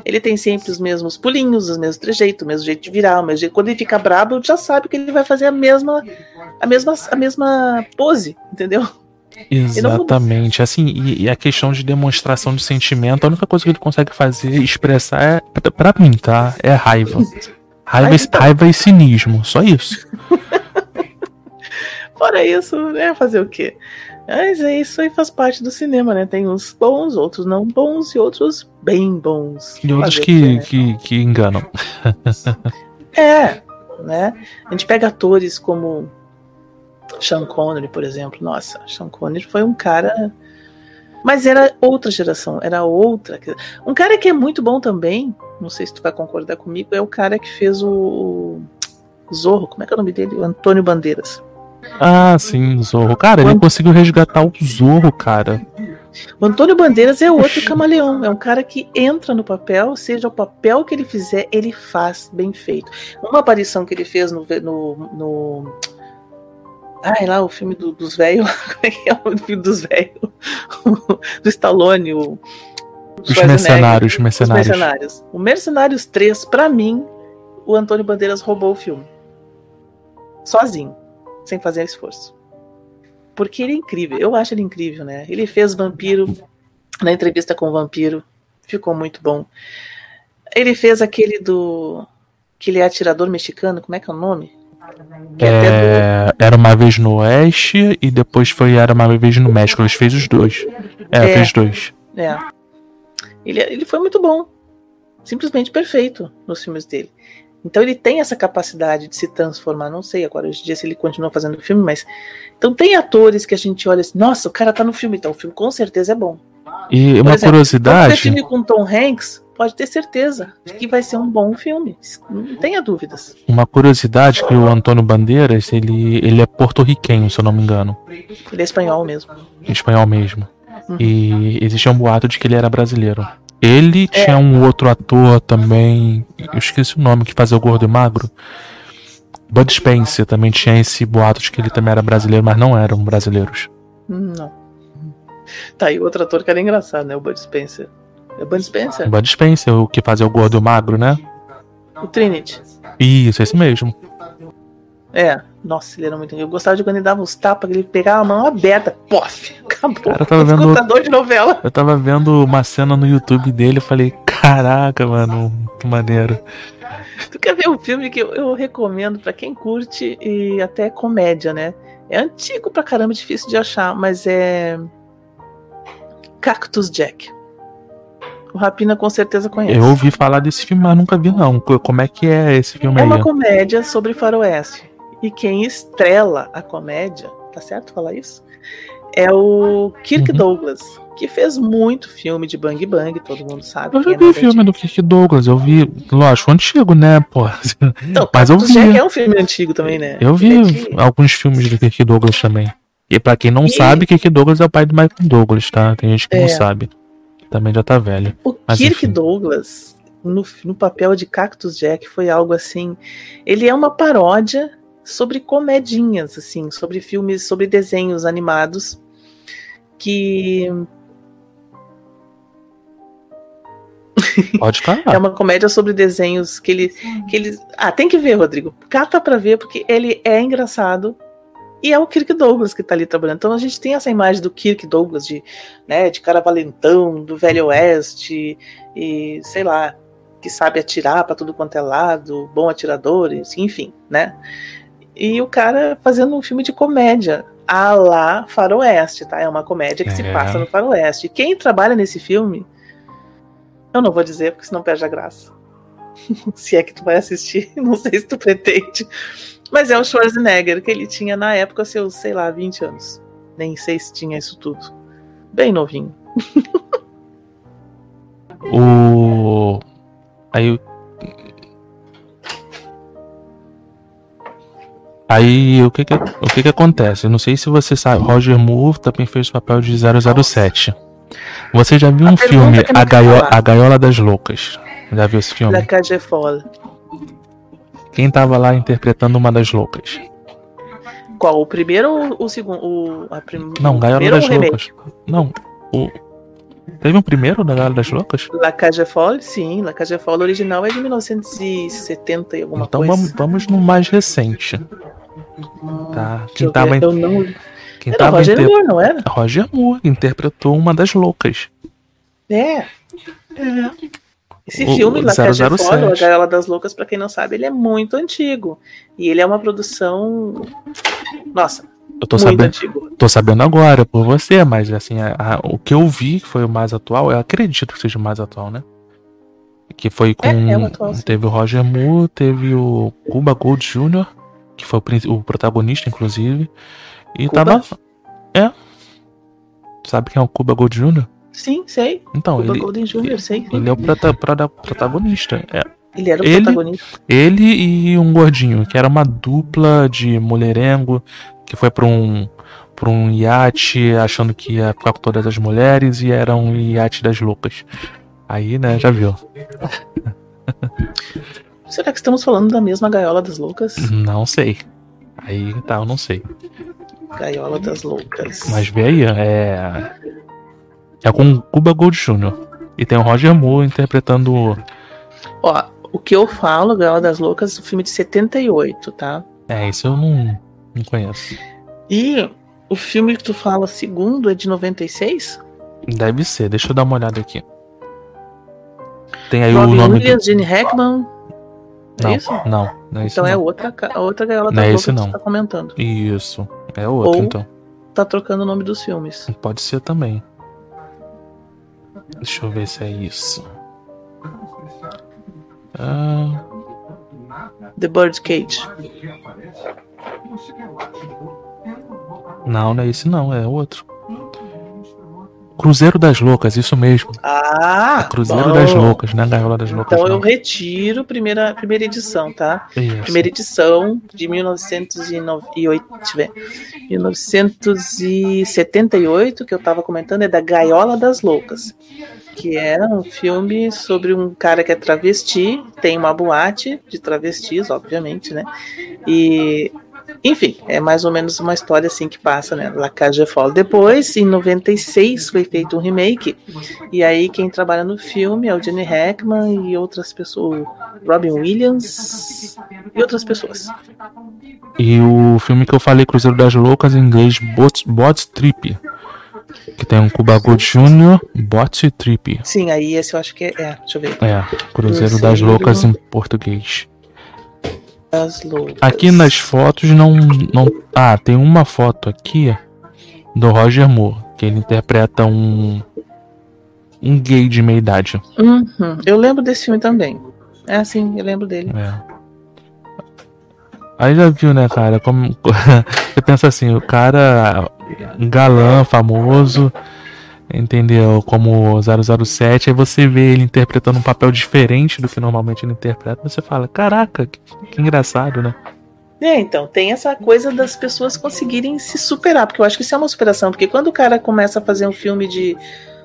Ele tem sempre os mesmos pulinhos, os mesmos trejeitos, o mesmo jeito de virar, o mesmo jeito. Quando ele fica brabo, eu já sabe que ele vai fazer a mesma, a mesma, a mesma pose, entendeu? Exatamente. Assim, e, e, a questão de demonstração de sentimento, a única coisa que ele consegue fazer, expressar é, pra mim, tá? É raiva. Raiva, tá. raiva e cinismo, só isso. [LAUGHS] Fora isso, é fazer o quê? Mas é isso aí faz parte do cinema, né? Tem uns bons, outros não bons e outros bem bons. E outros que, né? que, que enganam. é, né? A gente pega atores como Sean Connery, por exemplo. Nossa, Sean Connery foi um cara. Mas era outra geração, era outra. Um cara que é muito bom também, não sei se tu vai concordar comigo, é o cara que fez o Zorro, como é que é o nome dele? O Antônio Bandeiras. Ah, sim, Zorro. Cara, ele conseguiu resgatar o Zorro, cara. O Antônio Bandeiras é outro camaleão. É um cara que entra no papel, seja o papel que ele fizer, ele faz bem feito. Uma aparição que ele fez no. no, no Ai, lá, o filme do, dos velhos. [LAUGHS] Como é que é o filme dos velhos? do Stallone, o. Os mercenários, mercenários. Os mercenários. O Mercenários 3, para mim, o Antônio Bandeiras roubou o filme. Sozinho sem fazer esforço. Porque ele é incrível, eu acho ele incrível, né? Ele fez Vampiro na entrevista com o Vampiro, ficou muito bom. Ele fez aquele do. que ele é atirador mexicano, como é que é o nome? É, do... Era uma vez no Oeste e depois foi Era uma vez no México. Ele fez os dois. É, é fez dois. É. Ele, ele foi muito bom. Simplesmente perfeito nos filmes dele. Então ele tem essa capacidade de se transformar. Não sei agora hoje em dia se ele continua fazendo filme, mas. Então tem atores que a gente olha assim, nossa, o cara tá no filme, então o filme com certeza é bom. E Por uma exemplo, curiosidade. Se filme com Tom Hanks, pode ter certeza de que vai ser um bom filme. Não tenha dúvidas. Uma curiosidade que o Antônio Bandeiras, ele, ele é porto-riquenho, se eu não me engano. Ele é espanhol mesmo. Espanhol mesmo. Uhum. E existia um boato de que ele era brasileiro. Ele é. tinha um outro ator também, eu esqueci o nome, que fazia o gordo e magro. Bud Spencer também tinha esse boato de que ele também era brasileiro, mas não eram brasileiros. Não. Tá aí outro ator que era engraçado, né? O Bud Spencer. É o Bud Spencer? Bud Spencer, o que fazia o gordo magro, né? O Trinity. Isso, esse mesmo. É, nossa, ele era muito. Eu gostava de quando ele dava os tapas, ele pegava a mão aberta, pof, acabou. Cara, eu tava vendo, de novela. Eu tava vendo uma cena no YouTube dele e falei, caraca, mano, que maneiro. Tu quer ver um filme que eu, eu recomendo para quem curte e até comédia, né? É antigo pra caramba, difícil de achar, mas é. Cactus Jack. O Rapina com certeza conhece. Eu ouvi falar desse filme, mas nunca vi não. Como é que é esse filme é aí? É uma comédia sobre faroeste. E quem estrela a comédia, tá certo falar isso? É o Kirk uhum. Douglas, que fez muito filme de Bang Bang, todo mundo sabe. Eu já é vi o filme do Kirk Douglas, eu vi, lógico, antigo, né, pô. Então, Mas eu vi. Jack é um filme antigo também, né? Eu vi é alguns filmes do Kirk Douglas também. E para quem não e... sabe, Kirk Douglas é o pai do Michael Douglas, tá? Tem gente que é. não sabe. Também já tá velho. O Mas, Kirk enfim. Douglas, no, no papel de Cactus Jack, foi algo assim. Ele é uma paródia sobre comedinhas, assim, sobre filmes, sobre desenhos animados que [LAUGHS] Pode falar. é uma comédia sobre desenhos que ele, que ele. Ah, tem que ver, Rodrigo. Cata pra ver, porque ele é engraçado. E é o Kirk Douglas que tá ali trabalhando. Então a gente tem essa imagem do Kirk Douglas de, né, de cara valentão, do velho oeste, e sei lá, que sabe atirar para tudo quanto é lado, bom atirador, enfim, né? E o cara fazendo um filme de comédia, a lá Faroeste, tá? É uma comédia que é. se passa no Faroeste. Quem trabalha nesse filme, eu não vou dizer, porque senão perde a graça. [LAUGHS] se é que tu vai assistir, [LAUGHS] não sei se tu pretende. Mas é o Schwarzenegger, que ele tinha na época seus, sei lá, 20 anos. Nem sei se tinha isso tudo. Bem novinho. [LAUGHS] o. Aí. Aí o que que, o que que acontece? Eu não sei se você sabe, Roger Moore também fez o papel de 007. Você já viu um filme, a, Gaio a Gaiola das Loucas? Já viu esse filme? La Cage Folle. Quem tava lá interpretando uma das loucas? Qual? O primeiro ou o segundo? O, a prim... Não, Gaiola das Loucas. Não, o. Teve um primeiro da Gaiola das Loucas? La Cage Folle, sim. La Cage Folle original é de 1970 e alguma então, coisa. Então vamos, vamos no mais recente. Tá. Quem tava. Ver, eu não... Quem era tava Roger inter... Moore, não era? Roger Moore interpretou uma das loucas. É. É. Esse O- filme, La 007. Folle, A Gaiola das Loucas, pra quem não sabe, ele é muito antigo. E ele é uma produção. Nossa, Eu tô muito sabendo, antigo. tô sabendo agora por você, mas assim, a- a- o que eu vi que foi o mais atual, eu acredito que seja o mais atual, né? Que foi com. É, é o atual, teve o Roger Moore, teve o Cuba Gold Jr., que foi o, o protagonista, inclusive. E Cuba? tava. É. Sabe quem é o Cuba Gold Jr.? Sim, sei. Então, Cuba ele, Golden Jr., sei. ele é o prota- prota- protagonista. É. Ele era o ele- protagonista. Ele e um gordinho, que era uma dupla de mulherengo, que foi pra um, pra um iate achando que ia ficar com todas as mulheres e era um iate das loucas. Aí, né, já viu. [LAUGHS] Será que estamos falando da mesma Gaiola das Loucas? Não sei. Aí tá, eu não sei. Gaiola das Loucas. Mas vê aí, é. É com Cuba Gold Jr. E tem o Roger Moore interpretando. o- Ó, o que eu falo, Gaiola das Loucas, o filme de 78, tá? É, isso eu não, não conheço. E o filme que tu fala segundo é de 96? Deve ser, deixa eu dar uma olhada aqui. Tem aí Robin o nome Williams, Gene Hackman. do. Não, É isso? não, não é isso. Então é não. outra, ca- a outra Gaiola Não das é Loucas esse, que não. tu tá comentando. Isso. É outro, Ou- então. Tá trocando o nome dos filmes. Pode ser também. Deixa eu ver se é isso. Ah, The Bird Cage. não, não é esse não, é outro. Cruzeiro das Loucas, isso mesmo. Ah! Cruzeiro bom. das Loucas, né? Gaiola das Loucas. Então eu não. retiro a primeira, primeira edição, tá? Isso. Primeira edição de 1908, deixa eu ver, 1978, que eu tava comentando, é da Gaiola das Loucas, que é um filme sobre um cara que é travesti, tem uma boate de travestis, obviamente, né? E enfim, é mais ou menos uma história assim que passa, né? La Cage Folle. Depois, em 96, foi feito um remake. E aí quem trabalha no filme é o Jenny Hackman e outras pessoas, Robin Williams e outras pessoas. E o filme que eu falei, Cruzeiro das Loucas, em inglês, Bot, Bot Trip. Que tem um Cuba Gold Jr., Bot Trip. Sim, aí esse eu acho que é, é deixa eu ver. É, Cruzeiro das Cruzeiro. Loucas em português. As loucas. Aqui nas fotos não, não. Ah, tem uma foto aqui do Roger Moore, que ele interpreta um. Um gay de meia idade. Uhum, Eu lembro desse filme também. É assim, eu lembro dele. É. Aí já viu, né, cara? Como. [LAUGHS] Você pensa assim, o cara. Galã, famoso. Entendeu? Como 007. Aí você vê ele interpretando um papel diferente do que normalmente ele interpreta. Você fala: caraca, que, que engraçado, né? É, então, tem essa coisa das pessoas conseguirem se superar, porque eu acho que isso é uma superação, porque quando o cara começa a fazer um filme de,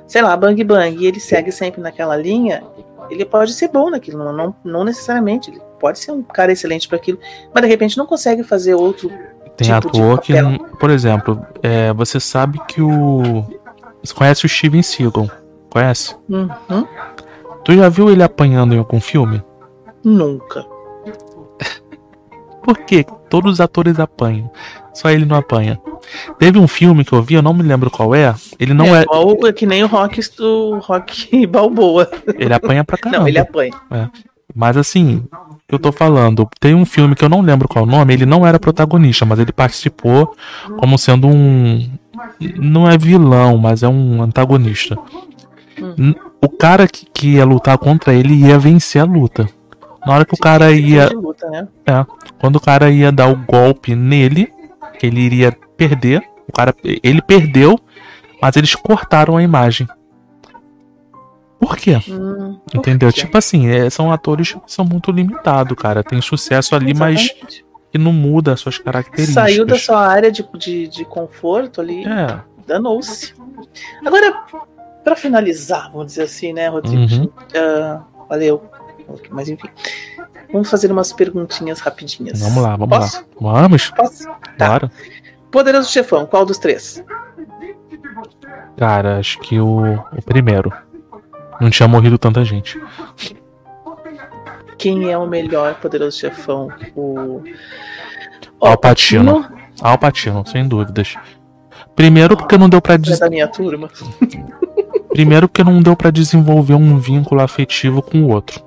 sei lá, Bang Bang, e ele segue sempre naquela linha, ele pode ser bom naquilo, não, não, não necessariamente, ele pode ser um cara excelente para aquilo, mas de repente não consegue fazer outro. Tem Tipo de ator que, por exemplo, é, você sabe que o. Você conhece o Steven Seagal? Conhece? Uhum, Tu já viu ele apanhando em algum filme? nunca. Por que todos os atores apanham? Só ele não apanha. Teve um filme que eu vi, eu não me lembro qual é. Ele não é. igual, é que nem o Rock, o rock [LAUGHS] Balboa. Ele apanha pra caramba. Não, ele apanha. Mas assim, eu tô falando, tem um filme que eu não lembro qual o nome, ele não era protagonista, mas ele participou como sendo um. Não é vilão, mas é um antagonista. Hum. O cara que, que ia lutar contra ele ia vencer a luta. Na hora que o cara ia. Luta, né? É. Quando o cara ia dar o golpe nele, ele iria perder. O cara. Ele perdeu, mas eles cortaram a imagem. Por quê? Hum, por Entendeu? Quê? Tipo assim, é, são atores que são muito limitados, cara. Tem sucesso ali, Exatamente. mas que não muda as suas características. Saiu da sua área de, de, de conforto ali. É. Danou-se. Agora, para finalizar, vamos dizer assim, né, Rodrigo? Uhum. Uh, valeu. Mas enfim. Vamos fazer umas perguntinhas rapidinhas. Vamos lá, vamos Posso? lá. Vamos? Posso? Tá. Claro. Poderoso chefão, qual dos três? Cara, acho que o, o primeiro. Não tinha morrido tanta gente. Quem é o melhor poderoso chefão? O. Alpatino. Alpatino, sem dúvidas. Primeiro porque não deu para des... é minha turma. Primeiro porque não deu para desenvolver um vínculo afetivo com o outro.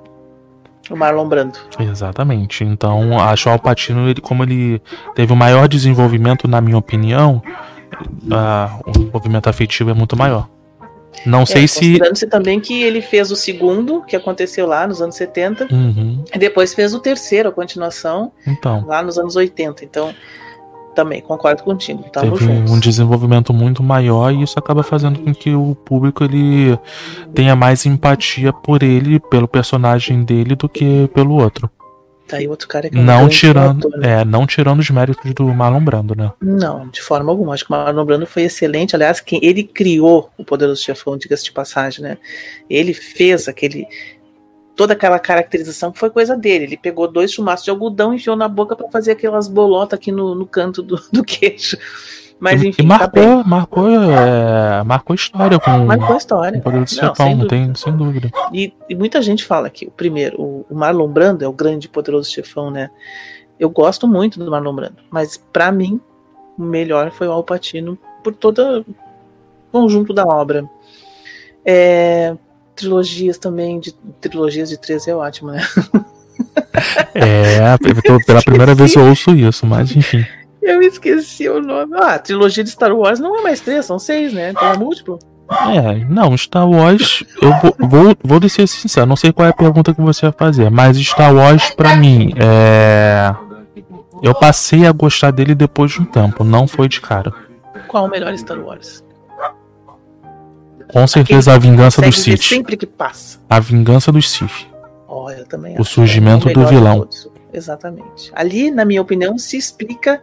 O Marlon Brando. Exatamente. Então, acho o Alpatino, ele, como ele teve o maior desenvolvimento, na minha opinião, uh, o desenvolvimento afetivo é muito maior. Não é, sei se. Considerando-se também que ele fez o segundo, que aconteceu lá nos anos 70, uhum. e depois fez o terceiro, a continuação, então. lá nos anos 80. Então, também concordo contigo. Teve juntos. um desenvolvimento muito maior e isso acaba fazendo com que o público ele tenha mais empatia por ele, pelo personagem dele, do que pelo outro. Tá aí outro cara que não tirando, ator, né? é, não tirando os méritos do Marlon Brando, né? Não, de forma alguma. Acho que o Marlon Brando foi excelente. Aliás, quem ele criou o Poderoso Chefão, diga-se de passagem, né? Ele fez aquele toda aquela caracterização foi coisa dele. Ele pegou dois chumaços de algodão e enfiou na boca para fazer aquelas bolotas aqui no, no canto do, do queijo. Mas enfim. E marcou, tá marcou, é, marcou história com Marcou história. O não, Chefão, não tem, sem dúvida. E, e, muita gente fala que o primeiro, o, o, Marlon Brando é o grande poderoso chefão, né? Eu gosto muito do Marlon Brando, mas para mim o melhor foi o Alpatino por todo o conjunto da obra. É, trilogias também, de trilogias de três é ótimo, né? É, pela primeira vez eu ouço isso, mas enfim. [LAUGHS] Eu esqueci o nome. Ah, a trilogia de Star Wars não é mais três, são seis, né? Então é múltiplo. É, não, Star Wars, eu vou, vou, vou ser sincero, não sei qual é a pergunta que você vai fazer, mas Star Wars, pra mim, é. Eu passei a gostar dele depois de um tempo, não foi de cara. Qual o melhor Star Wars? Com certeza Aquele a vingança do Sith. Sempre que passa. A vingança dos Sith. Oh, eu também o surgimento é o do vilão. Exatamente. Ali, na minha opinião, se explica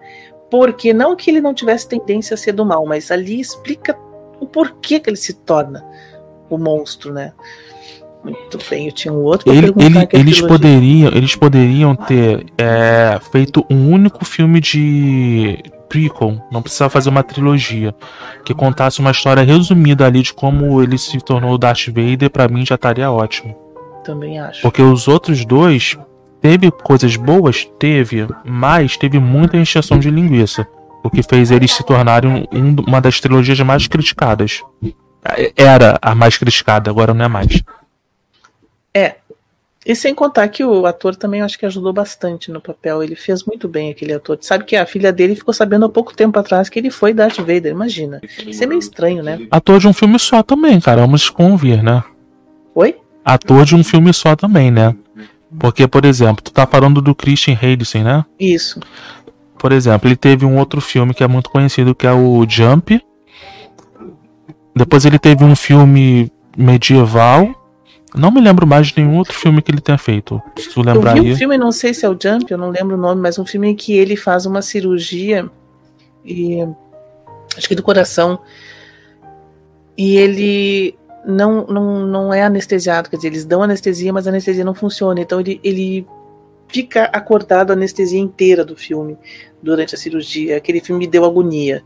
porque não que ele não tivesse tendência a ser do mal, mas ali explica o porquê que ele se torna o monstro, né? Muito bem, eu tinha um outro. Ele, ele, eles poderiam, eles poderiam ter é, feito um único filme de prequel, não precisava fazer uma trilogia que contasse uma história resumida ali de como ele se tornou Darth Vader. Para mim já estaria ótimo. Também acho. Porque os outros dois Teve coisas boas? Teve, mas teve muita encheção de linguiça. O que fez eles se tornarem um, uma das trilogias mais criticadas. Era a mais criticada, agora não é mais. É. E sem contar que o ator também acho que ajudou bastante no papel. Ele fez muito bem aquele ator. Sabe que a filha dele ficou sabendo há pouco tempo atrás que ele foi Darth Vader, imagina. Isso é meio estranho, né? Ator de um filme só também, cara. Vamos convir, né? Oi? Ator de um filme só também, né? Porque, por exemplo, tu tá falando do Christian Hedison, né? Isso. Por exemplo, ele teve um outro filme que é muito conhecido, que é o Jump. Depois ele teve um filme medieval. Não me lembro mais de nenhum outro filme que ele tenha feito. Se tu lembrar eu vi um filme, não sei se é o Jump, eu não lembro o nome, mas um filme em que ele faz uma cirurgia e acho que do coração. E ele não, não, não é anestesiado, quer dizer, eles dão anestesia, mas a anestesia não funciona. Então ele, ele fica acordado a anestesia inteira do filme durante a cirurgia. Aquele filme me deu agonia.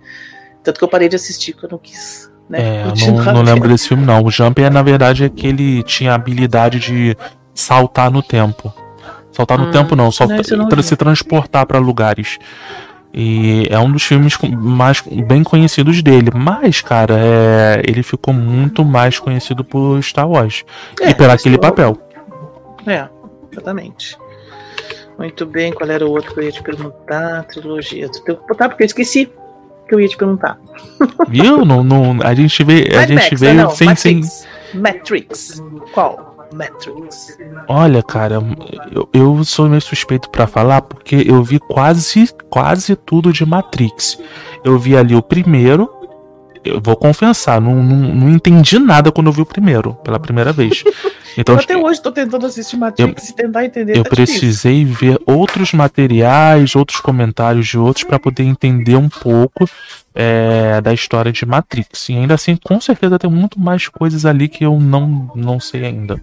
Tanto que eu parei de assistir, porque eu não quis. Né, é, não, não lembro desse filme, não. O Jumper, na verdade, é que ele tinha a habilidade de saltar no tempo. Saltar no hum, tempo, não, só não se transportar para lugares. E é um dos filmes mais bem conhecidos dele. Mas, cara, é, ele ficou muito mais conhecido por Star Wars. É, e por aquele papel. É, exatamente. Muito bem, qual era o outro que eu ia te perguntar? Trilogia. Tá, porque eu esqueci que eu ia te perguntar. Viu? Não, não, a gente veio, a gente Max, veio não, sem, Matrix. sem. Matrix. Qual? Matrix? Olha, cara, eu, eu sou meio suspeito para falar porque eu vi quase, quase tudo de Matrix. Eu vi ali o primeiro. Eu vou confessar, não, não, não entendi nada quando eu vi o primeiro, pela primeira vez. [LAUGHS] Então, eu até hoje tô tentando assistir Matrix eu, e tentar entender. Eu tá precisei difícil. ver outros materiais, outros comentários de outros para poder entender um pouco é, da história de Matrix. E ainda assim, com certeza tem muito mais coisas ali que eu não, não sei ainda.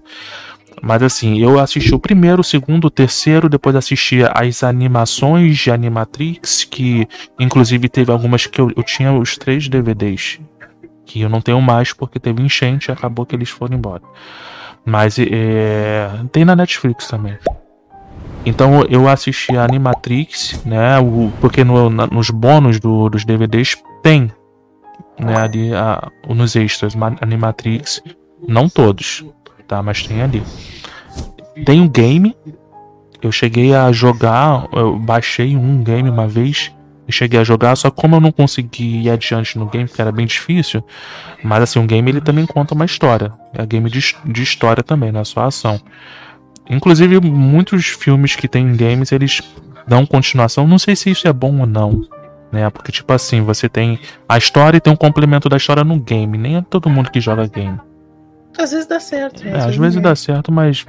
Mas assim, eu assisti o primeiro, o segundo, o terceiro, depois assisti as animações de Animatrix, que inclusive teve algumas que eu, eu tinha os três DVDs. Que eu não tenho mais porque teve enchente e acabou que eles foram embora. Mas é, tem na Netflix também. Então eu assisti a Animatrix, né? O, porque no, na, nos bônus do, dos DVDs tem, né? Ali a, nos extras Animatrix, não todos, tá? Mas tem ali. Tem um game. Eu cheguei a jogar, eu baixei um game uma vez e cheguei a jogar, só como eu não consegui ir adiante no game, porque era bem difícil, mas assim, um game ele também conta uma história. É game de, de história também, não é só ação. Inclusive, muitos filmes que tem games, eles dão continuação. Não sei se isso é bom ou não. Né? Porque, tipo assim, você tem a história e tem um complemento da história no game. Nem é todo mundo que joga game. Às vezes dá certo. Né? É, às vezes é. dá certo, mas,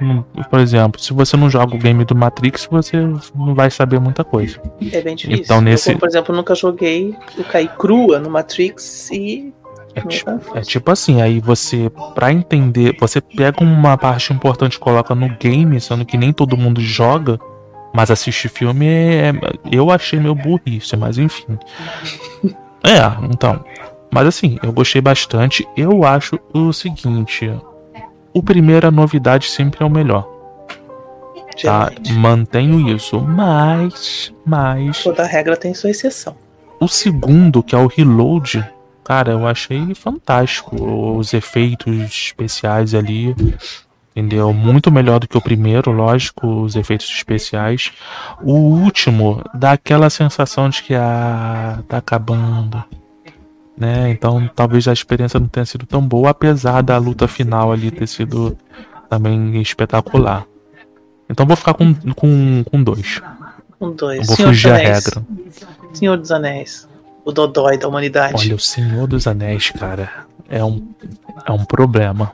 por exemplo, se você não joga o game do Matrix, você não vai saber muita coisa. É bem difícil. Então, nesse... Eu, por exemplo, nunca joguei, eu caí crua no Matrix e. É, tipo, é tipo assim, aí você, pra entender, você pega uma parte importante e coloca no game, sendo que nem todo mundo joga, mas assistir filme é. Eu achei meio burrice, mas enfim. [LAUGHS] É, então. Mas assim, eu gostei bastante. Eu acho o seguinte: o primeiro, a novidade sempre é o melhor. Tá? Mantenho isso. Mas. Mas. Toda regra tem sua exceção. O segundo, que é o Reload, cara, eu achei fantástico. Os efeitos especiais ali. Entendeu? Muito melhor do que o primeiro, lógico, os efeitos especiais. O último dá aquela sensação de que ah, tá acabando né? Então talvez a experiência não tenha sido tão boa, apesar da luta final ali ter sido também espetacular. Então vou ficar com, com, com dois. Com dois. Vou Senhor fugir à regra. Senhor dos Anéis. O Dodói da humanidade. Olha, o Senhor dos Anéis, cara, é um, é um problema.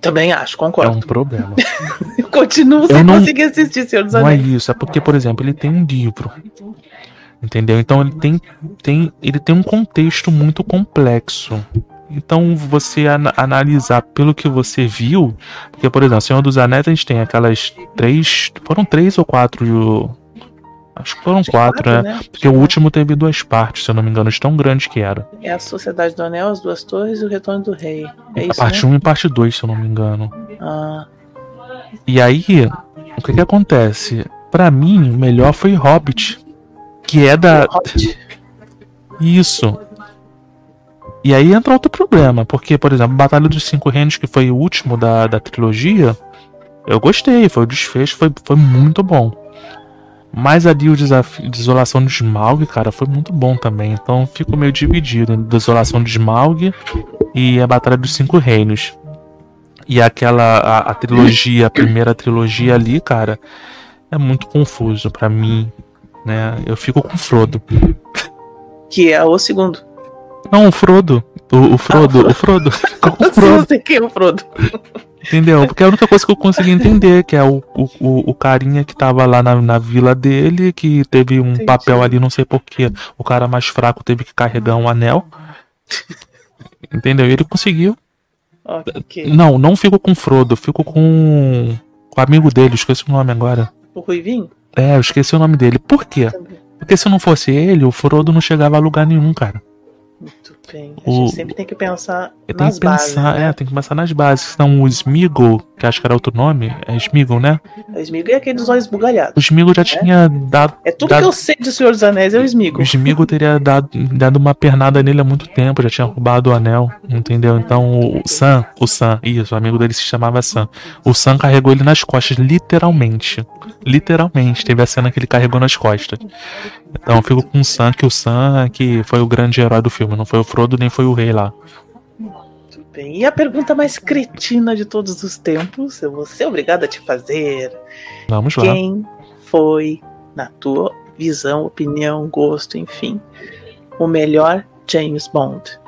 Também acho, concordo. É um problema. [LAUGHS] eu continuo sem não, conseguir assistir Senhor dos Anéis. Não é isso, é porque, por exemplo, ele tem um livro entendeu? Então ele tem, tem, ele tem um contexto muito complexo. Então você an analisar pelo que você viu, porque por exemplo, Senhor dos Anéis a gente tem aquelas três, foram três ou quatro, acho que foram quatro, quatro, né? né? Porque o último teve duas partes, se eu não me engano, de tão grande que era. É a Sociedade do Anel, as Duas Torres e o Retorno do Rei. É isso, a parte 1 né? um e parte 2, se eu não me engano. Ah. E aí, o que que acontece? Para mim, o melhor foi Hobbit. Que é da. Isso. E aí entra outro problema, porque, por exemplo, Batalha dos Cinco Reinos, que foi o último da, da trilogia, eu gostei, foi o desfecho, foi, foi muito bom. Mas ali o desafio Desolação de Smaug, cara, foi muito bom também. Então fico meio dividido entre Desolação de Smaug e a Batalha dos Cinco Reinos. E aquela a, a trilogia, a primeira trilogia ali, cara, é muito confuso para mim né? Eu fico com o Frodo. Que é o segundo. Não, o Frodo. O, o Frodo, ah, o Frodo. O Frodo. [LAUGHS] Quem é o Frodo. Entendeu? Porque é a única coisa que eu consegui entender, que é o, o, o carinha que tava lá na, na vila dele, que teve um Entendi. papel ali, não sei porquê. O cara mais fraco teve que carregar um anel. [LAUGHS] Entendeu? E ele conseguiu. Okay. Não, não fico com o Frodo, fico com, com o amigo dele, esqueci o nome agora. O Ruivinho? É, eu esqueci o nome dele. Por quê? Porque se não fosse ele, o Frodo não chegava a lugar nenhum, cara. Bem. A o... gente sempre tem que pensar tem nas que pensar, bases. Né? É, tem que pensar nas bases. Então, o Smeagol, que acho que era outro nome, é Smeagol, né? O Smeagol é aquele dos olhos bugalhados. O Smeagol já é? tinha dado. É tudo dado... que eu sei do Senhor dos Anéis, é o Smeagol. O Smeagol teria dado, dado uma pernada nele há muito tempo, já tinha roubado o anel, entendeu? Então, o Sam, o Sam, isso, o amigo dele se chamava Sam. O Sam carregou ele nas costas, literalmente. Literalmente, teve a cena que ele carregou nas costas. Então, eu fico com o Sam, que o Sam é que foi o grande herói do filme, não foi o Frodo nem foi o rei lá. bem. E a pergunta mais cretina de todos os tempos, eu vou ser obrigada a te fazer. Vamos lá. Quem foi, na tua visão, opinião, gosto, enfim, o melhor James Bond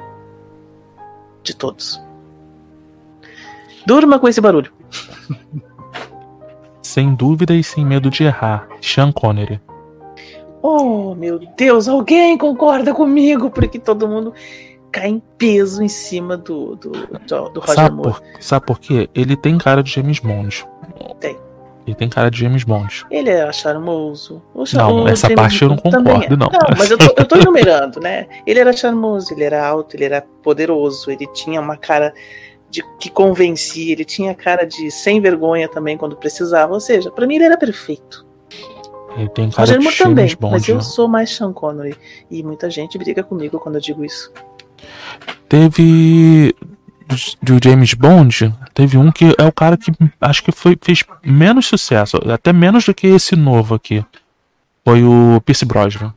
de todos? Durma com esse barulho. Sem dúvida e sem medo de errar, Sean Connery. Oh, meu Deus, alguém concorda comigo? Porque todo mundo cai em peso em cima do, do, do, do Roger Sabe Moore. por, sabe por quê? Ele tem cara de James Bond. Tem. Ele tem cara de James Bond. Ele era charmoso. O cha- Não, essa parte eu não concordo, é. não. Não, mas eu tô, eu tô [LAUGHS] enumerando, né? Ele era charmoso, ele era alto, ele era poderoso, ele tinha uma cara de que convencia, ele tinha cara de sem vergonha também quando precisava. Ou seja, pra mim ele era perfeito. Ele tem cara Roger Moore também, Bond. mas eu né? sou mais Sean Connery. E muita gente briga comigo quando eu digo isso. Teve. Do James Bond, teve um que é o cara que acho que foi, fez menos sucesso, até menos do que esse novo aqui. Foi o Pierce Brosnan.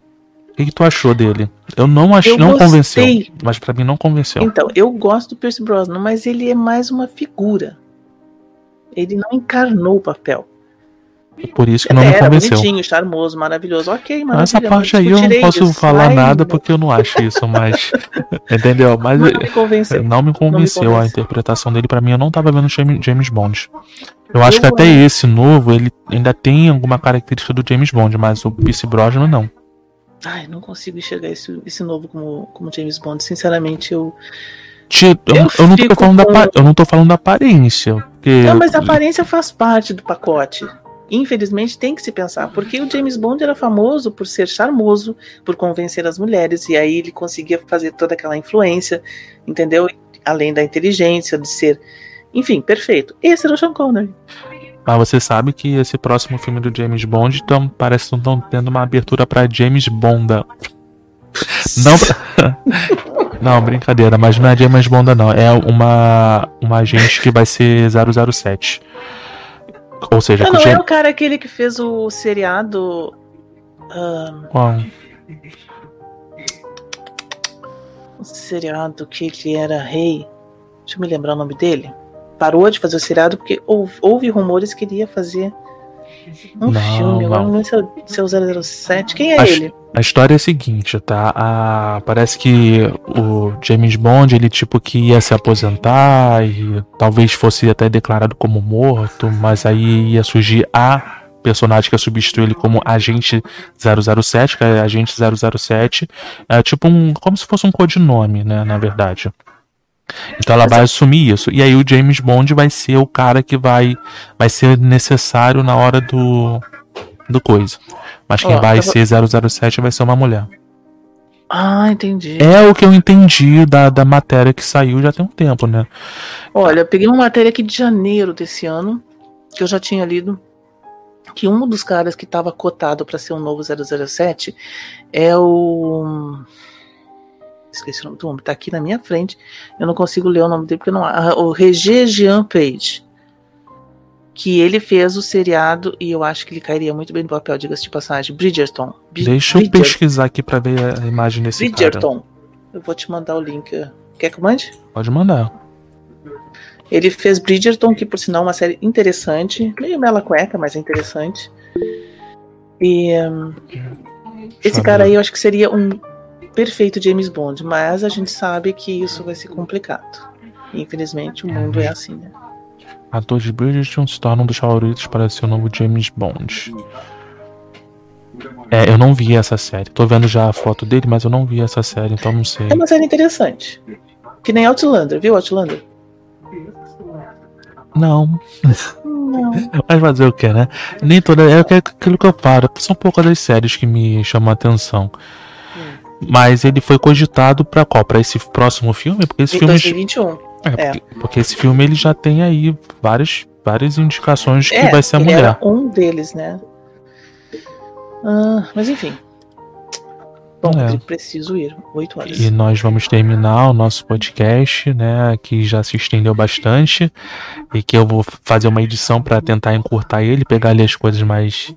O que, que tu achou dele? Eu não acho, Eu não gostei. convenceu, mas pra mim não convenceu. Então, eu gosto do Pierce Brosnan, mas ele é mais uma figura. Ele não encarnou o papel. Por isso que não me era convenceu. bonitinho, charmoso, maravilhoso. Ok, Essa maravilha. parte não aí eu não posso falar Ai, nada não- porque eu não acho isso, mas. [LAUGHS] Entendeu? Mas não me convenceu. não me convenceu a convence. interpretação dele. Pra mim, eu não tava vendo James James Bond. Eu acho Eu que até esse novo, ele ainda tem alguma característica do James Bond, mas o Pierce Brosnan não. Ai, não consigo enxergar esse, esse novo como, como James Bond. Sinceramente, eu. Ti- Eu, Eu eu não tô falando da, com- pa- eu não tô falando da aparência. Porque Não, mas a aparência faz parte do pacote. Infelizmente tem que se pensar, porque o James Bond era famoso por ser charmoso, por convencer as mulheres, e aí ele conseguia fazer toda aquela influência, entendeu? Além da inteligência, de ser. Enfim, perfeito. Esse era o Sean Connery. Mas você sabe que esse próximo filme do James Bond então, parece que estão tendo uma abertura pra James Bonda. Não, [LAUGHS] não, brincadeira, mas não é James Bonda, não. É uma, uma agente que vai ser 007. Ou seja, Ah, com não, é o cara aquele que fez o seriado. ah, Qual? o seriado que ele era rei. Deixa eu me lembrar o nome dele. Parou de fazer o seriado porque houve, houve rumores que ele ia fazer um Não, filme. Agora não. não sei se é o se é 007. Quem é Acho- ele? A história é a seguinte, tá? A- parece que o James Bond, ele tipo que ia se aposentar e talvez fosse até declarado como morto, mas aí ia surgir a personagem que ia substituir ele como agente 007, que é agente 007, é tipo um, como se fosse um codinome, né, na verdade. Então ela vai assumir isso. E aí o James Bond vai ser o cara que vai vai ser necessário na hora do do coisa. Mas quem Ó, vai ser 007 vai ser uma mulher. Ah, entendi. É o que eu entendi da, da matéria que saiu já tem um tempo, né? Olha, eu peguei uma matéria aqui de janeiro desse ano, que eu já tinha lido, que um dos caras que estava cotado para ser um novo 007 é o. Esqueci o nome do homem, tá aqui na minha frente. Eu não consigo ler o nome dele porque não. ah, O Regé Jean Page. Que ele fez o seriado e eu acho que ele cairia muito bem no papel, diga-se de passagem. Bridgerton. Bri- Deixa eu pesquisar aqui pra ver a imagem desse cara. Bridgerton. Eu vou te mandar o link. Quer que eu mande? Pode mandar. Ele fez Bridgerton, que por sinal é uma série interessante, meio mela cueca, mas é interessante. E hum, esse cara aí eu acho que seria um perfeito James Bond, mas a gente sabe que isso vai ser complicado. Infelizmente o mundo é assim, né? Ator de Bridgerton se torna um dos favoritos para ser o novo James Bond. É, eu não vi essa série. Tô vendo já a foto dele, mas eu não vi essa série, então não sei. É uma série interessante. Que nem Outlander, viu Outlander? Não, Não. mas fazer o que, né? Nem toda. É aquilo que eu paro. São poucas das séries que me chamam a atenção. Mas ele foi cogitado pra qual? Pra esse próximo filme? Porque esse Em filme. 2021. É, É. porque, porque esse filme ele já tem aí várias, várias indicações que É, vai ser a mulher. era um deles, né? Ah, mas enfim. Bom, É. preciso ir. Oito horas. E nós vamos terminar o nosso podcast, né? Que já se estendeu bastante. E que eu vou fazer uma edição para tentar encurtar ele, pegar ali as coisas mais.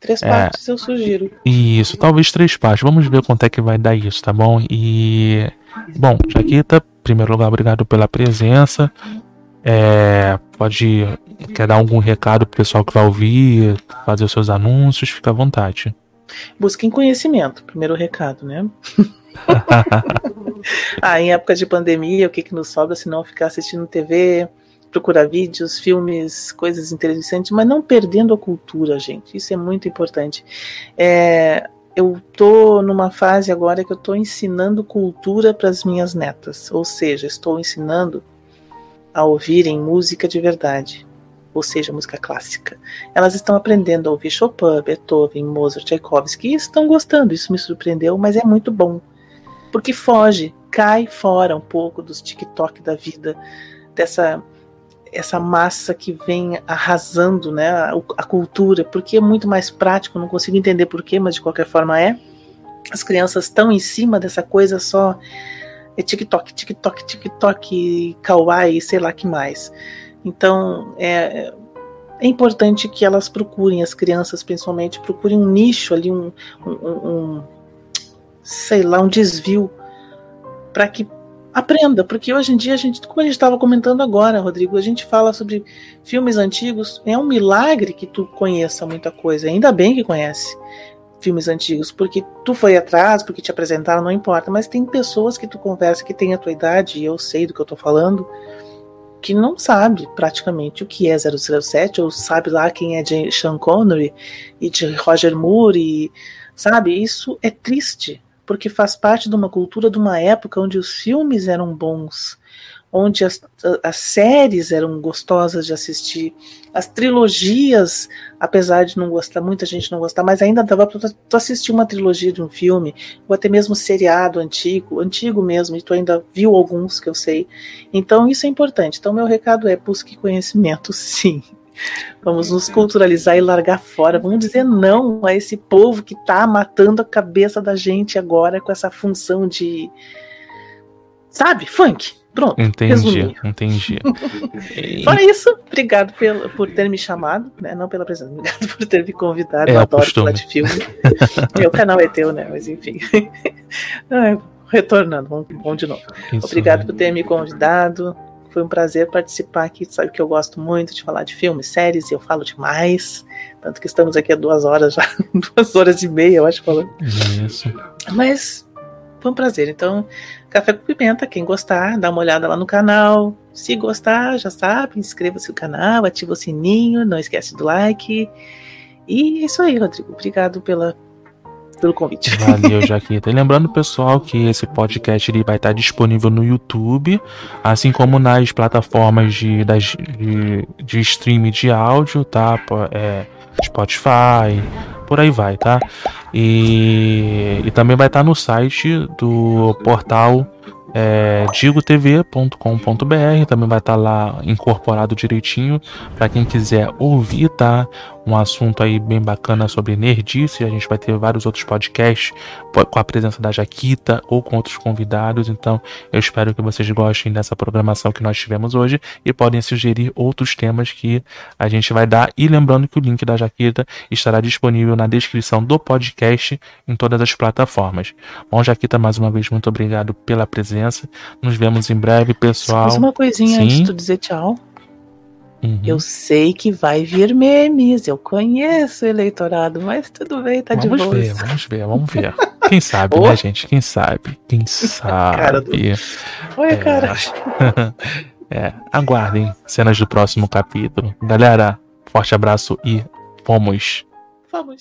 Três É. partes eu sugiro. Isso, talvez três partes. Vamos ver quanto é que vai dar isso, tá bom? E. Bom, Jaquita, primeiro lugar, obrigado pela presença. É, pode quer dar algum recado pro pessoal que vai ouvir, fazer os seus anúncios, fica à vontade. Busquem conhecimento, primeiro recado, né? [LAUGHS] [LAUGHS] ah, em época de pandemia, o que, que nos sobra se não ficar assistindo TV, procurar vídeos, filmes, coisas interessantes, mas não perdendo a cultura, gente. Isso é muito importante. É, eu tô numa fase agora que eu tô ensinando cultura para as minhas netas, ou seja, estou ensinando a ouvirem música de verdade, ou seja, música clássica. Elas estão aprendendo a ouvir Chopin, Beethoven, Mozart, Tchaikovsky e estão gostando. Isso me surpreendeu, mas é muito bom. Porque foge, cai fora um pouco dos TikTok da vida, dessa essa massa que vem arrasando né, a, a, cultura, porque é muito mais prático, não consigo entender porquê, mas de qualquer forma é. As crianças estão em cima dessa coisa só é TikTok, TikTok, TikTok, Kawaii, sei lá que mais. Então é, é importante que elas procurem, as crianças principalmente, procurem um nicho ali, um, um, um sei lá, um desvio para que aprenda, porque hoje em dia a gente, como a gente estava comentando agora, Rodrigo, a gente fala sobre filmes antigos, é um milagre que tu conheça muita coisa, ainda bem que conhece filmes antigos, porque tu foi atrás, porque te apresentaram, não importa, mas tem pessoas que tu conversa que tem a tua idade, e eu sei do que eu tô falando, que não sabe praticamente o que é 007, ou sabe lá quem é de Sean Connery e de Roger Moore, e, sabe? Isso é triste, porque faz parte de uma cultura de uma época onde os filmes eram bons, onde as, as séries eram gostosas de assistir, as trilogias, apesar de não gostar, muita gente não gostar, mas ainda dava para tu assistir uma trilogia de um filme, ou até mesmo seriado antigo, antigo mesmo, e tu ainda viu alguns que eu sei. Então isso é importante. Então meu recado é busque conhecimento, [LAUGHS] sim. Vamos nos culturalizar e largar fora. Vamos dizer não a esse povo que está matando a cabeça da gente agora com essa função de. Sabe? Funk. Pronto. Entendi, resumi. entendi. [LAUGHS] Fora isso, obrigado pelo, por ter me chamado, né? Não pela presença, obrigado [LAUGHS] por ter me convidado. É, eu adoro falar de filme. [LAUGHS] Meu canal é teu, né? Mas enfim. retornando, vamos, vamos de novo. Isso, obrigado por ter me convidado. Foi um prazer participar aqui. Sabe que eu gosto muito de falar de filmes, séries, e eu falo demais. Tanto que estamos aqui há duas horas já, [LAUGHS] duas horas e meia, eu acho, falando. Isso. Mas foi um prazer. Então, Café com Pimenta, quem gostar, dá uma olhada lá no canal. Se gostar, já sabe, inscreva-se no canal, ativa o sininho, não esquece do like. E é isso aí, Rodrigo. Obrigado pela, pelo convite. Valeu, [LAUGHS] Jaquita. E lembrando, pessoal, que esse podcast ele vai estar disponível no YouTube, assim como nas plataformas de, das, de, de streaming de áudio, tá? É, Spotify, por aí vai, tá? E, e também vai estar no site do portal é, digotv.com.br, também vai estar lá incorporado direitinho para quem quiser ouvir, tá? Um assunto aí bem bacana sobre nerdice. A gente vai ter vários outros podcasts com a presença da Jaquita ou com outros convidados. Então, eu espero que vocês gostem dessa programação que nós tivemos hoje e podem sugerir outros temas que a gente vai dar. E lembrando que o link da Jaquita estará disponível na descrição do podcast em todas as plataformas. Bom, Jaquita, mais uma vez, muito obrigado pela presença. Nos vemos em breve, pessoal. Mais uma coisinha Sim. antes de tu dizer tchau. Uhum. Eu sei que vai vir memes, eu conheço o eleitorado, mas tudo bem, tá vamos de boa. Vamos ver, vamos ver, vamos ver. Quem sabe, [LAUGHS] né, gente? Quem sabe? Quem sabe? Cara do... Olha, é... cara. [LAUGHS] é, aguardem cenas do próximo capítulo. Galera, forte abraço e fomos. Vamos.